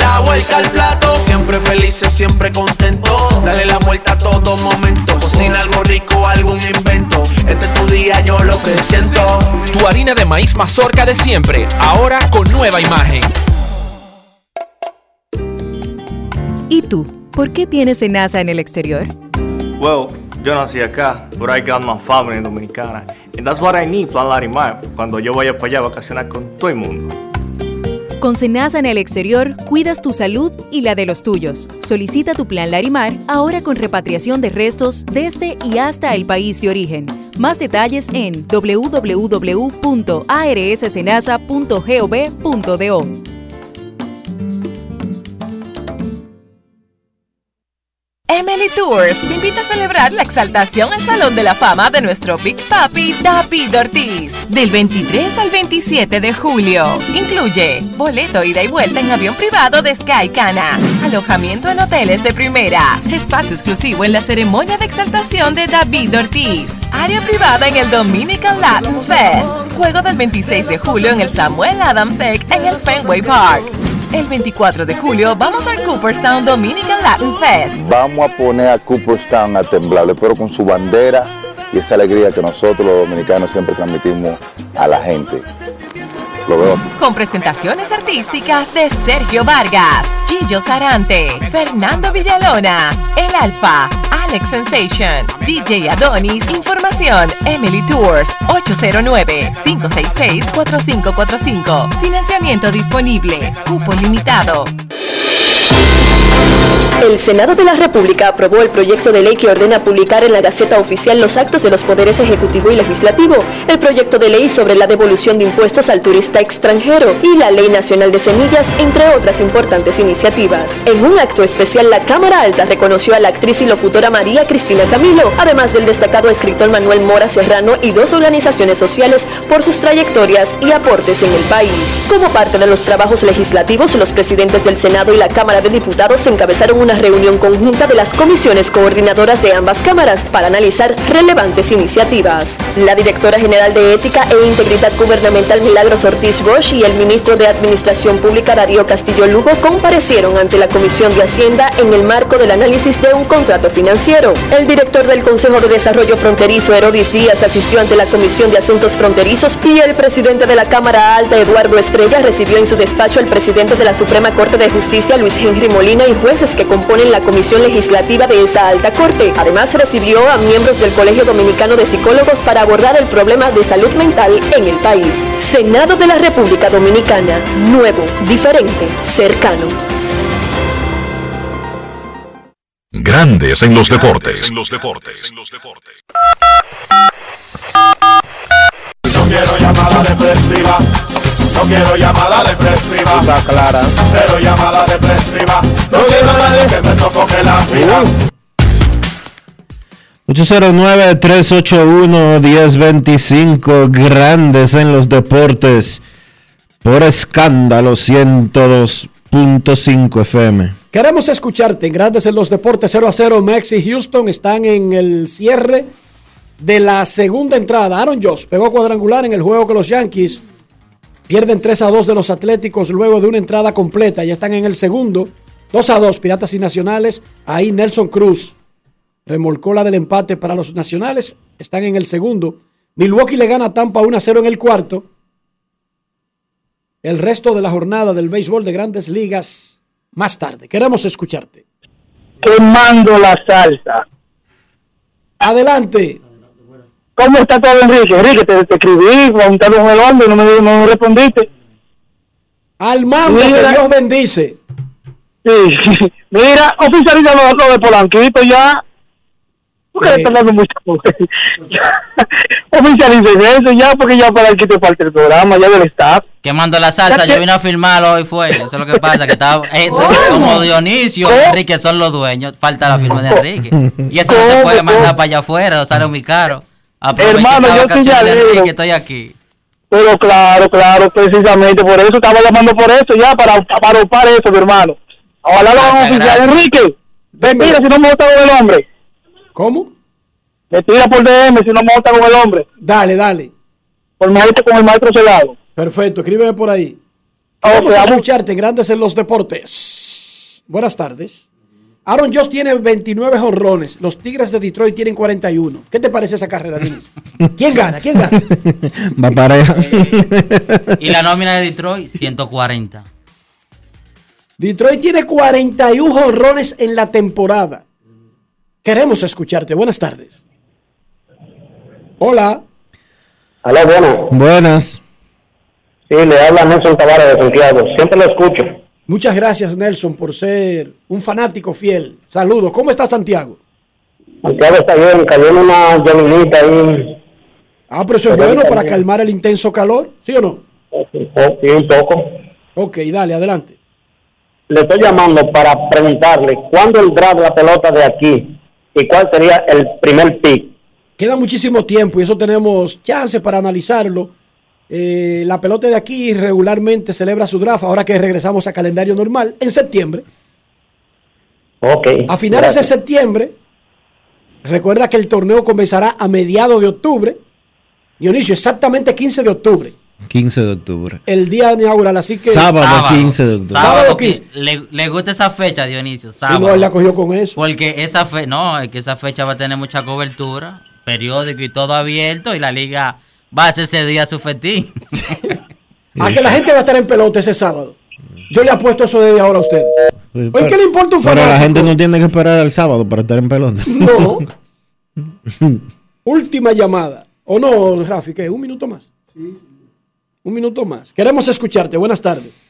La vuelta al plato, siempre felices, siempre contento. Dale la vuelta a todo momento, cocina algo rico, algún invento. Este es tu día, yo lo que siento. Tu harina de maíz mazorca de siempre, ahora con nueva imagen. ¿Y tú? ¿Por qué tienes enaza en el exterior? Well, yo nací acá, but I got my family dominicana. And that's what I need, Plan Larimar, cuando yo vaya para allá a vacacionar con todo el mundo. Con Senasa en el exterior, cuidas tu salud y la de los tuyos. Solicita tu plan Larimar ahora con repatriación de restos desde y hasta el país de origen. Más detalles en www.arssenasa.gov.do. Emily Tours te invita a celebrar la exaltación al Salón de la Fama de nuestro Big Papi David Ortiz del 23 al 27 de julio. Incluye boleto ida y vuelta en avión privado de Sky Cana, alojamiento en hoteles de primera, espacio exclusivo en la ceremonia de exaltación de David Ortiz, área privada en el Dominican Latin Fest, juego del 26 de julio en el Samuel Adams Deck en el Fenway Park. El 24 de julio vamos al Cooperstown Dominican Latin Fest. Vamos a poner a Cooperstown a temblar, pero con su bandera y esa alegría que nosotros los dominicanos siempre transmitimos a la gente. Con presentaciones artísticas de Sergio Vargas, Gillo Sarante, Fernando Villalona, El Alfa, Alex Sensation, DJ Adonis, Información, Emily Tours, 809-566-4545. Financiamiento disponible, cupo limitado. El Senado de la República aprobó el proyecto de ley que ordena publicar en la Gaceta Oficial los actos de los poderes ejecutivo y legislativo, el proyecto de ley sobre la devolución de impuestos al turista extranjero y la Ley Nacional de Semillas, entre otras importantes iniciativas. En un acto especial, la Cámara Alta reconoció a la actriz y locutora María Cristina Camilo, además del destacado escritor Manuel Mora Serrano y dos organizaciones sociales por sus trayectorias y aportes en el país. Como parte de los trabajos legislativos, los presidentes del Senado y la Cámara de Diputados encabezaron una reunión conjunta de las comisiones coordinadoras de ambas cámaras para analizar relevantes iniciativas. La directora general de Ética e Integridad Gubernamental Milagros Ortiz Bosch y el ministro de Administración Pública Darío Castillo Lugo comparecieron ante la Comisión de Hacienda en el marco del análisis de un contrato financiero. El director del Consejo de Desarrollo Fronterizo Herodis Díaz asistió ante la Comisión de Asuntos Fronterizos y el presidente de la Cámara Alta Eduardo Estrella recibió en su despacho al presidente de la Suprema Corte de Justicia Luis Henry Molina y jueces que componen la comisión legislativa de esa alta corte. Además recibió a miembros del Colegio Dominicano de Psicólogos para abordar el problema de salud mental en el país. Senado de la República Dominicana. Nuevo, diferente, cercano. Grandes en los deportes. No No quiero llamada depresiva. Está clara. Cero llamada depresiva. No quiero a nadie que me sofoque la vida. 809-381-1025, grandes en los deportes, por escándalo 102.5 FM. Queremos escucharte en Grandes en los Deportes 0 a 0. Max y Houston están en el cierre de la segunda entrada. Aaron Josh pegó cuadrangular en el juego que los Yankees pierden 3 a 2 de los Atléticos luego de una entrada completa. Ya están en el segundo. 2 a 2, Piratas y Nacionales. Ahí Nelson Cruz remolcó la del empate para los Nacionales. Están en el segundo. Milwaukee le gana a Tampa 1 a 0 en el cuarto. El resto de la jornada del béisbol de grandes ligas más tarde. Queremos escucharte. Quemando la salsa. Adelante. ¿Cómo está todo, Enrique? Enrique, te, te escribí, preguntando con el hombre, no me, no me respondiste. Al mambo, que. Dios bendice. Sí, (laughs) mira, oficializa lo, lo de Polanquito ya. ¿Por qué le están dando mucha (laughs) Oficialicen eso ya, porque ya Polanquito es parte del programa, ya del staff. Quemando la salsa, que- yo vine a filmarlo hoy fue. Eso es lo que pasa, que estaba eh, como Dionisio, Enrique son los dueños, falta la firma de Enrique. Y eso no se puede mandar para allá afuera, sale muy caro. Hermano, yo estoy de alegre. Enrique, estoy aquí. Pero claro, claro, precisamente por eso estaba llamando por eso ya, para, para opar eso, mi hermano. Ojalá lo Gracias, oficial. gracias. Enrique, me tira si no me gusta con el hombre. ¿Cómo? Me tira por DM si no me gusta con el hombre. Dale, dale. Por maestro con el maestro celado. Perfecto, escríbeme por ahí. Vamos a vamos. escucharte en Grandes en los Deportes. Buenas tardes. Aaron Josh tiene 29 jonrones. Los Tigres de Detroit tienen 41. ¿Qué te parece esa carrera, Diniz? (laughs) ¿Quién gana? ¿Quién gana? Va pareja. Y la nómina de Detroit, 140. Detroit tiene 41 jonrones en la temporada. Queremos escucharte. Buenas tardes. Hola. Hola, bueno. Buenas. Sí, le habla Nelson Tavares de Santiago. Siempre lo escucho. Muchas gracias, Nelson, por ser un fanático fiel. Saludos. ¿Cómo está Santiago? Santiago está bien, cayó una llanilita ahí. Ah, pero eso es bueno para calmar el intenso calor, ¿sí o no? Sí, un poco. Ok, dale, adelante. le estoy llamando para preguntarle cuándo de la pelota de aquí y cuál sería el primer pick. Queda muchísimo tiempo y eso tenemos chance para analizarlo. Eh, la pelota de aquí regularmente celebra su draft ahora que regresamos a calendario normal en septiembre. Ok. A finales gracias. de septiembre, recuerda que el torneo comenzará a mediados de octubre. Dionisio, exactamente 15 de octubre, 15 de octubre. el día inaugural. Así que. Sábado, 15 de octubre. Sábado que 15. Le, le gusta esa fecha, Dionisio. Sí, Sábado. no, él la cogió con eso. Porque esa fe, no, es que esa fecha va a tener mucha cobertura, periódico y todo abierto, y la liga va a hacer ese día su festín. (laughs) A que la gente va a estar en pelota ese sábado. Yo le apuesto eso desde ahora a ustedes. Oye, ¿qué le importa un Pero la fanático? gente no tiene que esperar al sábado para estar en pelota. No. (laughs) Última llamada. ¿O no, Rafi? ¿Qué? ¿Un minuto más? Un minuto más. Queremos escucharte. Buenas tardes.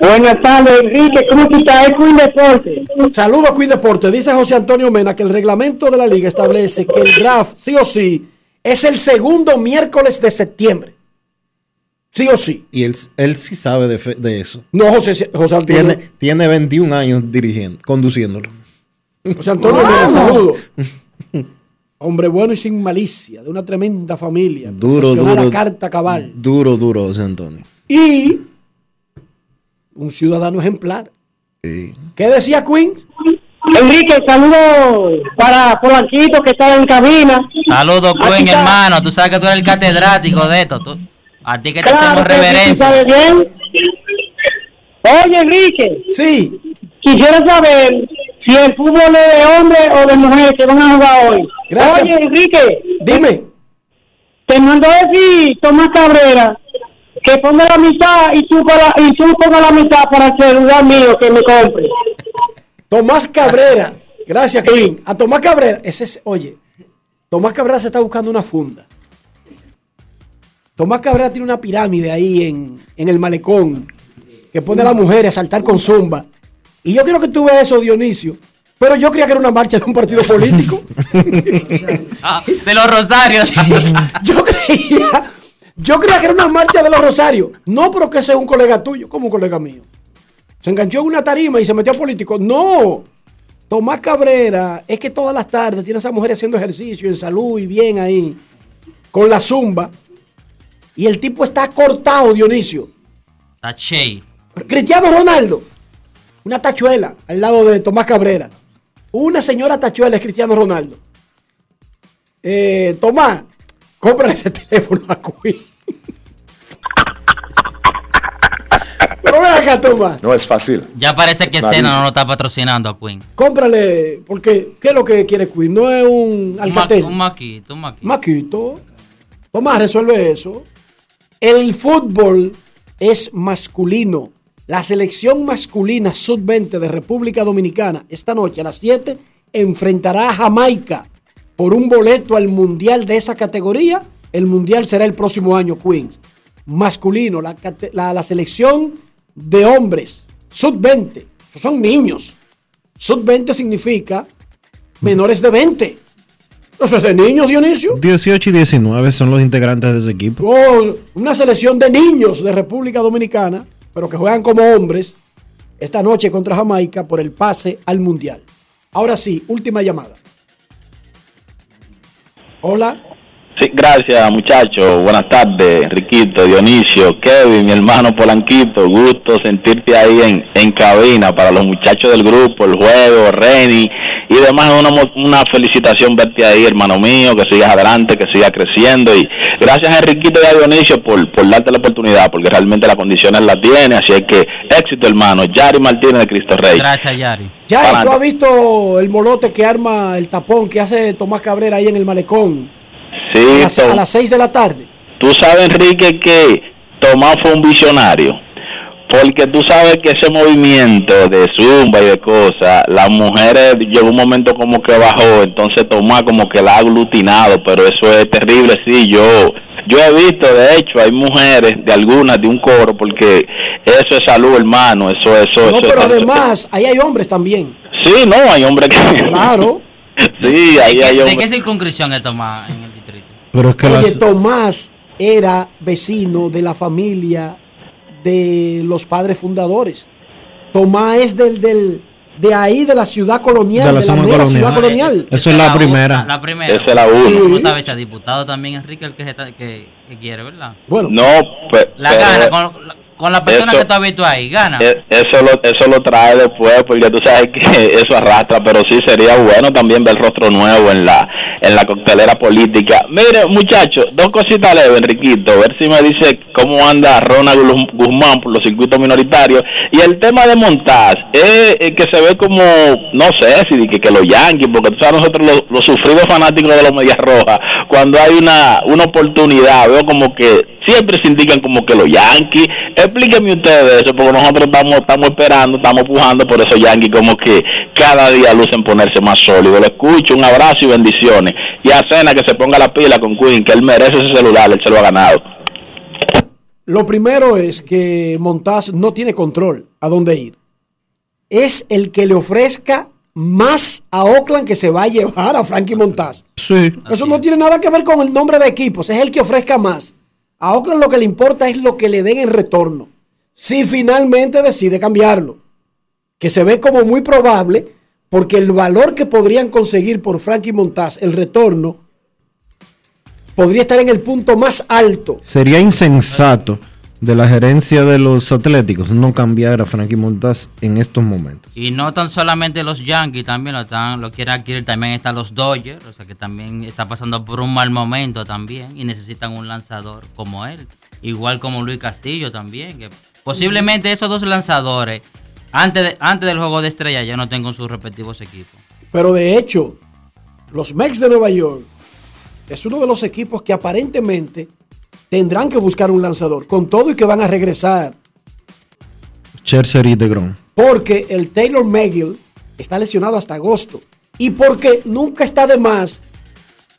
Buenas tardes, Enrique. ¿Cómo tú estás? Es Queen Deporte. Saludos, Queen Deporte. Dice José Antonio Mena que el reglamento de la liga establece que el draft, sí o sí, es el segundo miércoles de septiembre. Sí o sí. Y él, él sí sabe de, fe- de eso. No, José, José Antonio. Tiene, tiene 21 años dirigiendo, conduciéndolo. José Antonio Mena, saludos. Hombre bueno y sin malicia, de una tremenda familia. Duro, duro. a carta cabal. Duro, duro, José Antonio. Y un ciudadano ejemplar. Sí. ¿Qué decía Queen? Enrique, saludos para Polanquito que está en cabina. Saludos, está. hermano. Tú sabes que tú eres el catedrático de esto. tú- a ti que te Claro hacemos sí, reverencia. ¿sabe bien? Oye, Enrique. Sí. Quisiera saber si el fútbol es de hombres o de mujeres que van a jugar hoy. Gracias. Oye, Enrique. Dime. Te mandó a decir Tomás Cabrera que ponga la mitad y tú, para, y tú ponga la mitad para el celular mío que me compre. Tomás Cabrera. Gracias, Queen. A Tomás Cabrera. Ese es, oye, Tomás Cabrera se está buscando una funda. Tomás Cabrera tiene una pirámide ahí en, en el malecón que pone a las mujeres a saltar con zumba. Y yo quiero que tú veas eso, Dionisio. Pero yo creía que era una marcha de un partido político. (laughs) Ah, de los Rosarios. (laughs) yo creía, yo creía que era una marcha de los Rosarios. No, pero que ese es un colega tuyo, como un colega mío. Se enganchó en una tarima y se metió a político. No. Tomás Cabrera es que todas las tardes tiene a esa mujer haciendo ejercicio en salud y bien ahí, con la zumba. Y el tipo está cortado, Dionisio. Tachey. Cristiano Ronaldo, una tachuela al lado de Tomás Cabrera. Una señora tachuela es Cristiano Ronaldo. Eh, Tomás, cómprale ese (laughs) teléfono a Queen. Pero ven acá, Tomás. No es fácil. Ya parece que Es Sena no lo está patrocinando a Queen. Cómprale, porque ¿qué es lo que quiere Queen? No es un Un, alcatel. ma- un maquito, un maquito. Maquito. Tomás, resuelve eso. El fútbol es masculino. La selección masculina sub-20 de República Dominicana esta noche a las 7 enfrentará a Jamaica por un boleto al mundial de esa categoría. El mundial será el próximo año, Queens. Masculino, la, cate- la- la selección de hombres sub-20. Esos son niños. Sub-20 significa menores de 20. Eso es de niños, Dionisio. 18 y 19 son los integrantes de ese equipo. Oh, una selección de niños de República Dominicana, pero que juegan como hombres esta noche contra Jamaica por el pase al Mundial. Ahora sí, última llamada. Hola. Sí, gracias muchachos. Buenas tardes, Enriquito, Dionisio, Kevin, mi hermano Polanquito. Gusto sentirte ahí en, en cabina para los muchachos del grupo, el juego, Reni y demás. Una, mo- una felicitación verte ahí, hermano mío, que sigas adelante, que sigas creciendo. Y gracias a Enriquito y a Dionisio por, por darte la oportunidad, porque realmente las condiciones las tiene. Así es que éxito, hermano. Yari Martínez de Cristo Rey. Gracias, Yari. Ya, ¿y ¿tú has visto el molote que arma el tapón que hace Tomás Cabrera ahí en el malecón Sí, a las, Tom. a las 6 de la tarde? Tú sabes, Enrique, que Tomás fue un visionario. Porque tú sabes que ese movimiento de zumba y de cosas, las mujeres llegó un momento como que bajó, entonces Tomás como que la ha aglutinado, pero eso es terrible, sí, yo yo he visto, de hecho, hay mujeres de algunas de un coro, porque eso es salud, hermano, eso, eso, No, eso. pero eso- además, ahí hay hombres también. Sí, no, hay hombres que... Claro. (laughs) sí, ahí ¿De, hay qué, de hombres. qué circunscripción es Tomás? Pero es que Oye, las- Tomás era vecino de la familia de los padres fundadores. Tomás es del, del, de ahí, de la ciudad colonial, De de la la, zona mera colonial. ciudad colonial. Eso es la primera. La primera. Esa es la. ¿Cómo Sí. sabes? Diputado también, Enrique, el que, se está- que, que quiere, ¿verdad? Bueno. No, pe- La pero- gana, con, la- con la persona Eso- que has visto ahí, gana. Eh, Eso lo, eso lo trae después, porque tú sabes que (laughs) eso arrastra, pero sí sería bueno también ver rostro nuevo en la en la coctelera política. Mire, muchachos, dos cositas leves, Enriquito, ver si me dice cómo anda Ronald Guz- Guzmán por los circuitos minoritarios. Y el tema de Montaz, es eh, que se ve como, no sé, si que, que los Yankees, porque tú sabes, nosotros los, los sufridos fanáticos de los Medias Rojas, cuando hay una, una oportunidad, veo como que siempre se indican como que los Yankees. Explíqueme ustedes eso, porque nosotros estamos, estamos esperando, estamos pujando por esos Yankees como que cada día lucen ponerse más sólidos. Lo escucho, un abrazo y bendiciones. Y a Cena que se ponga la pila con Queen, que él merece ese celular, él se lo ha ganado. Lo primero es que Montaz no tiene control a dónde ir. Es el que le ofrezca más a Oakland que se va a llevar a Frankie Montaz. Sí. Eso no tiene nada que ver con el nombre de equipos, es el que ofrezca más. A Oakland lo que le importa es lo que le den en retorno. Si finalmente decide cambiarlo, que se ve como muy probable, porque el valor que podrían conseguir por Frankie Montaz, el retorno, podría estar en el punto más alto. Sería insensato de la gerencia de los Atléticos no cambiar a Frankie Montaz en estos momentos. Y no tan solamente los Yankees, también lo, están, lo quieren adquirir, también están los Dodgers, o sea que también está pasando por un mal momento también y necesitan un lanzador como él, igual como Luis Castillo también, que posiblemente esos dos lanzadores antes, de- antes del juego de estrella ya no tengan sus respectivos equipos. Pero de hecho, los Mets de Nueva York es uno de los equipos que aparentemente tendrán que buscar un lanzador, con todo y que van a regresar, Scherzer y DeGrom. porque el Taylor McGill está lesionado hasta agosto y porque nunca está de más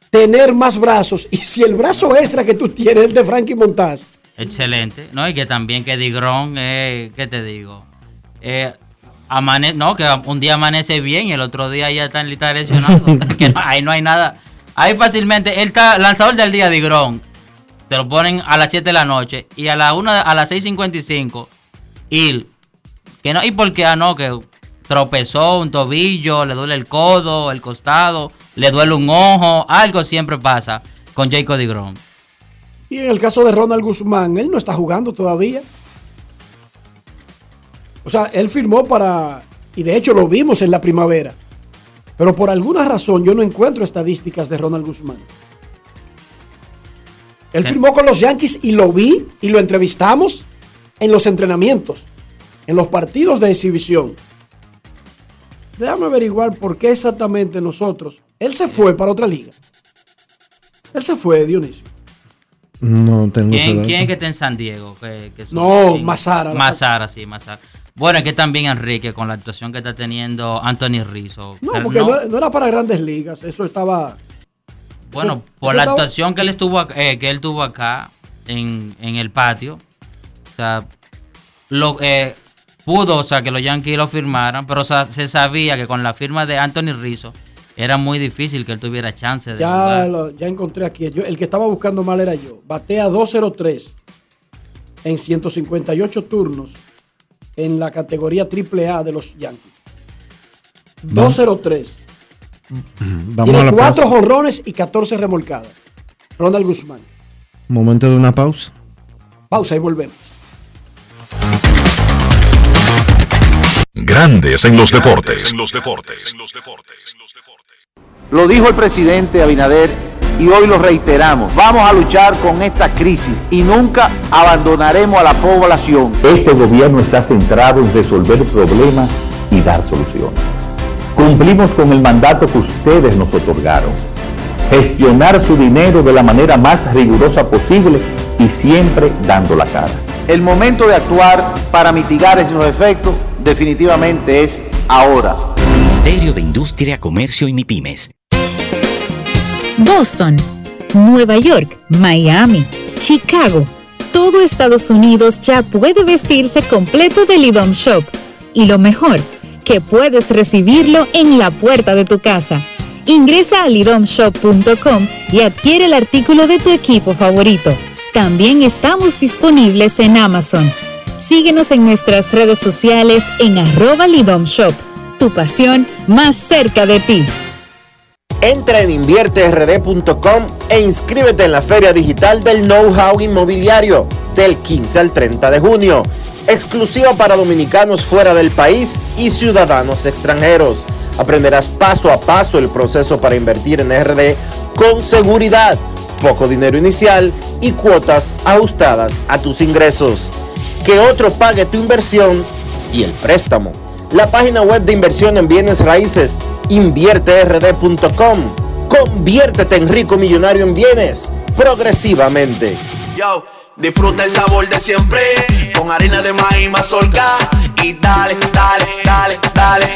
tener más brazos y si el brazo extra que tú tienes es el de Frankie Montaz, Excelente, ¿no? Y que también que Digrón, eh, ¿qué te digo? Eh, amane no, que un día amanece bien y el otro día ya está en lista de lesionado. (laughs) que no, ahí no hay nada. Ahí fácilmente, él está lanzador del día Digrón. Te lo ponen a las 7 de la noche y a la 1 a las 6.55 il que no y porque ah no que tropezó un tobillo, le duele el codo, el costado, le duele un ojo, algo siempre pasa con Jacob Digrón. y en el caso de Ronald Guzmán, él no está jugando todavía. O sea, él firmó para, y de hecho lo vimos en la primavera, pero por alguna razón yo no encuentro estadísticas de Ronald Guzmán. Él firmó con los Yankees y lo vi y lo entrevistamos en los entrenamientos, en los partidos de exhibición. Déjame averiguar por qué exactamente nosotros. Él se fue para otra liga. Él se fue, Dionisio. No tengo ¿Quién, quién es que está en San Diego? Que, que son- No. Mazara, Mazara, sí, Mazara. Bueno, es que también Enrique, con la actuación que está teniendo Anthony Rizzo. No, que porque no- no, no era para grandes ligas. Eso estaba. Bueno, por la actuación que él estuvo eh, que él tuvo acá en, en el patio, o sea, lo, eh, pudo, o sea, que los Yankees lo firmaran, pero o sea, se sabía que con la firma de Anthony Rizzo era muy difícil que él tuviera chance de Ya, jugar. lo- ya encontré aquí. Yo- el que estaba buscando mal era yo. Batea 203 en 158 turnos en la categoría AAA de los Yankees. 203. Vamos a Tiene la 4 pausa. jonrones y 14 remolcadas. Ronald Guzmán. Momento de una pausa. Pausa y volvemos. Grandes en los deportes. Lo dijo el presidente Abinader y hoy lo reiteramos. Vamos a luchar con esta crisis y nunca abandonaremos a la población. Este gobierno está centrado en resolver problemas y dar soluciones. Cumplimos con el mandato que ustedes nos otorgaron. Gestionar su dinero de la manera más rigurosa posible y siempre dando la cara. El momento de actuar para mitigar esos efectos definitivamente es ahora. Ministerio de Industria, Comercio y MIPIMES. Boston, Nueva York, Miami, Chicago. Todo Estados Unidos ya puede vestirse completo del IDOM Shop. Y lo mejor, que puedes recibirlo en la puerta de tu casa. Ingresa a lidomshop.com y adquiere el artículo de tu equipo favorito. También estamos disponibles en Amazon. Síguenos en nuestras redes sociales en arroba Shop. Tu pasión más cerca de ti. Entra en invierterd.com e inscríbete en la Feria Digital del Know-How Inmobiliario del 15 al 30 de junio, exclusiva para dominicanos fuera del país y ciudadanos extranjeros. Aprenderás paso a paso el proceso para invertir en RD con seguridad, poco dinero inicial y cuotas ajustadas a tus ingresos. Que otro pague tu inversión y el préstamo. La página web de inversión en bienes raíces invierterd.com. Conviértete en rico millonario en bienes progresivamente. Yo, disfruta el sabor de siempre con harina de maíz mazorca y dale, dale, dale, dale.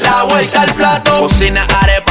La vuelta al plato, cocina arepa,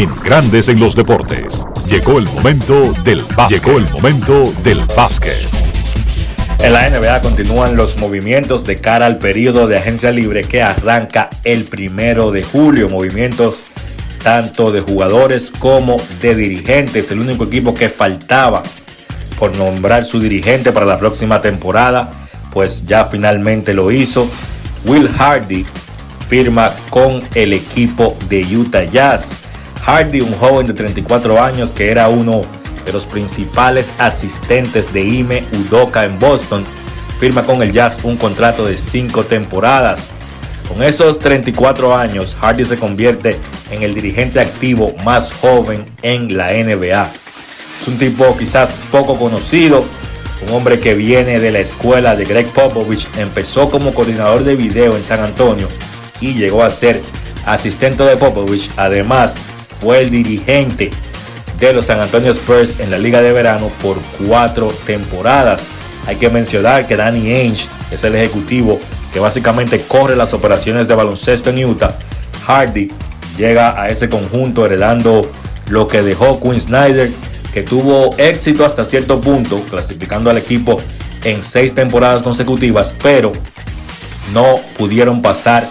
En Grandes en los Deportes, llegó el momento del básquet. Llegó el momento del básquet. En la NBA continúan los movimientos de cara al periodo de agencia libre que arranca el primero de julio. Movimientos tanto de jugadores como de dirigentes. El único equipo que faltaba por nombrar su dirigente para la próxima temporada, pues ya finalmente lo hizo. Will Hardy firma con el equipo de Utah Jazz. Hardy, un joven de 34 años que era uno de los principales asistentes de Ime Udoka en Boston, firma con el Jazz un contrato de 5 temporadas. Con esos 34 años, Hardy se convierte en el dirigente activo más joven en la NBA. Es un tipo quizás poco conocido, un hombre que viene de la escuela de Greg Popovich, empezó como coordinador de video en San Antonio y llegó a ser asistente de Popovich. Además, fue el dirigente de los San Antonio Spurs en la Liga de Verano por cuatro temporadas. Hay que mencionar que Danny Ainge es el ejecutivo que básicamente corre las operaciones de baloncesto en Utah. Hardy llega a ese conjunto heredando lo que dejó Quinn Snyder, que tuvo éxito hasta cierto punto, clasificando al equipo en seis temporadas consecutivas, pero no pudieron pasar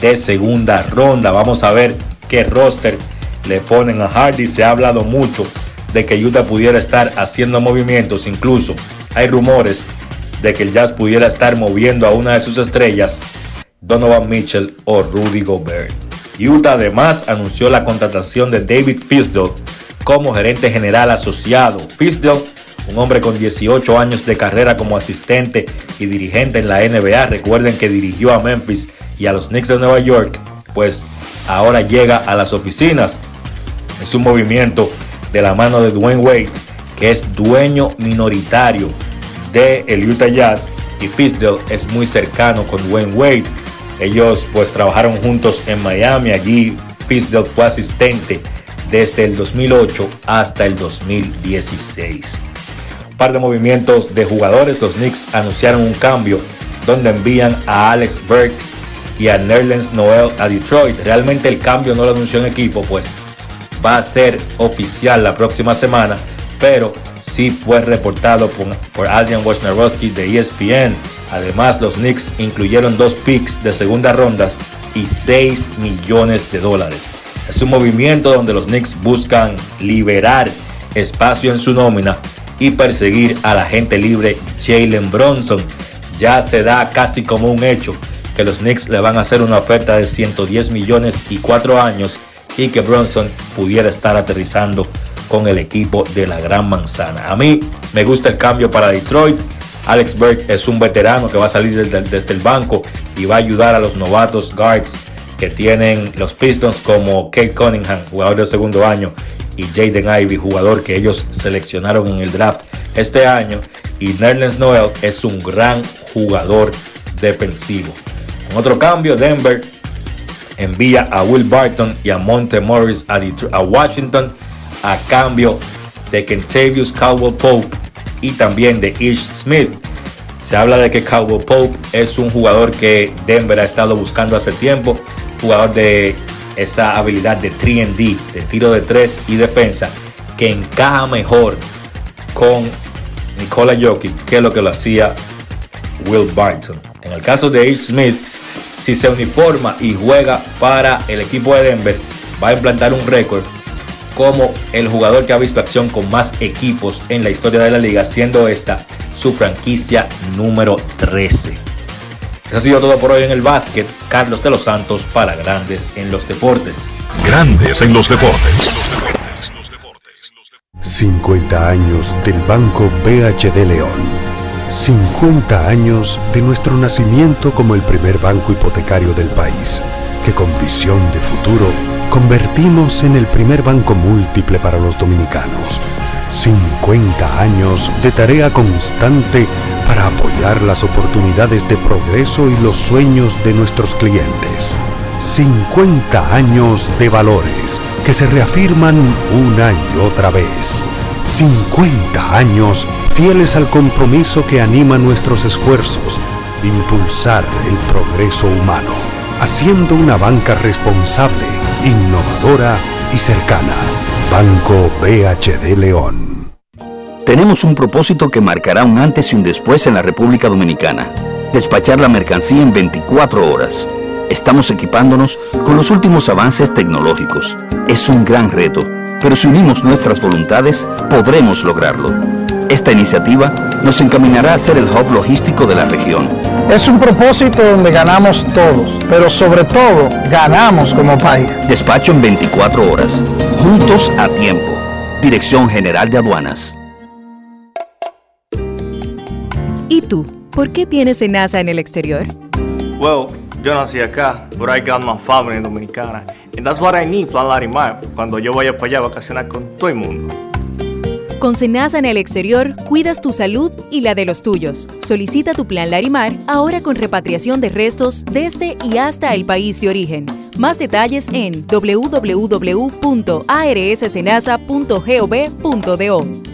de segunda ronda. Vamos a ver qué roster le ponen a Hardy. Se ha hablado mucho de que Utah pudiera estar haciendo movimientos. Incluso hay rumores de que el Jazz pudiera estar moviendo a una de sus estrellas, Donovan Mitchell o Rudy Gobert. Utah además anunció la contratación de David Fisdale como gerente general asociado. Fisdale, un hombre con 18 años de carrera como asistente y dirigente en la NBA, recuerden que dirigió a Memphis y a los Knicks de Nueva York, pues ahora llega a las oficinas es un movimiento de la mano de Dwayne Wade, que es dueño minoritario de el Utah Jazz y Fisdale es muy cercano con Dwayne Wade. Ellos pues trabajaron juntos en Miami, allí Fisdale fue asistente desde el 2008 hasta el 2016. Un par de movimientos de jugadores, los Knicks anunciaron un cambio donde envían a Alex Burks y a Nerlens Noel a Detroit. Realmente el cambio no lo anunció en equipo, pues va a ser oficial la próxima semana, pero sí fue reportado por, por Adrian Wojnarowski de ESPN. Además, los Knicks incluyeron dos picks de segunda ronda y 6 millones de dólares. Es un movimiento donde los Knicks buscan liberar espacio en su nómina y perseguir a la gente libre Jalen Bronson. Ya se da casi como un hecho que los Knicks le van a hacer una oferta de 110 millones y 4 años y que Bronson pudiera estar aterrizando con el equipo de la Gran Manzana. A mí me gusta el cambio para Detroit. Alex Berg es un veterano que va a salir desde, el banco y va a ayudar a los novatos guards que tienen los Pistons como Kate Cunningham, jugador de segundo año, y Jaden Ivey, jugador que ellos seleccionaron en el draft este año. Y Nerlens Noel es un gran jugador defensivo. Otro cambio, Denver envía a Will Barton y a Monte Morris a, Washington a cambio de Kentavious Caldwell Pope y también de Ish Smith. Se habla de que Cowboy Pope es un jugador que Denver ha estado buscando hace tiempo, jugador de esa habilidad de 3D, de tiro de 3 y defensa, que encaja mejor con Nikola Jokic que lo que lo hacía Will Barton. En el caso de H. Smith, si se uniforma y juega para el equipo de Denver, va a implantar un récord como el jugador que ha visto acción con más equipos en la historia de la liga, siendo esta su franquicia número 13. Eso ha sido todo por hoy en el básquet. Carlos de los Santos para Grandes en los Deportes. Grandes en los Deportes. 50 años del Banco BHD León. 50 años de nuestro nacimiento como el primer banco hipotecario del país, que con visión de futuro convertimos en el primer banco múltiple para los dominicanos. 50 años de tarea constante para apoyar las oportunidades de progreso y los sueños de nuestros clientes. 50 años de valores que se reafirman una y otra vez. 50 años fieles al compromiso que anima nuestros esfuerzos, impulsar el progreso humano, haciendo una banca responsable, innovadora y cercana. Banco BHD León. Tenemos un propósito que marcará un antes y un después en la República Dominicana. Despachar la mercancía en 24 horas. Estamos equipándonos con los últimos avances tecnológicos. Es un gran reto, pero si unimos nuestras voluntades, podremos lograrlo. Esta iniciativa nos encaminará a ser el hub logístico de la región. Es un propósito donde ganamos todos, pero sobre todo ganamos como país. Despacho en 24 horas, juntos a tiempo. Dirección General de Aduanas. ¿Y tú? ¿Por qué tienes NASA en el exterior? Well, yo nací acá, but I got my family dominicana. And that's what I need, Plan Larimar, cuando yo vaya para allá a vacacionar con todo el mundo. Con Senasa en el exterior, cuidas tu salud y la de los tuyos. Solicita tu plan Larimar ahora con repatriación de restos desde y hasta el país de origen. Más detalles en www.arssenasa.gov.do.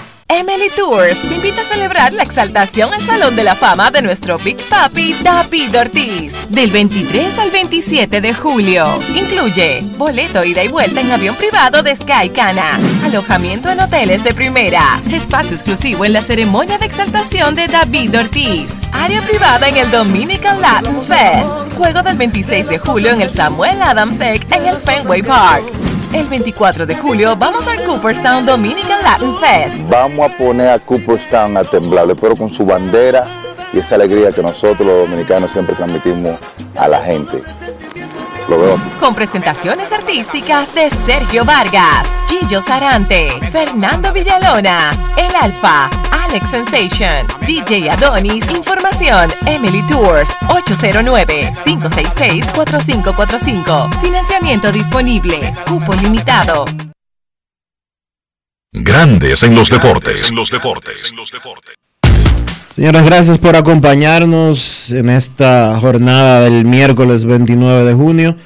Emily Tours te invita a celebrar la exaltación al Salón de la Fama de nuestro Big Papi David Ortiz del 23 al 27 de julio. Incluye boleto ida y vuelta en avión privado de Sky Cana, alojamiento en hoteles de primera, espacio exclusivo en la ceremonia de exaltación de David Ortiz, área privada en el Dominican Latin Fest, juego del 26 de julio en el Samuel Adams Deck en el Fenway Park. El 24 de julio vamos al Cooperstown Dominican Latin Fest. Vamos a poner a Cooperstown a temblar, pero con su bandera y esa alegría que nosotros los dominicanos siempre transmitimos a la gente. Lo veo aquí. Con presentaciones artísticas de Sergio Vargas, Gillo Sarante, Fernando Villalona, El Alfa, Alex Sensation, DJ Adonis, Información, Emily Tours, 809-566-4545. Financiamiento disponible, cupo limitado. Grandes en los deportes. En los deportes. Señoras, gracias por acompañarnos en esta jornada del miércoles 29 de junio.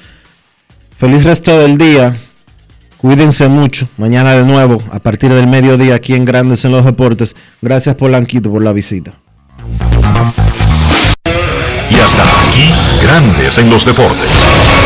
Feliz resto del día. Cuídense mucho. Mañana de nuevo, a partir del mediodía, aquí en Grandes en los Deportes. Gracias, Polanquito, por la visita. Y hasta aquí, Grandes en los Deportes.